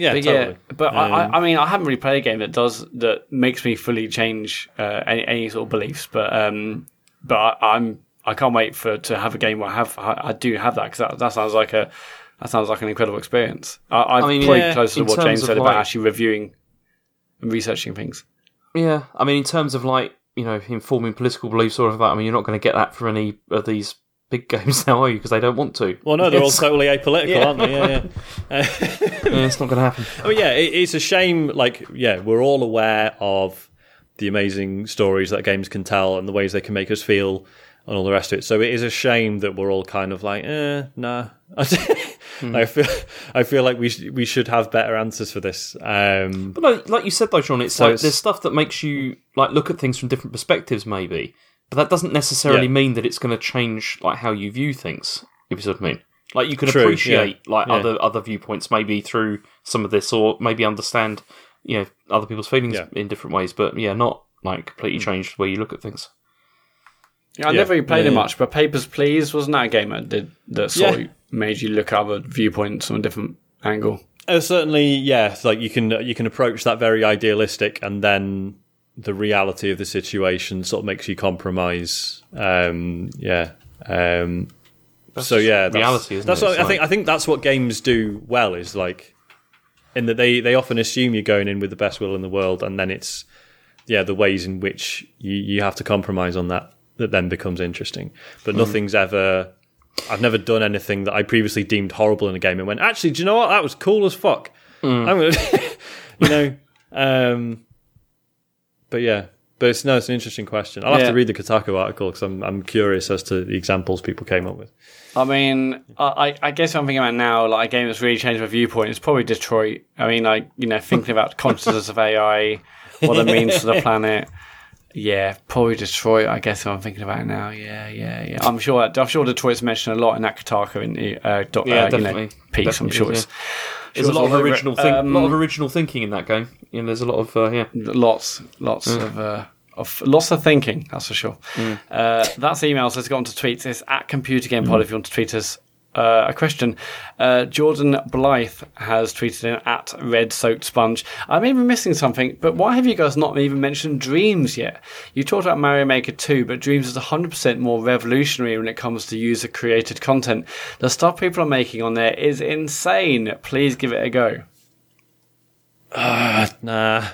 yeah, but totally. yeah, but I, I, I mean, I haven't really played a game that does that makes me fully change uh, any, any sort of beliefs. But um, but I, I'm I can't wait for to have a game where I have I, I do have that because that, that sounds like a that sounds like an incredible experience. I, I've I mean, probably yeah, closer to what James said like- about actually reviewing and researching things. Yeah, I mean, in terms of like you know informing political beliefs or that, I mean, you're not going to get that from any of these big games now, are you? Because they don't want to. Well, no, they're all totally apolitical, Yeah. aren't they? Yeah, yeah. yeah, it's not going to happen. Oh yeah, it, it's a shame. Like, yeah, we're all aware of the amazing stories that games can tell and the ways they can make us feel and all the rest of it. So it is a shame that we're all kind of like, eh, nah. I feel, I feel like we sh- we should have better answers for this. Um, But no, like you said though, Sean, it's So like it's- there's stuff that makes you like look at things from different perspectives, maybe. But that doesn't necessarily Yeah. mean that it's going to change like how you view things. If you see what I mean. Like you can True, appreciate yeah, like yeah. other other viewpoints maybe through some of this, or maybe understand you know other people's feelings Yeah. In different ways. But yeah, not like completely change the way you look at things. Yeah, I Yeah. never really played Yeah, it much, but Papers Please wasn't that a game that did that sort Yeah. of made you look at other viewpoints from a different angle? uh, certainly, yeah. Like you can you can approach that very idealistic, and then the reality of the situation sort of makes you compromise. Um, yeah. Um, so yeah, that's, reality, isn't that's it? What, It's I think. like- I think that's what games do well. Is like in that they they often assume you're going in with the best will in the world, and then it's yeah the ways in which you you have to compromise on that that then becomes interesting. But nothing's ever. I've never done anything that I previously deemed horrible in a game and went, actually, do you know what? That was cool as fuck. I'm gonna, you know. Um, but yeah, but it's no, it's an interesting question. I'll have Yeah. to read the Kotaku article because I'm I'm curious as to the examples people came up with. I mean, I, I- I guess I'm thinking about now, like a game that's really changed my viewpoint It's probably Detroit. I mean, like, you know, thinking about consciousness of AI, what it means to the planet. Yeah, probably Detroit, I guess if I'm thinking about now. Yeah, yeah, yeah. I'm sure I'm sure Detroit's mentioned a lot in that Kotaku in, uh, doc, Yeah, uh, you know, definitely. piece. I'm sure is, it's, There's a lot of all over it. original think, Um, lot of original thinking in that game. You know, there's a lot of uh, yeah. lots, lots of, uh, of lots of thinking. That's for sure. Uh, that's emails. Let's go on to tweets. It's at Computer Game Pod if you want to tweet us. Uh, a question. Uh, Jordan Blythe has tweeted in at Red Soaked Sponge. I may be missing something, but why have you guys not even mentioned Dreams yet? You talked about Mario Maker 2, but Dreams is 100% more revolutionary when it comes to user created content. The stuff people are making on there is insane. Please give it a go. Nah,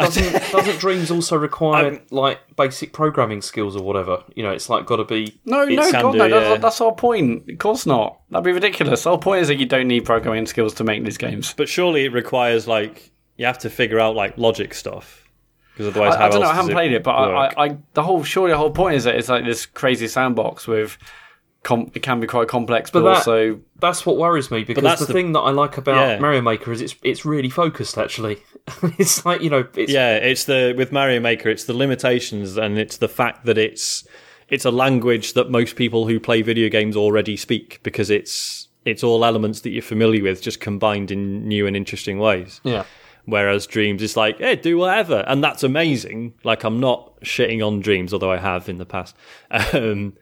Doesn't doesn't Dreams also require like basic programming skills or whatever? You know, it's like got to be. No, no, can God, do, no. yeah. That's, that's our point. Of course not. That'd be ridiculous. The whole point is that you don't need programming skills to make these games. but surely it requires like you have to figure out like logic stuff because otherwise, I, how I don't know. else I haven't does played it, but I, work? I, I, the whole surely the whole point is that it's like this crazy sandbox with. Com- it can be quite complex, but, But that- also That's what worries me because that's the, the- thing that I like about Yeah. Mario Maker is it's it's really focused. Actually, it's like you know, it's, Yeah, it's the with Mario Maker, it's the limitations and it's the fact that it's it's a language that most people who play video games already speak because it's it's all elements that you're familiar with just combined in new and interesting ways. yeah. Whereas Dreams is like, hey, do whatever, and that's amazing. Like I'm not shitting on Dreams, although I have in the past. Um,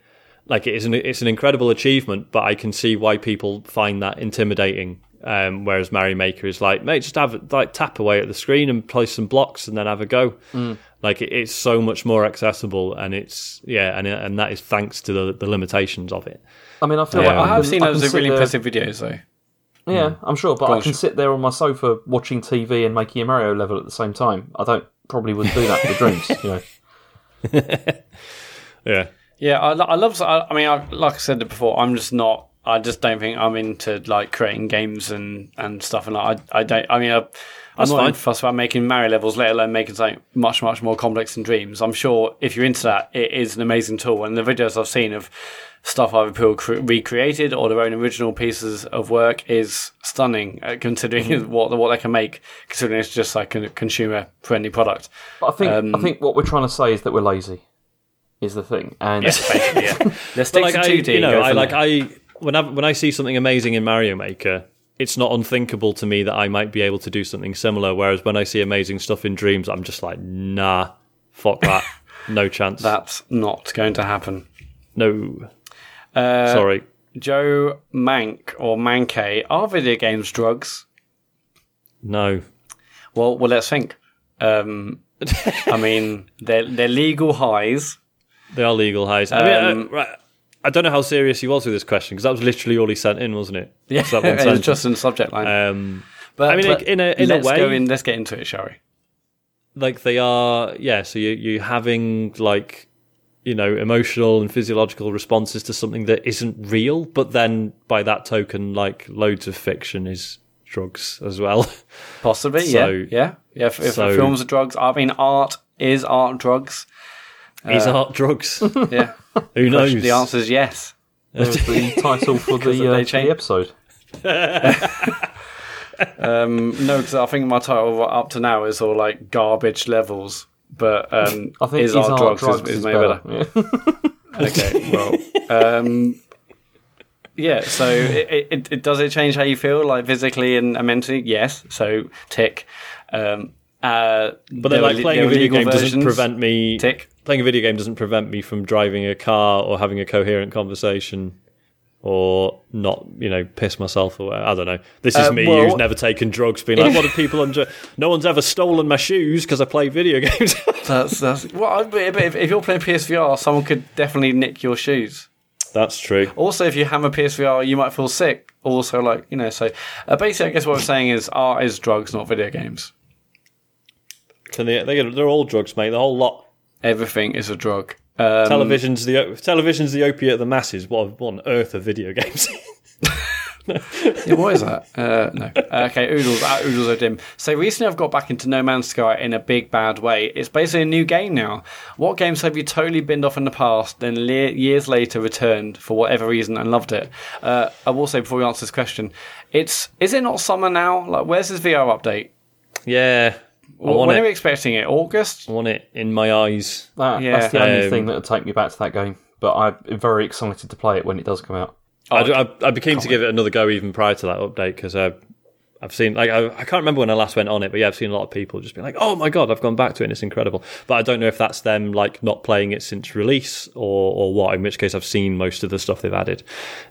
like it is an it's an incredible achievement, but I can see why people find that intimidating. Um, whereas Mario Maker is like, mate, just have like tap away at the screen and place some blocks and then have a go. Like it, it's so much more accessible, and it's yeah, and and that is thanks to the the limitations of it. I mean, I feel Yeah. like I have can- seen I those can sit really there- impressive videos though. Yeah, I'm sure, but Go I can sit there on my sofa watching TV and making a Mario level at the same time. I don't probably wouldn't do that for Dreams. You know, Yeah, Yeah, I, I love. I, I mean, I, like I said before, I'm just not. I just don't think I'm into like creating games and, and stuff. And like, I I don't. I mean, I, I'm That's not fine. even fussed about making Mario levels, let alone making something much much more complex than Dreams. I'm sure if you're into that, it is an amazing tool. And the videos I've seen of stuff either people cre- recreated or their own original pieces of work is stunning, uh, considering Mm-hmm. what what they can make. Considering it's just like a consumer friendly product. but I think Um, I think what we're trying to say is that we're lazy. Is the thing, and Basically, yeah. Let's But stick like 2D. you know, I like there. I when I when I see something amazing in Mario Maker, it's not unthinkable to me that I might be able to do something similar. Whereas when I see amazing stuff in Dreams, I'm just like, nah, fuck that, no chance, That's not going to happen. no, Uh, sorry. Joe Mank or Mankey, are video games drugs? No, Well, well, let's think. Um, I mean, they're they're legal highs. they are legal highs. I mean, Um, uh, right, I don't know how serious he was with this question because that was literally all he sent in, wasn't it? Yeah, Just that it was just in the subject line. Um, but I mean, but in a- in a let's way- go in. Let's get into it, shall we? like they are yeah so you you having like you know emotional and physiological responses to something that isn't real but then by that token like loads of fiction is drugs as well Possibly, So- yeah, yeah, yeah. If, if so- films are drugs, I mean, art is art drugs. is art drugs Yeah, who knows the answer is yes. there's the title for the, uh, the episode. Um, no, because I think my title up to now is all like garbage levels. But um, I think is Is art, Art drugs, is, is maybe better. Yeah. Okay, well, um, yeah. So, it, it, it does it change how you feel, like physically and, mentally? Yes. So, tick. Um, uh, but then like playing a video game doesn't prevent me Tick. Playing a video game doesn't prevent me from driving a car or having a coherent conversation or not, you know, piss myself away. I don't know. This is Uh, me well- who's never taken drugs, being like, "What do people enjoy?" No one's ever stolen my shoes because I play video games. That's that's. Well, but if, if you're playing PSVR, someone could definitely nick your shoes. That's true. Also, if you hammer PSVR, you might feel sick. Also, like you know, so uh, basically, I guess what I'm saying is art is drugs, not video games. Can they, they, they're all drugs, mate. The whole lot. Everything is a drug. Um, television's the television's the opiate of the masses. What, what on earth are video games? Yeah, what is that? Uh, no. Uh, okay, Oodles, at Oodles are Dim. So recently I've got back into No Man's Sky in a big bad way. It's basically a new game now. What games have you totally binned off in the past, then le- years later returned for whatever reason and loved it? Uh, I will say before we answer this question, it's is it not summer now? Like, where's this VR update? yeah, I When want are we expecting it? August? I want it in my eyes. That, Yeah. That's the only Um, thing that'll take me back to that game. But I'm very excited to play it when it does come out. I, I, I'd be keen to give it another go even prior to that update because uh, I've seen like I, I can't remember when I last went on it, but yeah, I've seen a lot of people just being like, "Oh my god, I've gone back to it and it's incredible." But I don't know if that's them like not playing it since release or or what. In which case, I've seen most of the stuff they've added.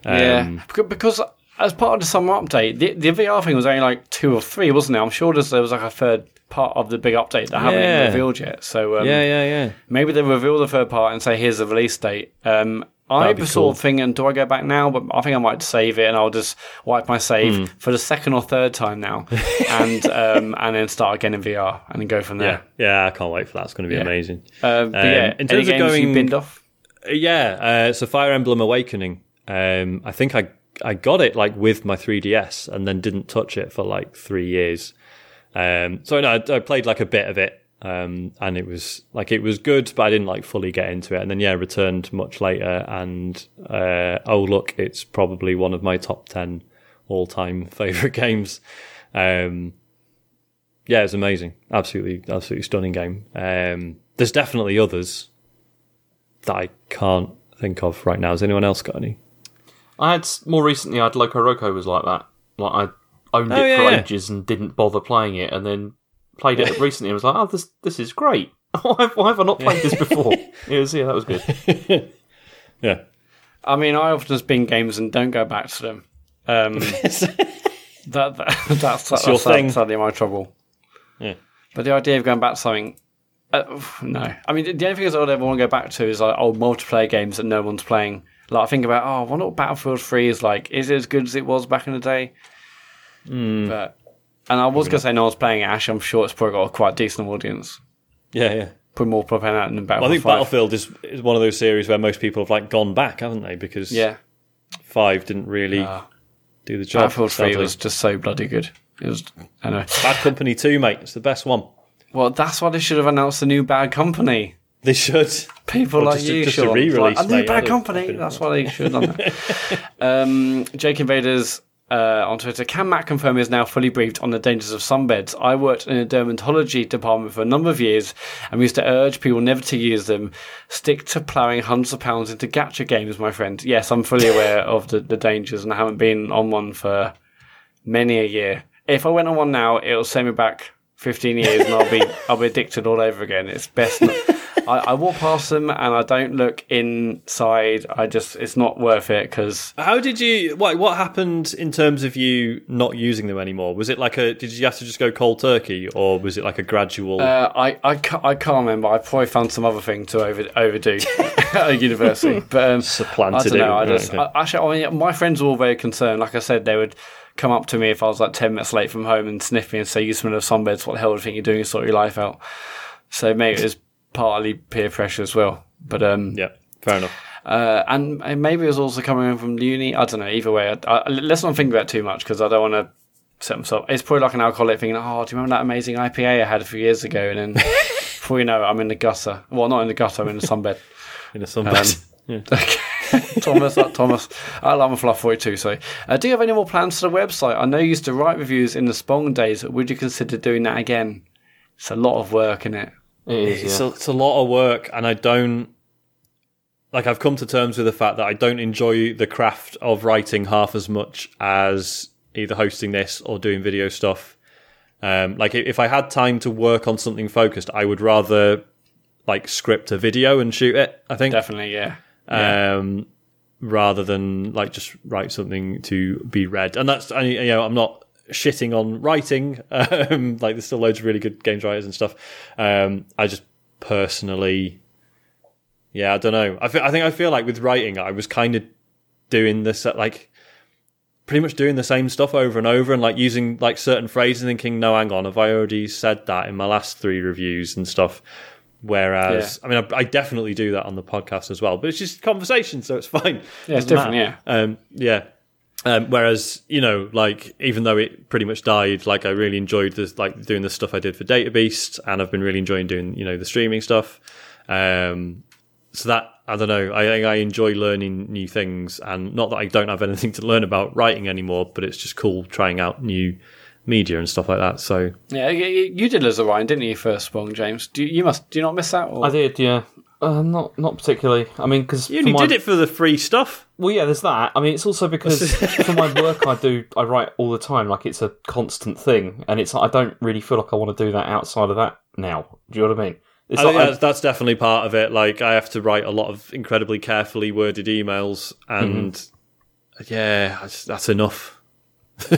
Um, Yeah, because as part of the summer update, the, the VR thing was only like two or three, wasn't it? I'm sure there was like a third part of the big update that haven't Yeah. been revealed yet. So um, yeah, yeah, yeah. maybe they reveal the third part and say here's the release date. Um, I be cool. of thinking, do I go back now? But I think I might save it and I'll just wipe my save Hmm. for the second or third time now, and um, and then start again in VR and then go from there. yeah, I can't wait for that. It's going to be Yeah. amazing. Uh, but Um, yeah, in terms of you going- binned off? Yeah, uh, so Fire Emblem Awakening. Um, I think I I got it like with my 3DS and then didn't touch it for like three years. Um, so no, I, I played like a bit of it, um, and it was like it was good, but I didn't like fully get into it. And then yeah, returned much later, and uh, oh look, it's probably one of my top ten all time favorite games. Um, yeah, it's amazing, absolutely, absolutely stunning game. Um, there's definitely others that I can't think of right now. Has anyone else got any? I had more recently. I had Loco Roco was like that. Like I owned Oh, it yeah, for yeah. ages and didn't bother playing it, and then played it recently and was like, "Oh, this this is great. why, have, why have I not played this before?" it was yeah, that was good. Yeah. I mean, I often just bin games and don't go back to them. Um, that, that that's that's, your that's thing. sadly my trouble. Yeah. But the idea of going back to something, uh, no. I mean, the only thing I'd ever want to go back to is like old multiplayer games that no one's playing. Like I think about, oh, I wonder what Battlefield Three is like. Is it as good as it was back in the day? Hmm. But and I was gonna say no I was playing Ash. I'm sure it's probably got a quite decent audience. Yeah, yeah. Put more people playing that than Well, I think 5. Battlefield is, is one of those series where most people have like gone back, haven't they? Because Yeah, five didn't really Ah. do the job. Battlefield Three sadly. was just so bloody good. It was. I know. Bad Company Two, mate. It's the best one. Well, that's why they should have announced a new Bad Company. They should. People Or like just a- you, just a re-release, like, a new Bad Company. That's why they should have done that. um, Jake Invaders uh, on Twitter. Can Mat confirm he is now fully briefed on the dangers of sunbeds? I worked in a dermatology department for a number of years and we used to urge people never to use them. Stick to ploughing hundreds of pounds into gacha games, my friend. Yes, I'm fully aware of the, the dangers and I haven't been on one for many a year. If I went on one now, it'll send me back 15 years and I'll be I'll be addicted all over again. It's best. Not, I, I walk past them and I don't look inside. I just it's not worth it because How did you? What What happened in terms of you not using them anymore? Was it like a? Did you have to just go cold turkey, or was it like a gradual? uh, I I can't, I can't remember. I probably found some other thing to over, overdo at university, but um, I don't know. it, I just right, okay. I, actually I mean, my friends were all very concerned. Like I said, they would come up to me if I was like ten minutes late from home and sniff me and say, "You smell of sunbeds. What the hell do you think you're doing? Sort your life out." So maybe it was partly peer pressure as well. But um, yeah, fair enough. Uh, and, and maybe it was also coming in from uni. I don't know. Either way, I, I, let's not think about it too much because I don't want to set myself. It's probably like an alcoholic thinking, "Oh, do you remember that amazing IPA I had a few years ago?" And then before you know it, I'm in the gutter. Well, not in the gutter. I'm in the sunbed. In the sunbed. Okay. Thomas, that Thomas. I love a fluff for you too. So, uh, do you have any more plans for the website? I know you used to write reviews in the Spong days. Would you consider doing that again? It's a lot of work in it. It is. it's, Yeah. a, it's a lot of work, and I don't like. I've come to terms with the fact that I don't enjoy the craft of writing half as much as either hosting this or doing video stuff. Um, like, if I had time to work on something focused, I would rather like script a video and shoot it. I think Definitely, yeah. Um, rather than like just write something to be read. And that's I, you know I'm not shitting on writing. Um, like there's still loads of really good games writers and stuff. Um, I just personally, yeah, I don't know. I feel, I think I feel like with writing, I was kind of doing this like pretty much doing the same stuff over and over and like using like certain phrases and thinking no hang on have i already said that in my last three reviews and stuff Whereas, I mean, I, I definitely do that on the podcast as well, but it's just conversation, so it's fine. Yeah, it's different, matter. Um, yeah. Um, whereas, you know, like even though it pretty much died, like I really enjoyed this, like doing the stuff I did for Data Beast, and I've been really enjoying doing, you know, the streaming stuff. Um, so that I don't know. I think I enjoy learning new things, and not that I don't have anything to learn about writing anymore, but it's just cool trying out new media and stuff like that. So Yeah, you, you you did Liz Ryan, didn't you? First Spong, James. Do you, you must? Do you not miss that? Or? I did, yeah. Uh, not not particularly. I mean, because you only did it for the free stuff. Well, yeah, there's that. I mean, it's also because for my work, I do I write all the time. Like it's a constant thing, and it's I don't really feel like I want to do that outside of that now. Do you know what I mean? It's I think like, that's, that's definitely part of it. Like I have to write a lot of incredibly carefully worded emails, and yeah, that's, that's enough.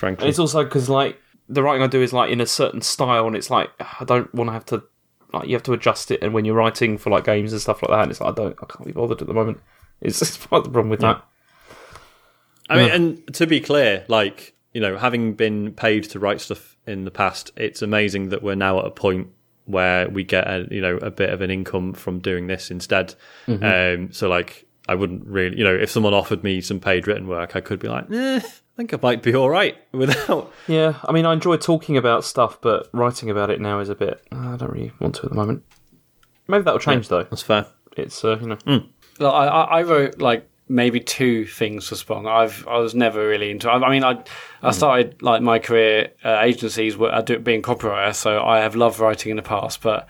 Frankly, it's also because like the writing I do is like in a certain style, and it's like I don't want to have to like you have to adjust it. And when you're writing for like games and stuff like that, and it's like I don't I can't be bothered at the moment. It's, it's part of the problem with that. I mean, and to be clear, like you know, having been paid to write stuff in the past, it's amazing that we're now at a point where we get a you know a bit of an income from doing this instead. Um, so like, I wouldn't really, you know, if someone offered me some paid written work, I could be like, eh, I think I might be all right without. Yeah, I mean, I enjoy talking about stuff, but writing about it now is a bit. I don't really want to at the moment. Maybe that'll change though. That's fair. It's uh, you know. Like, I, I I wrote like maybe two things for Spong. I've I was never really into. I, I mean, I I started like my career uh, agencies were I do it being copywriter, so I have loved writing in the past. But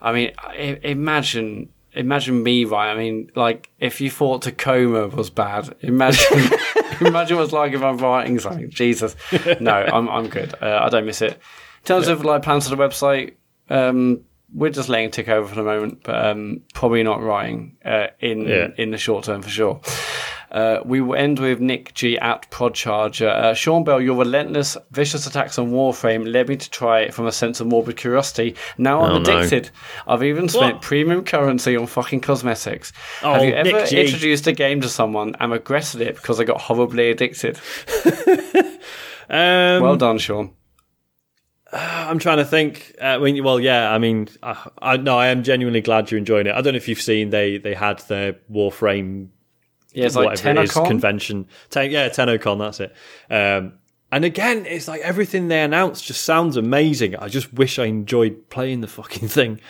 I mean, I, imagine imagine me right. I mean, like if you thought Tacoma was bad, imagine imagine what it's like if I'm writing something. Jesus, no, I'm I'm good. Uh, I don't miss it. In terms of like plans for the website, um, we're just letting it tick over for the moment, but um, probably not writing uh, in Yeah. in the short term for sure. Uh, we will end with Nick G at Prodcharger. Uh, Sean Bell, your relentless, vicious attacks on Warframe led me to try it from a sense of morbid curiosity. Now I'm Oh, no. addicted. I've even spent What? premium currency on fucking cosmetics. Oh, Have you ever introduced a game to someone and regretted it because I got horribly addicted? Um, Well done, Sean. I'm trying to think. Uh, when, well, yeah, I mean, I, I no, I am genuinely glad you're enjoying it. I don't know if you've seen they they had their Warframe Yeah, it's like whatever it is convention. Ten, yeah, TennoCon, that's it. Um, and again, it's like everything they announced just sounds amazing. I just wish I enjoyed playing the fucking thing.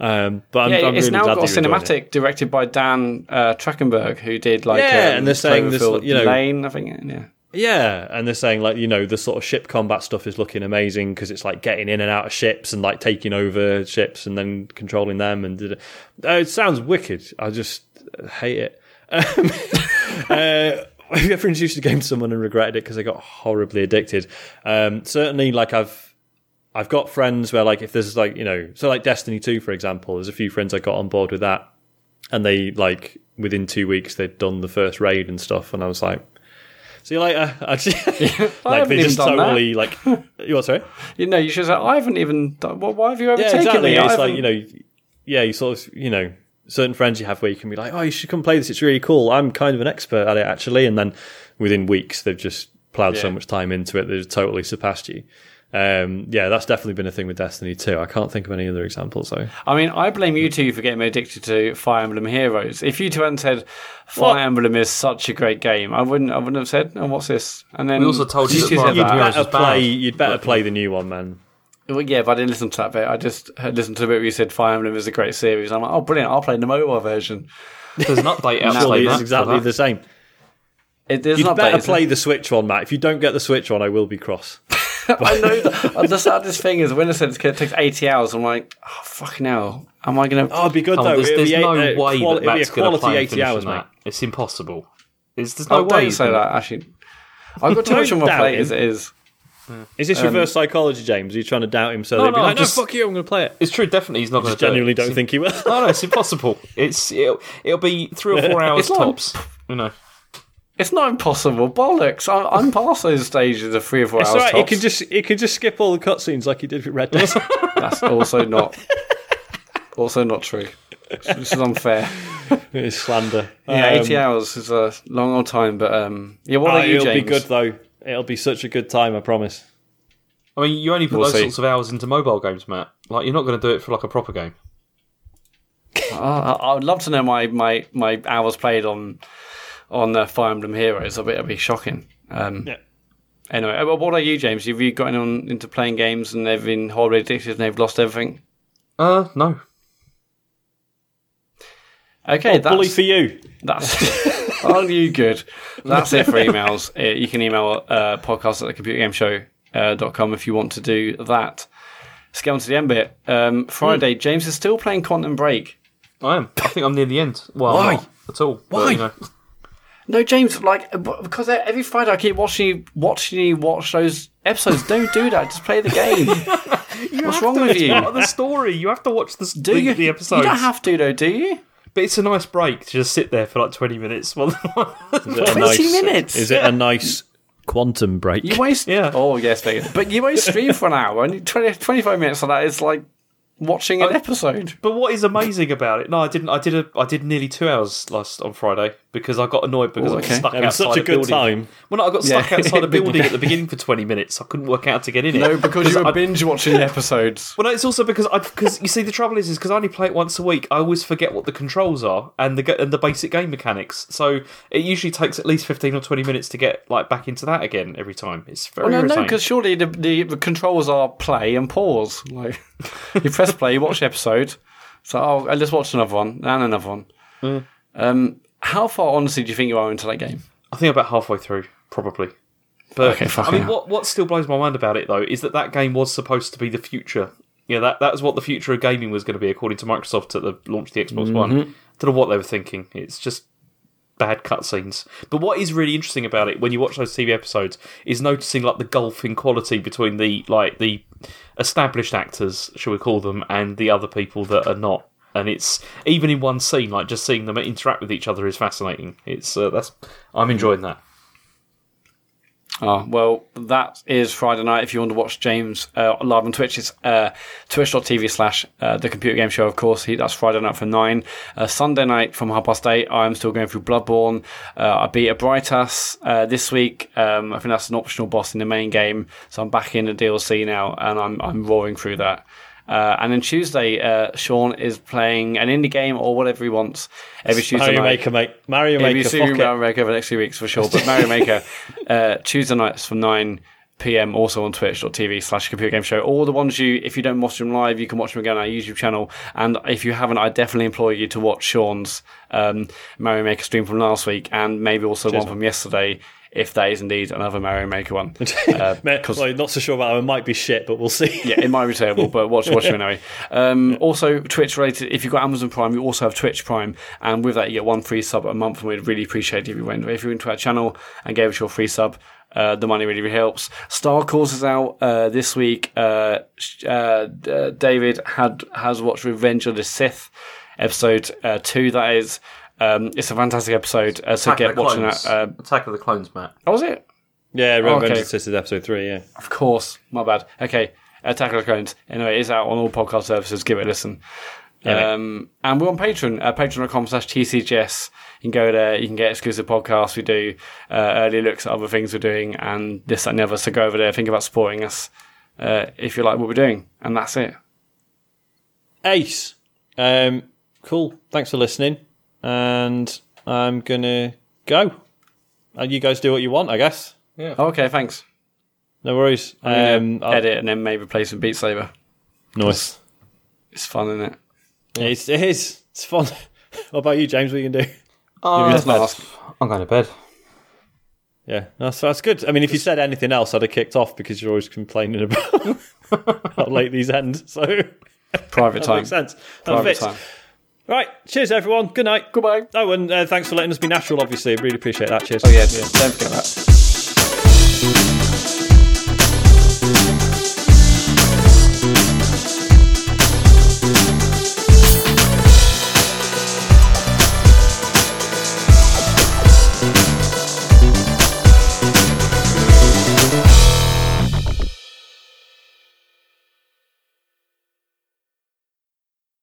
Um, but I'm, Yeah, I'm it's really now glad got a that you're enjoying it. cinematic directed by Dan uh, Trachtenberg, who did like Yeah, um, and they're saying this, you know- Lane, I think. Yeah, Yeah, and they're saying like you know the sort of ship combat stuff is looking amazing because it's like getting in and out of ships and like taking over ships and then controlling them and. Uh, it sounds wicked. I just hate it. Um, uh, have you ever introduced a game to someone and regretted it because they got horribly addicted? Um, certainly, like I've I've got friends where like if there's like you know so like Destiny two for example, there's a few friends I got on board with that, and they like within two weeks they'd done the first raid and stuff, and I was like. See you later. I just, I like haven't they just done that. totally like you what sorry? You know, you should say, I haven't even done. Well, why have you ever Yeah, taken exactly. me? I It's like you know, yeah, you sort of you know certain friends you have where you can be like, oh, you should come play this. It's really cool. I'm kind of an expert at it actually, and then within weeks they've just plowed so much time into it they've totally surpassed you. Um, yeah, that's definitely been a thing with Destiny too. I can't think of any other examples though. I mean, I blame you two for getting me addicted to Fire Emblem Heroes. If you two hadn't said Fire What? Emblem is such a great game, I wouldn't. I wouldn't have said, "Oh, what's this?" And then We also told you that Fire You'd Emblem. Heroes better play. You'd better play the new one, man. Well, yeah, but I didn't listen to that bit. I just had listened to the bit where you said Fire Emblem is a great series. I'm like, oh, brilliant! I'll play the mobile version. There's an update out Surely like it's that exactly the same. It, You'd not better updates. play the Switch one, Mat. If you don't get the Switch one, I will be cross. I know that. the saddest thing is when I said it's takes 80 hours, I'm like, oh, fucking hell. Am I going to. Oh, it'd be good Oh, though. there's, there's be no eight- uh, way qual- that it'd be that's a going to quality play eighty hours, in mate. It's impossible. There's, there's no Oh, way. don't it's say that, actually. I've got too much on my plate doubt as it is. Is this reverse psychology, James? Are you trying to doubt him so No, they'd be no, like, just- no, fuck you, I'm going to play it? It's true. Definitely, he's not going to. Just genuinely don't think he will. No, no, it's impossible. It's it'll, it'll be three or four hours It's not- tops. You know. It's not impossible. Bollocks. I'm, I'm past those stages of three or four It's hours. alright. It tops. can just it can just skip all the cutscenes like he did with Red Dead. That's also not. also not true. This is unfair. it's slander. Yeah, Um, 80 hours is a long old time, but um, yeah, what oh, are you, it'll James? be good though. It'll be such a good time. I promise. I mean, you only put We'll those see. sorts of hours into mobile games, Mat. Like, you're not going to do it for like a proper game. Uh, I I would love to know my, my, my hours played on on uh, Fire Emblem Heroes. I bet it'll be shocking. Um, Yeah. Anyway, uh, what about you, James? Have you gotten on into playing games and they've been horribly addicted and they've lost everything? Uh, no. Okay, that's Bully for you. That's are you good? That's it for emails. Uh, you can email uh, podcast at the computergameshow.com if you want to do that. Let's get on to the end bit. Um, Friday, James is still playing Quantum Break. I am. I think I'm near the end. Well, Why? at all. but, Why? you know. No, James, like because every Friday I keep watching you, watching you watch those episodes. Don't do that. Just play the game. What's wrong with you? Part of the story. You have to watch the, Do the, you? the episodes. You don't have to, though, do you? But it's a nice break to just sit there for like 20 minutes. Well, Is 20 nice, minutes. Is it a nice quantum break? You waste. Yeah. Oh yes, Megan. but you won't stream for an hour, and 20, 25 minutes of that is like watching an Oh. episode. but what is amazing about it? No, I didn't. I did a. I did nearly two hours last on Friday because I got annoyed because Oh, I was stuck It was outside such a a good building. time. Well, no, I got stuck Yeah. outside a building at the beginning for 20 minutes. I couldn't work out how to get in it. No, because you were I- binge watching the episodes. Well, no, it's also because I because you see the trouble is is because I only play it once a week. I always forget what the controls are and the and the basic game mechanics. So it usually takes at least fifteen or twenty minutes to get like back into that again every time. It's very Well, no, no, because surely the, the, the controls are play and pause. Like you press play, you watch the episode. So oh, let's watch another one and another one. Um, how far honestly do you think you are into that game? I think about halfway through, probably. But Okay, I mean, what what still blows my mind about it though is that that game was supposed to be the future. Yeah, that that was what the future of gaming was going to be, according to Microsoft at the launch of the Xbox One. Mm-hmm. Don't know what they were thinking. It's just bad cutscenes. But what is really interesting about it when you watch those TV episodes is noticing like the gulf in quality between the like the established actors, shall we call them, and the other people that are not. And it's even in one scene, like just seeing them interact with each other is fascinating. It's uh, that's I'm enjoying that. Oh, well, that is Friday night. If you want to watch James uh, live on Twitch, it's uh, twitch.tv slash uh, the computer game show, of course. He, that's Friday night from 9. Uh, Sunday night from half past 8, I'm still going through Bloodborne. Uh, I beat Ebrietas uh, this week. Um, I think that's an optional boss in the main game. So I'm back in the DLC now, and I'm, I'm roaring through that. Uh, and then Tuesday, uh, Sean is playing an indie game or whatever he wants every Tuesday Mario night. Maker, mate. Mario Maybe Maker, see Mario. Maker over the next few weeks for sure. But Mario Maker, uh, Tuesday nights from 9 p.m. also on twitch.tv slash computer game show. All the ones you, if you don't watch them live, you can watch them again on our YouTube channel. And if you haven't, I definitely implore you to watch Sean's um, Mario Maker stream from last week and maybe also one from yesterday. If that is indeed another Mario Maker one, uh, Mate, 'cause- well, not so sure about it. It might be shit, but we'll see. yeah, it might be terrible, but watch watch it anyway. Um, also, Twitch related. If you've got Amazon Prime, you also have Twitch Prime, and with that, you get one free sub a month. And we'd really appreciate it if you went if you went to our channel and gave us your free sub. Uh, the money really, really helps. Star Course is out uh, this week. Uh, uh, uh, David had has watched Revenge of the Sith episode uh, two. That is, um, it's a fantastic episode. Uh, so get watching that. Uh, Attack of the Clones, Mat. oh, was it? Yeah, Revenge okay. of the Sith is episode three. Yeah, Of course, my bad. Okay, Attack of the Clones. Anyway, it's out on all podcast services. Give it a listen. Yeah, um, and we're on Patreon, uh, patreon.com slash TCGS. You can go there, you can get exclusive podcasts. We do uh, early looks at other things we're doing and this, that, and the other. So go over there, think about supporting us uh, if you like what we're doing. And that's it. Ace. Um, cool. Thanks for listening, and I'm gonna go. And you guys do what you want, I guess. Yeah. okay, thanks. No worries. Um, I'll- Edit and then maybe play some Beat Saber. nice. It's fun, isn't it? It's, it is. It's fun. what about you, James? What you can do? Just ask. I'm going to bed. Yeah, that's that's good. I mean, if you said anything else, I'd have kicked off because you're always complaining about how late these end. So Private time. makes sense. That Private fits. time. Right. Cheers, everyone. Good night. Goodbye. Oh, and uh, thanks for letting us be natural. Obviously, really appreciate that. Cheers. Oh, yeah, don't forget that.